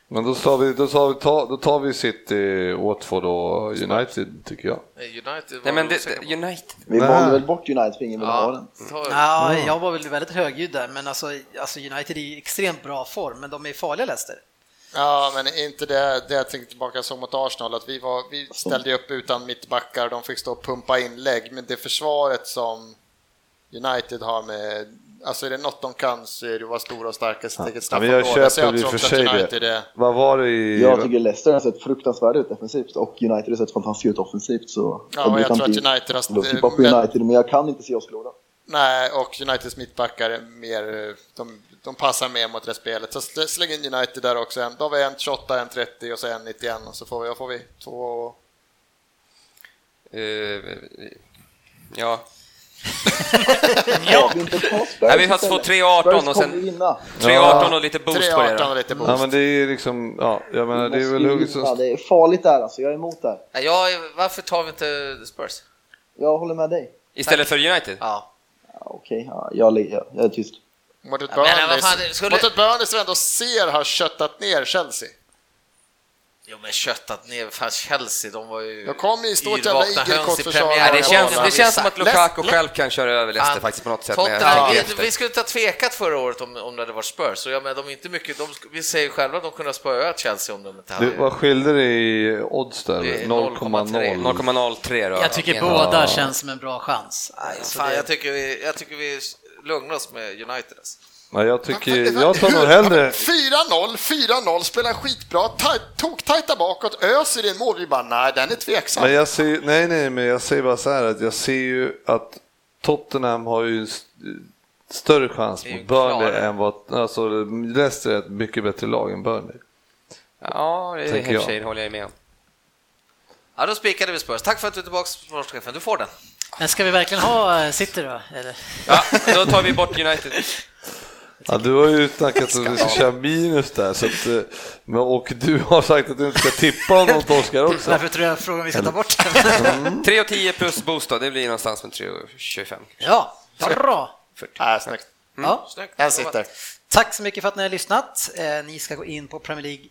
B: Men då, tar vi, då, tar vi, ta, då tar vi City, Watford och United tycker jag.
F: United var
E: Nej, men det, United.
H: Vi valde väl bort United för ingen vill ha
F: Ja,
H: den.
F: ta-
A: Ja, jag var väl väldigt högljudd där, men alltså, alltså United är i extremt bra form, men de är farliga Leicester.
C: Ja, men inte det, det jag tänkte tillbaka som mot Arsenal, att vi, var, vi ställde ju upp utan mittbackar, de fick stå och pumpa inlägg, men det försvaret som United har med, alltså är det något de kan så är det att vara stora och starka i sitt eget
B: Ja, men jag
C: straffområde. Så
B: köper
C: jag
B: i och för sig
C: att United
B: det. Vad var det i...
H: Jag tycker Leicester har sett fruktansvärda ut defensivt och United har sett fantastiskt ut offensivt. Så
C: Ja, och jag tror att United har...
H: Jag tippar på United, men jag kan inte se oss förlora.
C: Nej, och Uniteds mittbackar är mer, de, de passar mer mot det spelet. Så sl- släng in United där också. Då har vi en 28, en 30 och så en 91 och så får vi, får vi? Två...
E: Eh, ja,
H: Ja.
E: Nej, vi har två 3-18
H: Spurs
E: och sen-
H: kommer vinna.
E: 3-18 och lite boost på det
C: 3-18 och
E: då.
C: lite boost.
B: Ja men det är liksom, ja, jag menar det är väl hugget som...
H: Det är farligt där alltså, jag är emot där.
F: Nej, jag, är- varför tar vi inte Spurs?
H: Jag håller med dig.
E: Istället för United?
F: Ja.
H: Ja, Okej, ja, jag, jag, jag är tyst.
C: Mot ett
F: Ja, men
C: Burnley,
F: fan, skulle-
C: mot ett Burnley som ändå ser har köttat ner Chelsea.
F: Jo men köttat ner, fan Chelsea, de var ju...
C: De kom i stort jävla igelkottförsvar.
E: det, känns, det känns som att Lukaku
C: Läs-
E: själv kan köra över Leicester faktiskt på något sätt. att
F: vi, vi skulle inte ha tvekat förra året om, om det hade varit Spurs. Så jag menar, de är inte mycket, de, vi säger själva att de kunde ha spöat Chelsea om de inte hade...
B: Det, vad skilde det i odds där?
F: Det är
B: 0,0?
E: 0,03 då.
A: Jag tycker båda känns som en bra chans. Alltså,
F: fan,
A: det-
F: jag, tycker vi, jag tycker vi lugnar oss med United. Alltså.
B: Nej, jag tycker, jag tar nog hellre...
C: 4-0, 4-0, spelar skitbra, taj- toktajta bakåt, öser in mål. Vi bara, nej, den är tveksam.
B: Men jag ser, nej, nej, men jag säger bara så här att jag ser ju att Tottenham har ju större chans mot Burnley än vad, alltså Leicester är ett mycket bättre lag än Burnley.
E: Ja, det är
B: Tänker
E: i och
B: jag.
E: för sig, håller jag med om.
F: Ja, då spikade vi Spurs. Tack för att du är tillbaka, sportchefen. Du får den.
A: Men ska vi verkligen ha eh, City då? Eller?
E: Ja, då tar vi bort United.
B: Ja, du har ju snackat att du ska köra minus där, så att, eh, och du har sagt att du inte ska tippa om någon torskar också.
A: Därför tror jag frågan vi ska ta bort den.
E: 3 och 10 plus bostad, det blir någonstans med 3 och 25.
A: Ja, bra.
C: Ja, snyggt.
A: Ja.
C: Den sitter.
A: Tack så mycket för att ni har lyssnat. Eh, Ni ska gå in på Premier League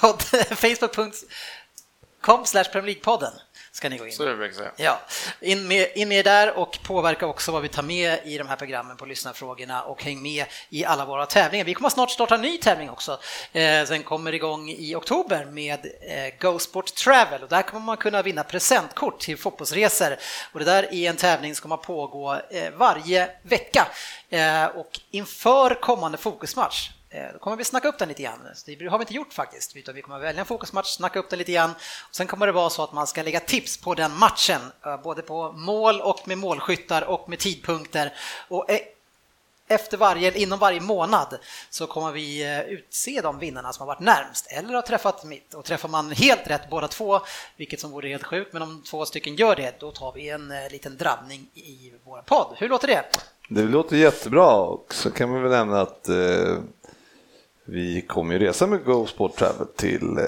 A: podd, facebook.com slash Premier League-podden ska ni gå in.
C: Så det brukar säga.
A: Ja, in med, in med där och påverka också vad vi tar med i de här programmen på lyssnarfrågorna och häng med i alla våra tävlingar. Vi kommer snart starta en ny tävling också. Eh, den kommer igång i oktober med eh, Go Sport Travel och där kommer man kunna vinna presentkort till fotbollsresor och det där är en tävling som kommer pågå eh, varje vecka eh, och inför kommande fokusmatch Eh, då kommer vi snacka upp den lite grann. Det har vi inte gjort faktiskt, utan vi kommer välja en fokusmatch, snacka upp den lite grann. Och sen kommer det vara så att man ska lägga tips på den matchen, eh, både på mål och med målskyttar och med tidpunkter. Och eh, efter varje, inom varje månad så kommer vi utse de vinnarna som har varit närmst eller har träffat mitt. Och träffar man helt rätt båda två, vilket som vore helt sjukt, men om två stycken gör det, då tar vi en liten drabbning i vår podd. Hur låter det?
B: Det låter jättebra och så kan man väl nämna att eh vi kommer ju resa med Go Sport Travel till eh,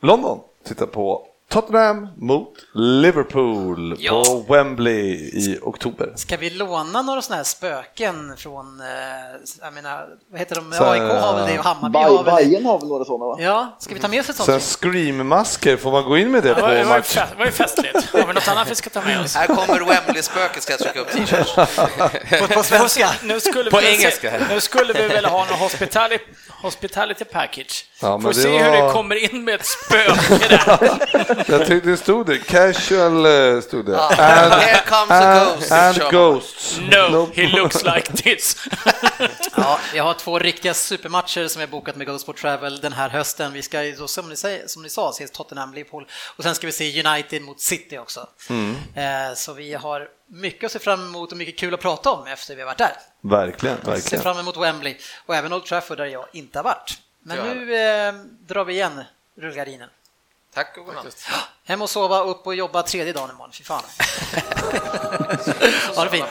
B: London, titta på Tottenham mot Liverpool ja. på Wembley i oktober.
A: Ska vi låna några sådana här spöken från, eh, jag menar, vad heter de, AIK har väl det och Hammarby
H: har väl Bajen har väl några sådana va?
A: Ja, ska vi ta med oss ett sånt?
B: Scream-masker, får man gå in med det ja, på
D: det
B: match?
D: Det var ju festligt. Har vi något annat vi ska ta med oss?
F: Här kommer Wembley-spöket, ska jag trycka upp t-shirts.
A: på, på svenska?
D: Nu skulle
E: på
D: vi
E: engelska.
D: Se, nu skulle vi väl ha någon hospitality, hospitality package.
B: Ja,
D: Får se
B: var...
D: hur det kommer in med ett spöke där.
B: jag tyckte det stod det, casual eh, stod det.
F: Ah, and, here comes a ghost.
B: And ghosts.
D: No, he looks like this.
A: ja, jag har två riktiga supermatcher som jag bokat med Go Sport Travel den här hösten. Vi ska ju, som ni, säger, som ni sa, se Tottenham, Liverpool och sen ska vi se United mot City också. Mm. Eh, så vi har mycket att se fram emot och mycket kul att prata om efter vi har varit där.
B: Verkligen, verkligen.
A: Se fram emot Wembley och även Old Trafford där jag inte har varit. Men nu eh, drar vi igen rullgardinen.
F: Tack och godnatt.
A: Hem och sova, upp och jobba tredje dagen imorgon. Fy fan. ha det fint.